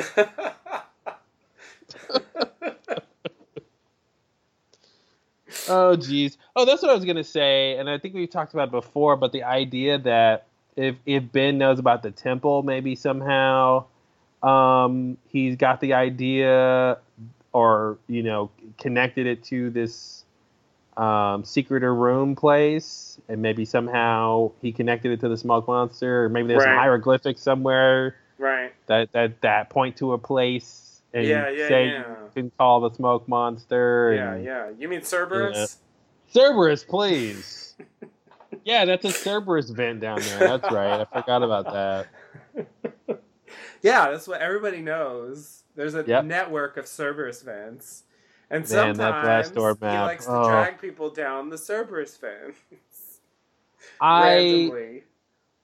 oh geez. Oh, that's what I was gonna say, and I think we talked about it before. But the idea that if if Ben knows about the temple, maybe somehow um, he's got the idea, or you know, connected it to this um, secret or room place, and maybe somehow he connected it to the smoke monster, or maybe there's some Right. hieroglyphics somewhere Right. that that that point to a place and Yeah, yeah, say yeah. you can call the smoke monster. Yeah, and, yeah. You mean Cerberus? Cerberus, please. yeah, that's a Cerberus vent down there. That's right. I forgot about that. Yeah, that's what everybody knows. There's a Yep. network of Cerberus vents. And Man, that sometimes he likes to Oh. drag people down the Cerberus vents. I randomly.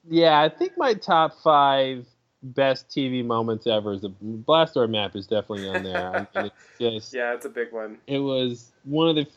yeah, I think my top five best TV moments ever is the Blastdoor map is definitely on there. I mean, it's just Yeah, it's a big one. it was one of the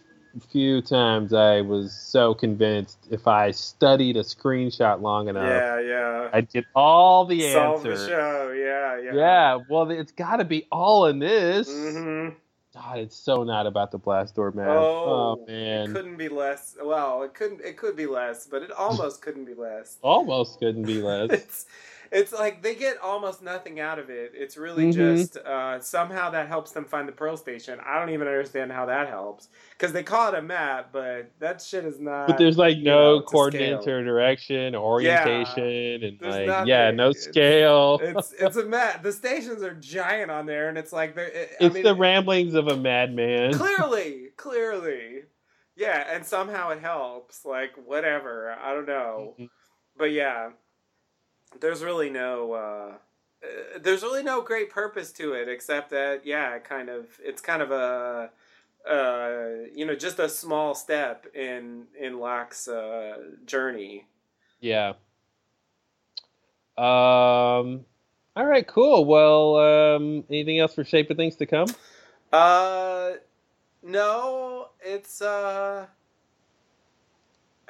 few times I was so convinced if I studied a screenshot long enough, Yeah, yeah. I'd get all the Solve the answers. show. Yeah, yeah. Yeah, well, it's got to be all in this. Mhm. God, it's so not about the Blastdoor map. Oh, It man, it couldn't be less. Well, it couldn't. It could be less, but it almost couldn't be less. almost couldn't be less. It's it's like they get almost nothing out of it. It's really Mhm. just uh, somehow that helps them find the pearl station. I don't even understand how that helps because they call it a map, but that shit is not. but there's like no know, coordinates or direction or Yeah. orientation and like yeah, no scale. It's it's a map. The stations are giant on there, and it's like they're. It, I it's mean, the ramblings of a madman. clearly, clearly, yeah, and somehow it helps. Like whatever, I don't know, Mm-hmm. but yeah, there's really no. Uh, uh, there's really no great purpose to it except that yeah, it kind of it's kind of a uh, you know just a small step in in Locke's uh, journey. Yeah. Um. All right. Cool. Well. Um. Anything else for shape of things to come? Uh, no, it's uh.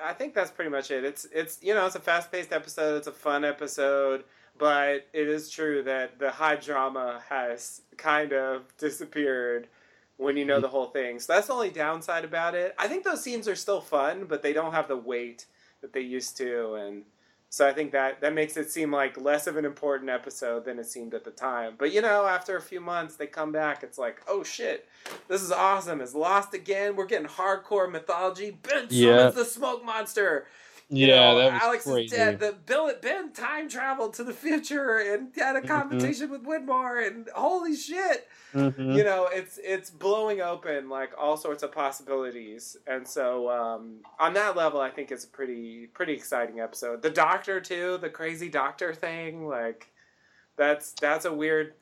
I think that's pretty much it. It's it's you know it's a fast paced episode. It's a fun episode, but it is true that the high drama has kind of disappeared when you know the whole thing. So that's the only downside about it. I think those scenes are still fun, but they don't have the weight that they used to, and so I think that that makes it seem like less of an important episode than it seemed at the time. But you know, after a few months, they come back. It's like, oh shit, this is awesome. It's lost again. We're getting hardcore mythology. Ben summons the smoke monster. Yeah, know, that was Alex crazy. is dead. The Bill Ben time traveled to the future and had a Mhm. competition with Widmore, and holy shit, Mhm. you know, it's it's blowing open like all sorts of possibilities. And so um, on that level, I think it's a pretty pretty exciting episode. The Doctor too, the crazy Doctor thing, like that's that's a weird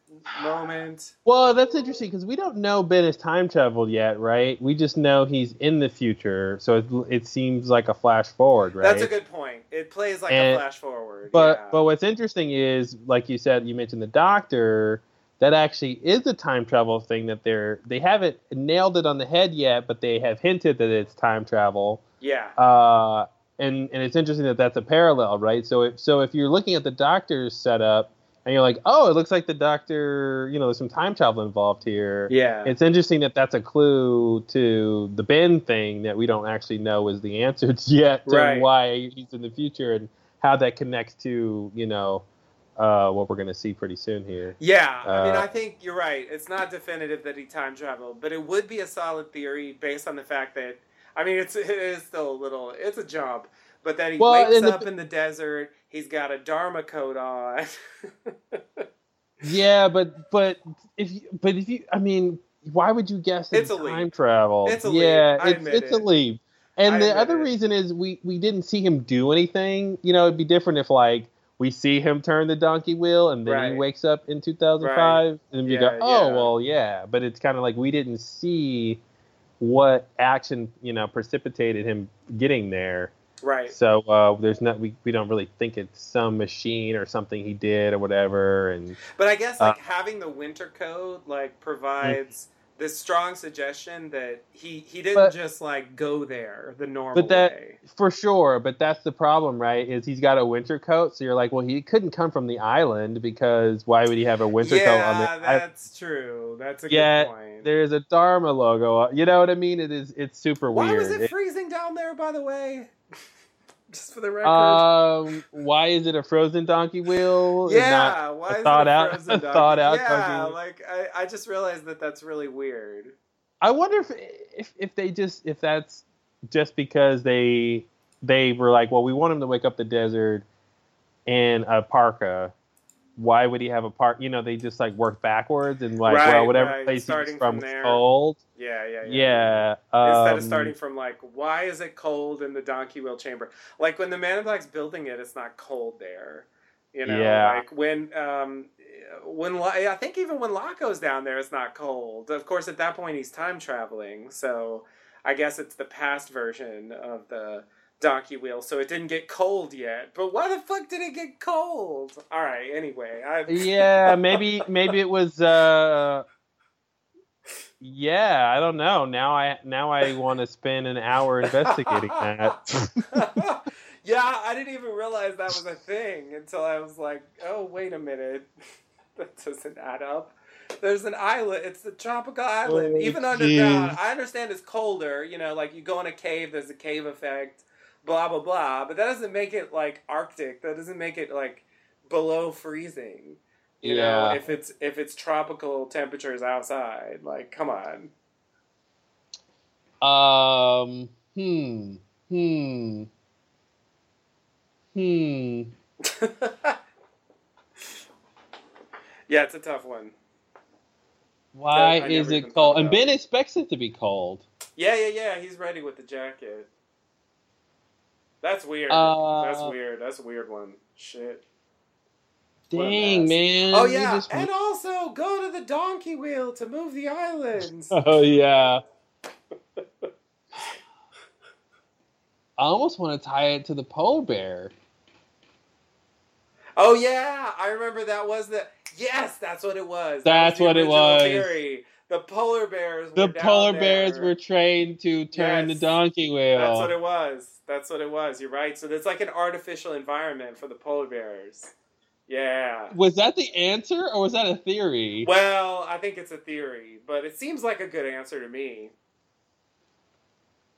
moment. Well, that's interesting because we don't know Ben has time traveled yet, right? We just know he's in the future, so it, it seems like a flash forward, right? That's a good point. It plays like And- a flash forward. But yeah. but what's interesting is, like you said, you mentioned the Doctor. That actually is a time travel thing that they're they haven't nailed it on the head yet, but they have hinted that it's time travel. yeah. Uh, and and it's interesting that that's a parallel, right? So if so if you're looking at the Doctor's setup and you're like, oh, it looks like the Doctor, you know, there's some time travel involved here. Yeah. It's interesting that that's a clue to the Ben thing that we don't actually know is the answer yet to Right. why he's in the future and how that connects to you know uh, what we're going to see pretty soon here. Yeah, I mean, Uh, I think you're right. It's not definitive that he time traveled, but it would be a solid theory based on the fact that, I mean, it's it is still a little, it's a jump, but that he Well, wakes the- up in the desert, he's got a Dharma coat on. Yeah, but but if you, but if you, I mean, why would you guess It's a leap. time travel? It's a leap. yeah, I it's it's a it. leap. And I the other it. reason is we we didn't see him do anything. You know, it'd be different if like we see him turn the donkey wheel and then he wakes up in 2005 Right. and you Yeah, go, "Oh, yeah. well, yeah." But it's kind of like we didn't see what action, you know, precipitated him getting there. Right. So uh, there's not we, we don't really think it's some machine or something he did or whatever and But I guess Uh, like having the winter coat like provides this strong suggestion that he he didn't But- just like go there the normal But that way. for sure, but that's the problem, right? Is he's got a winter coat, so you're like, well, he couldn't come from the island because why would he have a winter coat on the Yeah, that's true. That's a Yeah, good point. there's a Dharma logo. uh, You know what I mean? It is. It's super Why weird. was it It- freezing down there, by the way? Just for the record. um, why is it a frozen donkey wheel? yeah, not why is thought it a out, frozen a donkey? thought out Yeah, donkey. like I, I just realized that that's really weird. I wonder if if if they just if that's just because they they were like, well, we want him to wake up the desert in a parka. Why would he have a part? You know, they just like work backwards and like, Right, well, whatever right, place starting he's from from there. cold. Yeah, yeah, yeah. Yeah. Instead um, of starting from like, why is it cold in the donkey wheel chamber? Like when the Man in Black's building it, it's not cold there. You know, Yeah. like when um when I think even when Locke's down there, it's not cold. Of course, at that point he's time traveling, so I guess it's the past version of the donkey wheel. So it didn't get cold yet. But why the fuck did it get cold? All right. Anyway, I yeah, maybe maybe it was. uh Yeah, I don't know. Now I now I want to spend an hour investigating that. Yeah, I didn't even realize that was a thing until I was like, oh, wait a minute. that doesn't add up. There's an island. It's the tropical island. Oh, even underground. jeez. I understand it's colder. You know, like you go in a cave, there's a cave effect, blah, blah, blah. But that doesn't make it like Arctic. That doesn't make it like below freezing. You know, Yeah. if it's if it's tropical temperatures outside, like come on. Um. Hmm. Hmm. Hmm. Yeah, it's a tough one. Why is it cold? And Ben expects it to be cold. Yeah, yeah, yeah. He's ready with the jacket. That's weird. Uh, That's weird. That's a weird one. Shit. Dang, man. Oh yeah, just- and also go to the donkey wheel to move the islands. Oh yeah. I almost want to tie it to the polar bear. oh yeah, I remember that was the yes, that's what it was. That That's the what it was. Theory. The polar bears. The polar there. bears were trained to turn Yes. the donkey wheel. That's what it was. That's what it was. You're right. So it's like an artificial environment for the polar bears. Yeah. Was that the answer, or was that a theory? Well, I think it's a theory, but it seems like a good answer to me.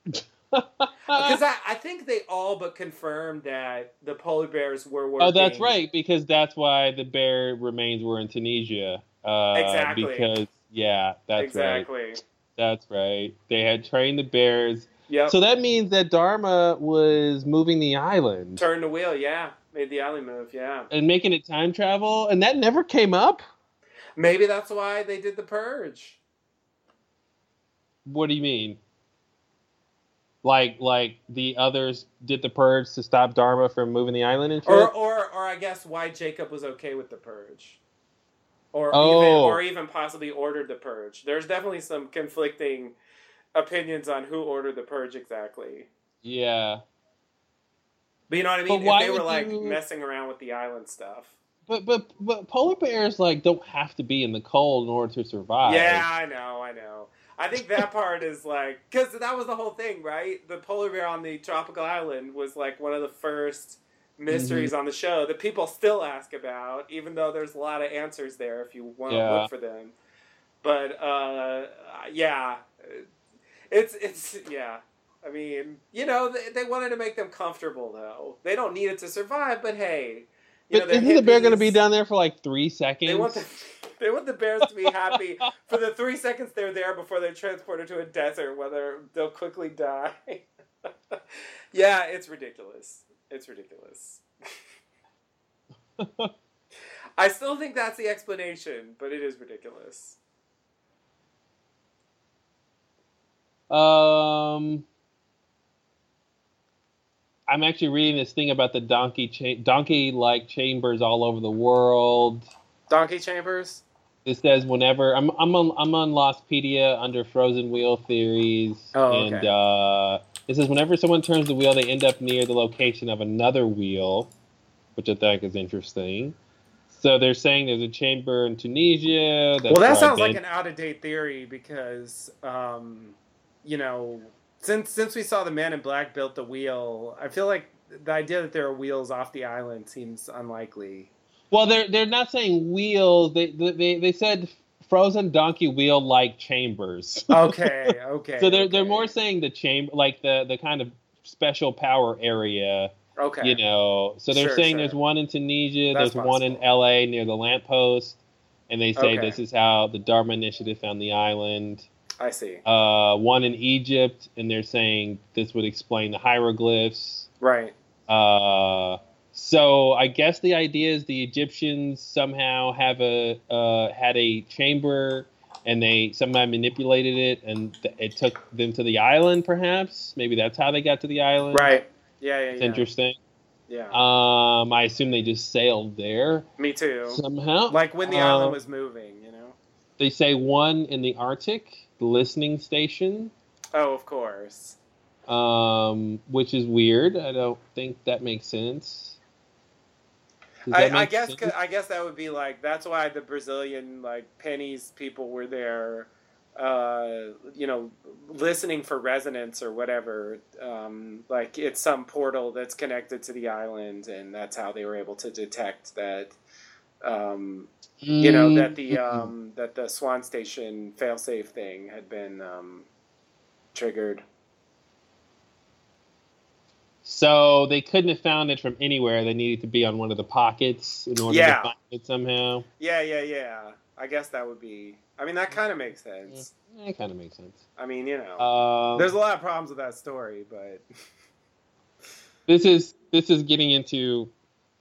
Because I, I think they all but confirmed that the polar bears were working. Oh, that's right, because that's why the bear remains were in Tunisia. Uh, Exactly. Because yeah, that's exactly. right. That's right. They had trained the bears. Yep. So that means that Dharma was moving the island Turned the wheel, yeah. Made the alley move, yeah. and making it time travel, and that never came up. Maybe that's why they did the purge. What do you mean? Like, like the others did the purge to stop Dharma from moving the island and shit? Or, or, or I guess why Jacob was okay with the purge, or even, Oh. or even possibly ordered the purge. There's definitely some conflicting opinions on who ordered the purge exactly. yeah. But you know what I mean? why if they were like you- messing around with the island stuff. But but but polar bears like don't have to be in the cold in order to survive. Yeah, I know, I know. I think that part is like because that was the whole thing, right? The polar bear on the tropical island was like one of the first mysteries Mm-hmm. on the show that people still ask about, even though there's a lot of answers there if you want to Yeah. look for them. But uh, yeah, it's it's yeah. I mean, you know, they, they wanted to make them comfortable though. They don't need it to survive, but hey, you But know, isn't the bear going to be down there for like three seconds? They want the they want the bears to be happy for the three seconds they're there before they're transported to a desert, whether they'll quickly die. yeah, it's ridiculous. It's ridiculous. I still think that's the explanation, but it is ridiculous. Um, I'm actually reading this thing about the donkey cha- donkey-like chambers all over the world. Donkey Chambers? It says whenever I'm I'm on I'm on Lostpedia under Frozen Wheel theories, Oh, and uh, it says whenever someone turns the wheel, they end up near the location of another wheel, which I think is interesting. So they're saying there's a chamber in Tunisia. Well, that sounds like an out of date theory because, um, you know, since since we saw the Man in Black built the wheel, I feel like the idea that there are wheels off the island seems unlikely. Well, they're they're not saying wheels. They they they said frozen donkey wheel like chambers. Okay, okay. so they're they're more saying the chamber, like the the kind of special power area. Okay. You know, so they're Sure, saying sure. there's one in Tunisia, That's there's one in L.A. near the lamppost, and they say Okay. this is how the Dharma Initiative found the island. I see. Uh, one in Egypt, and they're saying this would explain the hieroglyphs. Right. Uh, so I guess the idea is the Egyptians somehow have a uh, had a chamber, and they somehow manipulated it, and th- it took them to the island. Perhaps maybe that's how they got to the island. Right. Yeah, yeah, It's yeah. interesting. Yeah. Um, I assume they just sailed there. Me too. Somehow. Like when the island was moving, you know. They say one in the Arctic, the listening station, Oh, of course. um, which is weird. I don't think that makes sense. I, I guess I guess that would be like that's why the Brazilian like Penny's people were there, uh, you know, listening for resonance or whatever. Um, like it's some portal that's connected to the island, and that's how they were able to detect that. Um, you know that the Mm. um, that the Swan Station failsafe thing had been um, triggered. So they couldn't have found it from anywhere. They needed to be on one of the pockets in order Yeah. to find it somehow. Yeah, yeah, yeah. I guess that would be. I mean, that kind of makes sense. That kind of makes sense. I mean, you know, Um, there's a lot of problems with that story, but this is this is getting into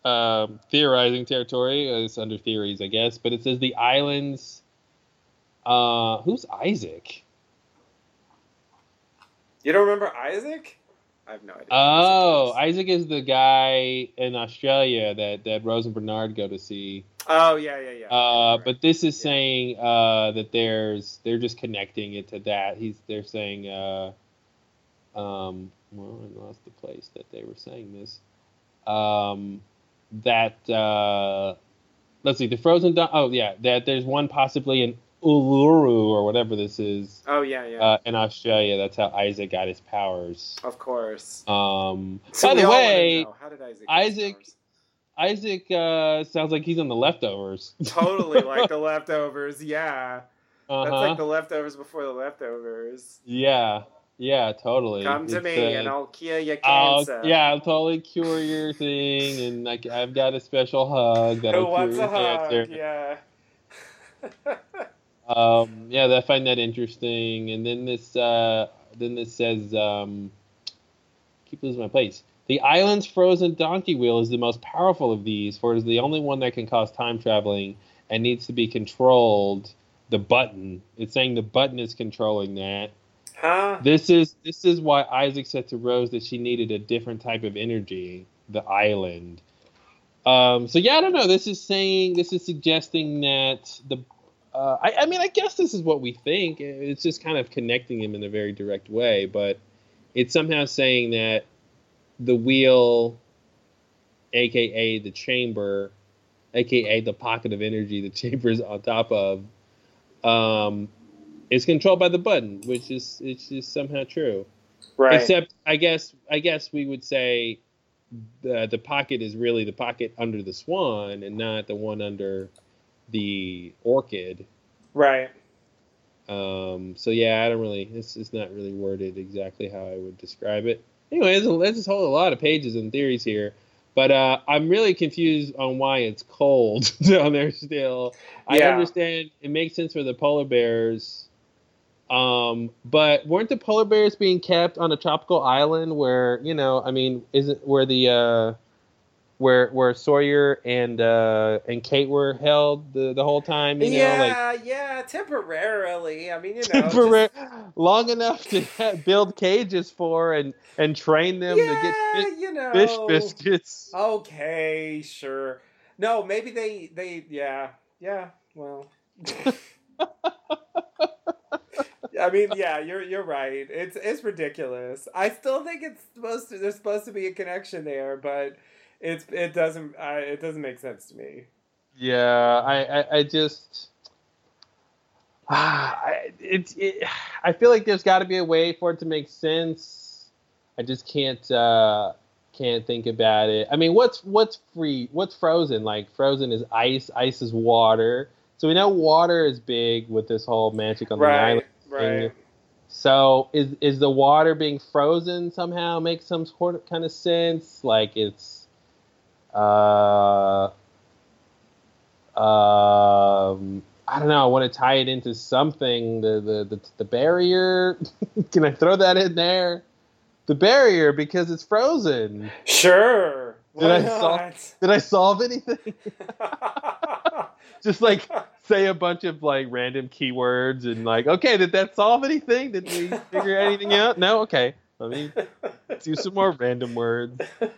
um, theorizing territory. Uh, It's under theories, I guess. But it says the islands. Uh, who's Isaac? you don't remember Isaac? I have no idea. Oh, Isaac is the guy in Australia that that Rose and Bernard go to see. Oh yeah, yeah, yeah. Uh, but this is saying uh, that there's they're just connecting it to that. He's they're saying uh, um, well I lost the place that they were saying this. Um, that uh, let's see the frozen oh yeah that there's one possibly in Uluru or whatever this is Oh yeah, yeah. uh, in Australia. That's how Isaac got his powers. of course. Um, So by the way, how did Isaac? get Isaac? Isaac uh, sounds like he's on the leftovers. totally like the leftovers. Yeah, that's Uh-huh. like the leftovers before the leftovers. Yeah, yeah, totally. Come to It's, me uh, and I'll cure your I'll- cancer. yeah, I'll totally cure your thing, and like I've got a special hug that'll Who wants cure a your hug? cancer. Yeah. Um, yeah, I find that interesting. And then this, uh, then this says, um, keep losing my place. The island's frozen donkey wheel is the most powerful of these, for it is the only one that can cause time traveling and needs to be controlled. The button. It's saying the button is controlling that. Huh? This is this is why Isaac said to Rose that she needed a different type of energy, the island. Um, so yeah, I don't know. This is saying this is suggesting that the. Uh, I, I mean, I guess this is what we think. It's just kind of connecting him in a very direct way, but it's somehow saying that the wheel, aka the chamber, aka the pocket of energy the chamber is on top of, um, is controlled by the button, which is it's just somehow true. Right. Except I guess I guess we would say the the pocket is really the pocket under the swan and not the one under the orchid. Right. Um, so yeah, I don't really. It's it's not really worded exactly how I would describe it. Anyway, there's, a, a whole lot of pages and theories here, but uh, I'm really confused on why it's cold down there still. I understand it makes sense for the polar bears, um, but weren't the polar bears being kept on a tropical island where you know? I mean, isn't where the uh, where where Sawyer and uh, and Kate were held the, the whole time? You know, like yeah, yeah, temporarily. I mean, you know, temporary, long enough to build cages for and and train them to get fish, you know. fish biscuits. Okay, sure. No, maybe they they yeah yeah. Well, I mean, yeah, you're you're right. It's it's ridiculous. I still think it's supposed to. There's supposed to be a connection there, but it's it doesn't. I, it doesn't make sense to me. Yeah, I I, I just. Ah, I, it's it, I feel like there's got to be a way for it to make sense. I just can't uh, can't think about it. I mean, what's what's free? What's frozen? Like frozen is ice. Ice is water. So we know water is big with this whole magic on the Right, island. thing. right. So is is the water being frozen somehow make some sort of kind of sense? Like it's uh um I don't know, I want to tie it into something. The the the, the barrier. Can I throw that in there? The barrier because it's frozen. Sure. Did I solve did I solve anything? Just like say a bunch of like random keywords and like, okay, did that solve anything? Did we figure anything out? No? Okay. Let me do some more random words.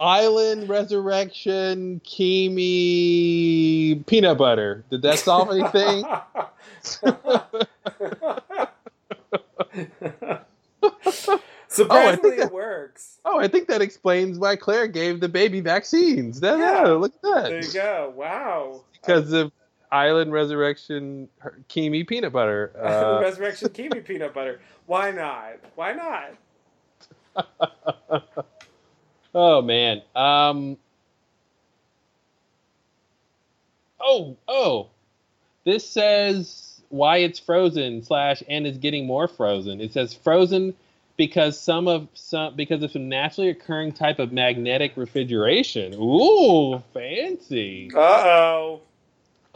Island Resurrection Keamy Peanut Butter. Did that solve anything? Surprisingly, think that- it works. Oh, I think that explains why Claire gave the baby vaccines. That, Yeah. yeah, look at that. There you go. Wow. Because of Island Resurrection her- Keamy Peanut Butter. Uh, Resurrection kiwi peanut butter. Why not? Why not? oh man. Um. Oh oh, this says why it's frozen slash and is getting more frozen. It says frozen because some of some because of some naturally occurring type of magnetic refrigeration. Ooh, fancy. Uh oh.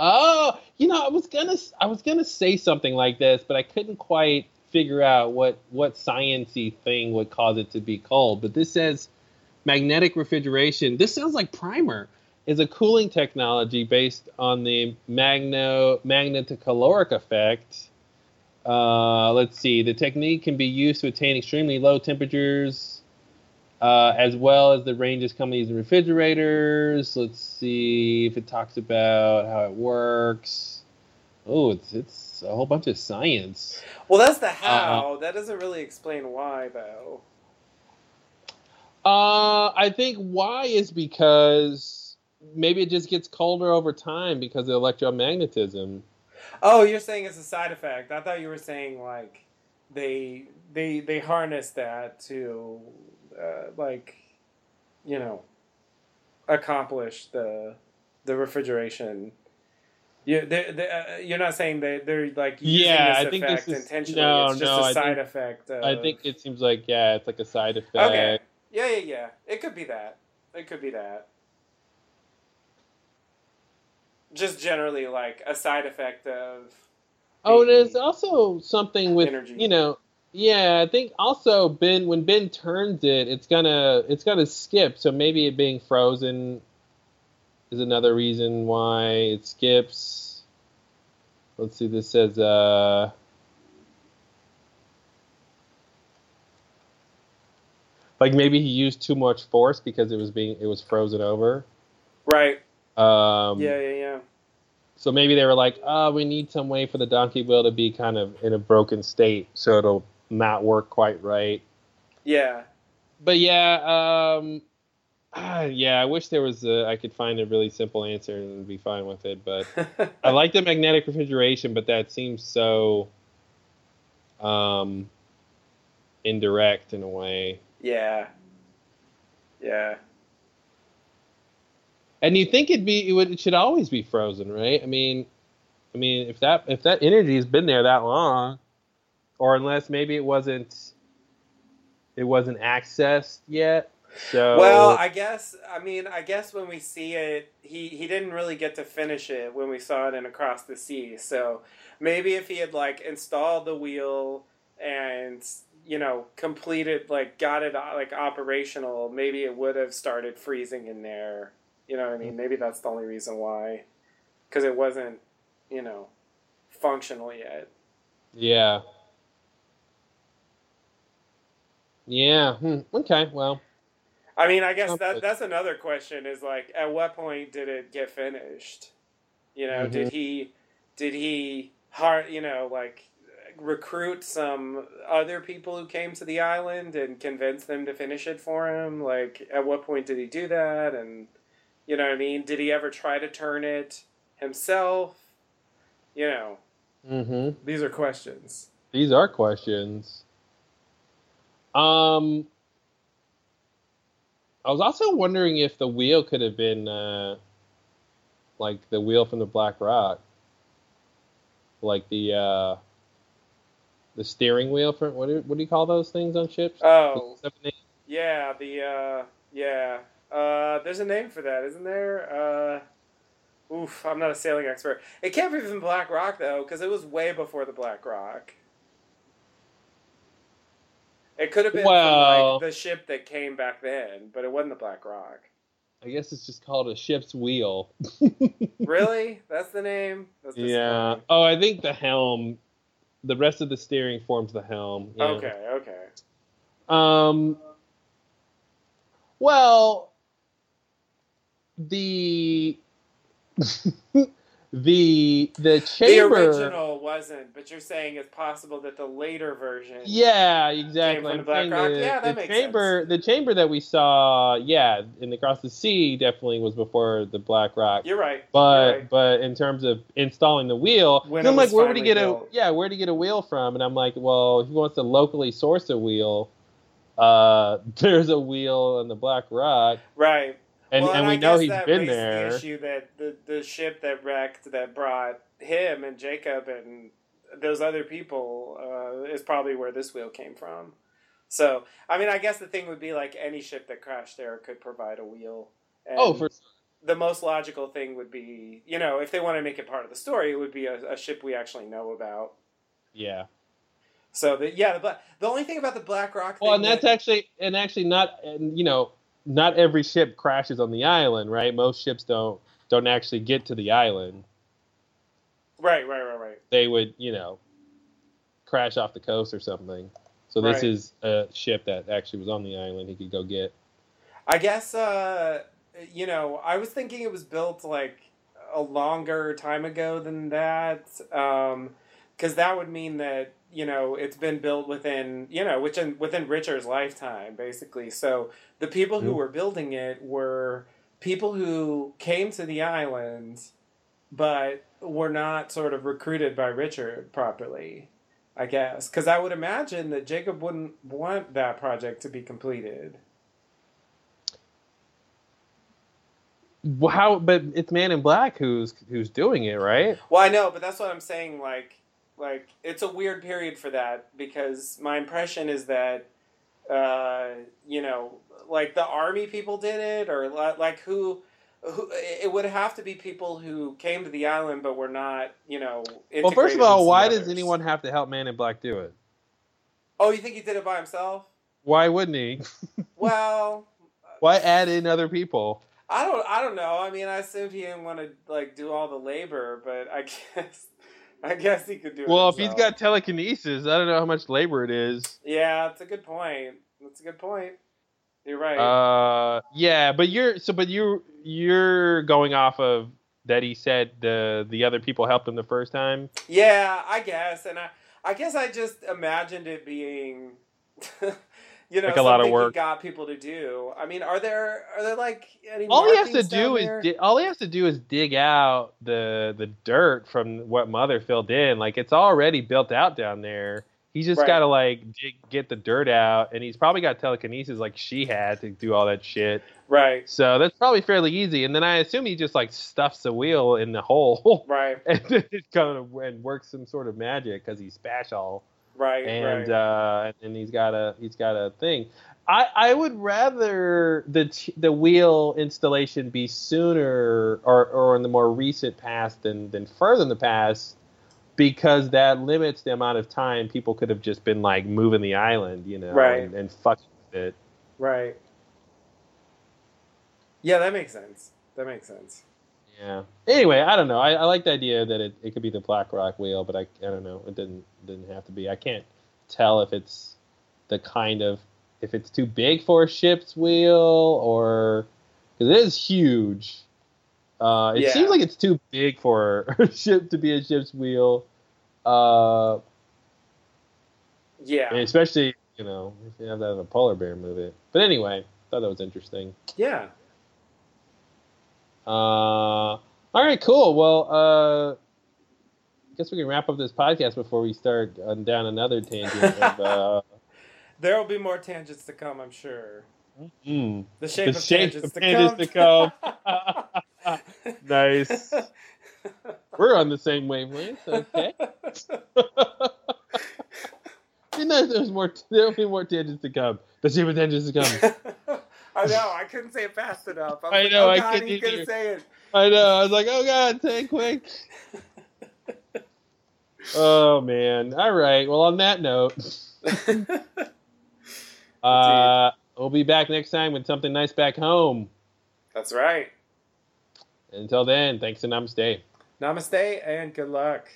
Oh, you know, I was gonna I was gonna say something like this, but I couldn't quite figure out what what sciency thing would cause it to be cold. But this says magnetic refrigeration. This sounds like primer. Is a cooling technology based on the magno magnetocaloric effect. Uh, let's see. The technique can be used to attain extremely low temperatures, uh, as well as the ranges used in refrigerators. Let's see if it talks about how it works. Oh, it's it's a whole bunch of science. Well, that's the how. that doesn't really explain why, though. Uh, I think why is because maybe it just gets colder over time because of electromagnetism. Oh, you're saying it's a side effect. I thought you were saying like they they they harness that to uh, like you know, accomplish the the refrigeration. You, they, they, uh, you're not saying that they're like using yeah, this I think effect this is intentionally. no, it's just no. a I side think, effect. Of, I think it seems like yeah, it's like a side effect. Okay. Yeah, yeah, yeah. It could be that. It could be that. Just generally like a side effect of Oh, there's also something with Energy. you know. Yeah, I think also Ben when Ben turns it, it's gonna it's gonna skip. So maybe it being frozen is another reason why it skips. Let's see. This says uh. Like maybe he used too much force because it was being it was frozen over. right. Um, yeah, yeah, yeah. So maybe they were like, oh, we need some way for the donkey wheel to be kind of in a broken state so it'll not work quite right. Yeah. But yeah, um, ah, yeah, I wish there was a, I could find a really simple answer and be fine with it. But I like the magnetic refrigeration, but that seems so um, indirect in a way. Yeah. Yeah. And you think it'd be it would it should always be frozen, right? I mean, I mean if that if that energy has been there that long, or unless maybe it wasn't it wasn't accessed yet. So Well, I guess I mean I guess when we see it, he he didn't really get to finish it when we saw it in Across the Sea. So maybe if he had like installed the wheel and you know completed like got it like operational, maybe it would have started freezing in there. You know what I mean? Maybe that's the only reason why, because it wasn't you know functional yet. yeah. Yeah. Hmm. Okay. Well. I mean, I guess that that's another question is like at what point did it get finished? You know, did Mhm. he did he hard, you know, like recruit some other people who came to the island and convince them to finish it for him? Like at what point did he do that and you know what I mean? Did he ever try to turn it himself? You know, Mm-hmm. these are questions. These are questions. Um, I was also wondering if the wheel could have been uh, like the wheel from the Black Rock, like the uh, the steering wheel for what do, what do you call those things on ships? Oh. The Yeah, the uh yeah. Uh there's a name for that, isn't there? Uh oof, I'm not a sailing expert. It can't be from Black Rock though, because it was way before the Black Rock. It could have been from Well- like the ship that came back then, but it wasn't the Black Rock. I guess it's just called a ship's wheel. Really? That's the name? That's yeah. Oh, I think the helm. The rest of the steering forms the helm. Yeah. Okay, okay. Um. Well, the the the chamber. The original wasn't, but you're saying it's possible that the later version Yeah, came exactly. from the Black Rock. the, yeah, that the makes chamber, the chamber that we saw, yeah, in Across the Sea, definitely was before the Black Rock. You're right. But You're right. but in terms of installing the wheel, When I'm like, where would he get built. a yeah, where would he get a wheel from? And I'm like, well, he wants to locally source a wheel. Uh, there's a wheel on the Black Rock, Right. And Well, and we I know guess he's that been raised there. The issue that the, the ship that wrecked that brought him and Jacob and those other people uh, is probably where this wheel came from. So, I mean, I guess the thing would be like any ship that crashed there could provide a wheel. And Oh, for the most logical thing would be, you know, if they want to make it part of the story, it would be a, a ship we actually know about. yeah. So, the, yeah, the, Bla- the only thing about the Black Rock thing Well, and that's that- actually and actually not and you know not every ship crashes on the island, right? Most ships don't don't actually get to the island. right, right, right, right. They would you know crash off the coast or something. So this Right. is a ship that actually was on the island. He could go get. I guess uh you know, I was thinking it was built like a longer time ago than that. Um cuz that would mean that, you know, it's been built within, you know, within within Richard's lifetime basically. So the people who were building it were people who came to the island but were not sort of recruited by Richard properly. I guess cuz I would imagine that Jacob wouldn't want that project to be completed. Well, How? But it's Man in Black who's who's doing it, right? Well, I know, but that's what I'm saying. Like, like it's a weird period for that because my impression is that, uh, you know, like the army people did it, or like who, who it would have to be people who came to the island but were not, you know. Well, first of all, why the does anyone have to help Man in Black do it? Oh, you think he did it by himself? Why wouldn't he? Well, Why add in other people? I don't. I don't know. I mean, I assumed he didn't want to like do all the labor, but I guess, I guess he could do it. Well, if he's got telekinesis, I don't know how much labor it is. Yeah, that's a good point. That's a good point. You're right. Uh, yeah, but you're so, but you you're going off of that he said the the other people helped him the first time. yeah, I guess, and I, I guess I just imagined it being, you know, Like a lot of work. got people to do. I mean, are there are there like any? All he has to do down is di- all he has to do is dig out the the dirt from what Mother filled in. Like it's already built out down there. He's just Right. got to like dig, get the dirt out, and he's probably got telekinesis like she had to do all that shit. right, So that's probably fairly easy. And then I assume he just like stuffs a wheel in the hole, right, and it kind of and works some sort of magic because he's spatial, right, and right. uh, and he's got a he's got a thing. I, I would rather the the wheel installation be sooner or, or in the more recent past than than further in the past because that limits the amount of time people could have just been like moving the island, you know, Right. and, and fucking with it. right. Yeah, that makes sense. That makes sense. Yeah. Anyway, I don't know. I, I like the idea that it, it could be the Black Rock wheel, but I, I don't know. It didn't didn't have to be. I can't tell if it's the kind of if it's too big for a ship's wheel or because it is huge. Uh, it Yeah. seems like it's too big for a ship to be a ship's wheel. Uh, Yeah, especially you know if you have that in a polar bear movie. But anyway, thought that was interesting. yeah. Uh, all right, cool. Well, uh, guess we can wrap up this podcast before we start on down another tangent. Of, uh, There will be more tangents to come, I'm sure. mm, The shape of shape tangents of to come. to come. nice. We're on the same wavelength. Okay. Didn't know there's more. There'll be more tangents to come. The shape of tangents to come. I know. I couldn't say it fast enough. I, was I like, know, Oh I God, couldn't he's gonna either. say it. I know. I was like, oh god, say it quick. Oh man. All right. Well, on that note, uh, we'll be back next time with something nice back home. That's right. Until then, thanks and namaste. Namaste and good luck.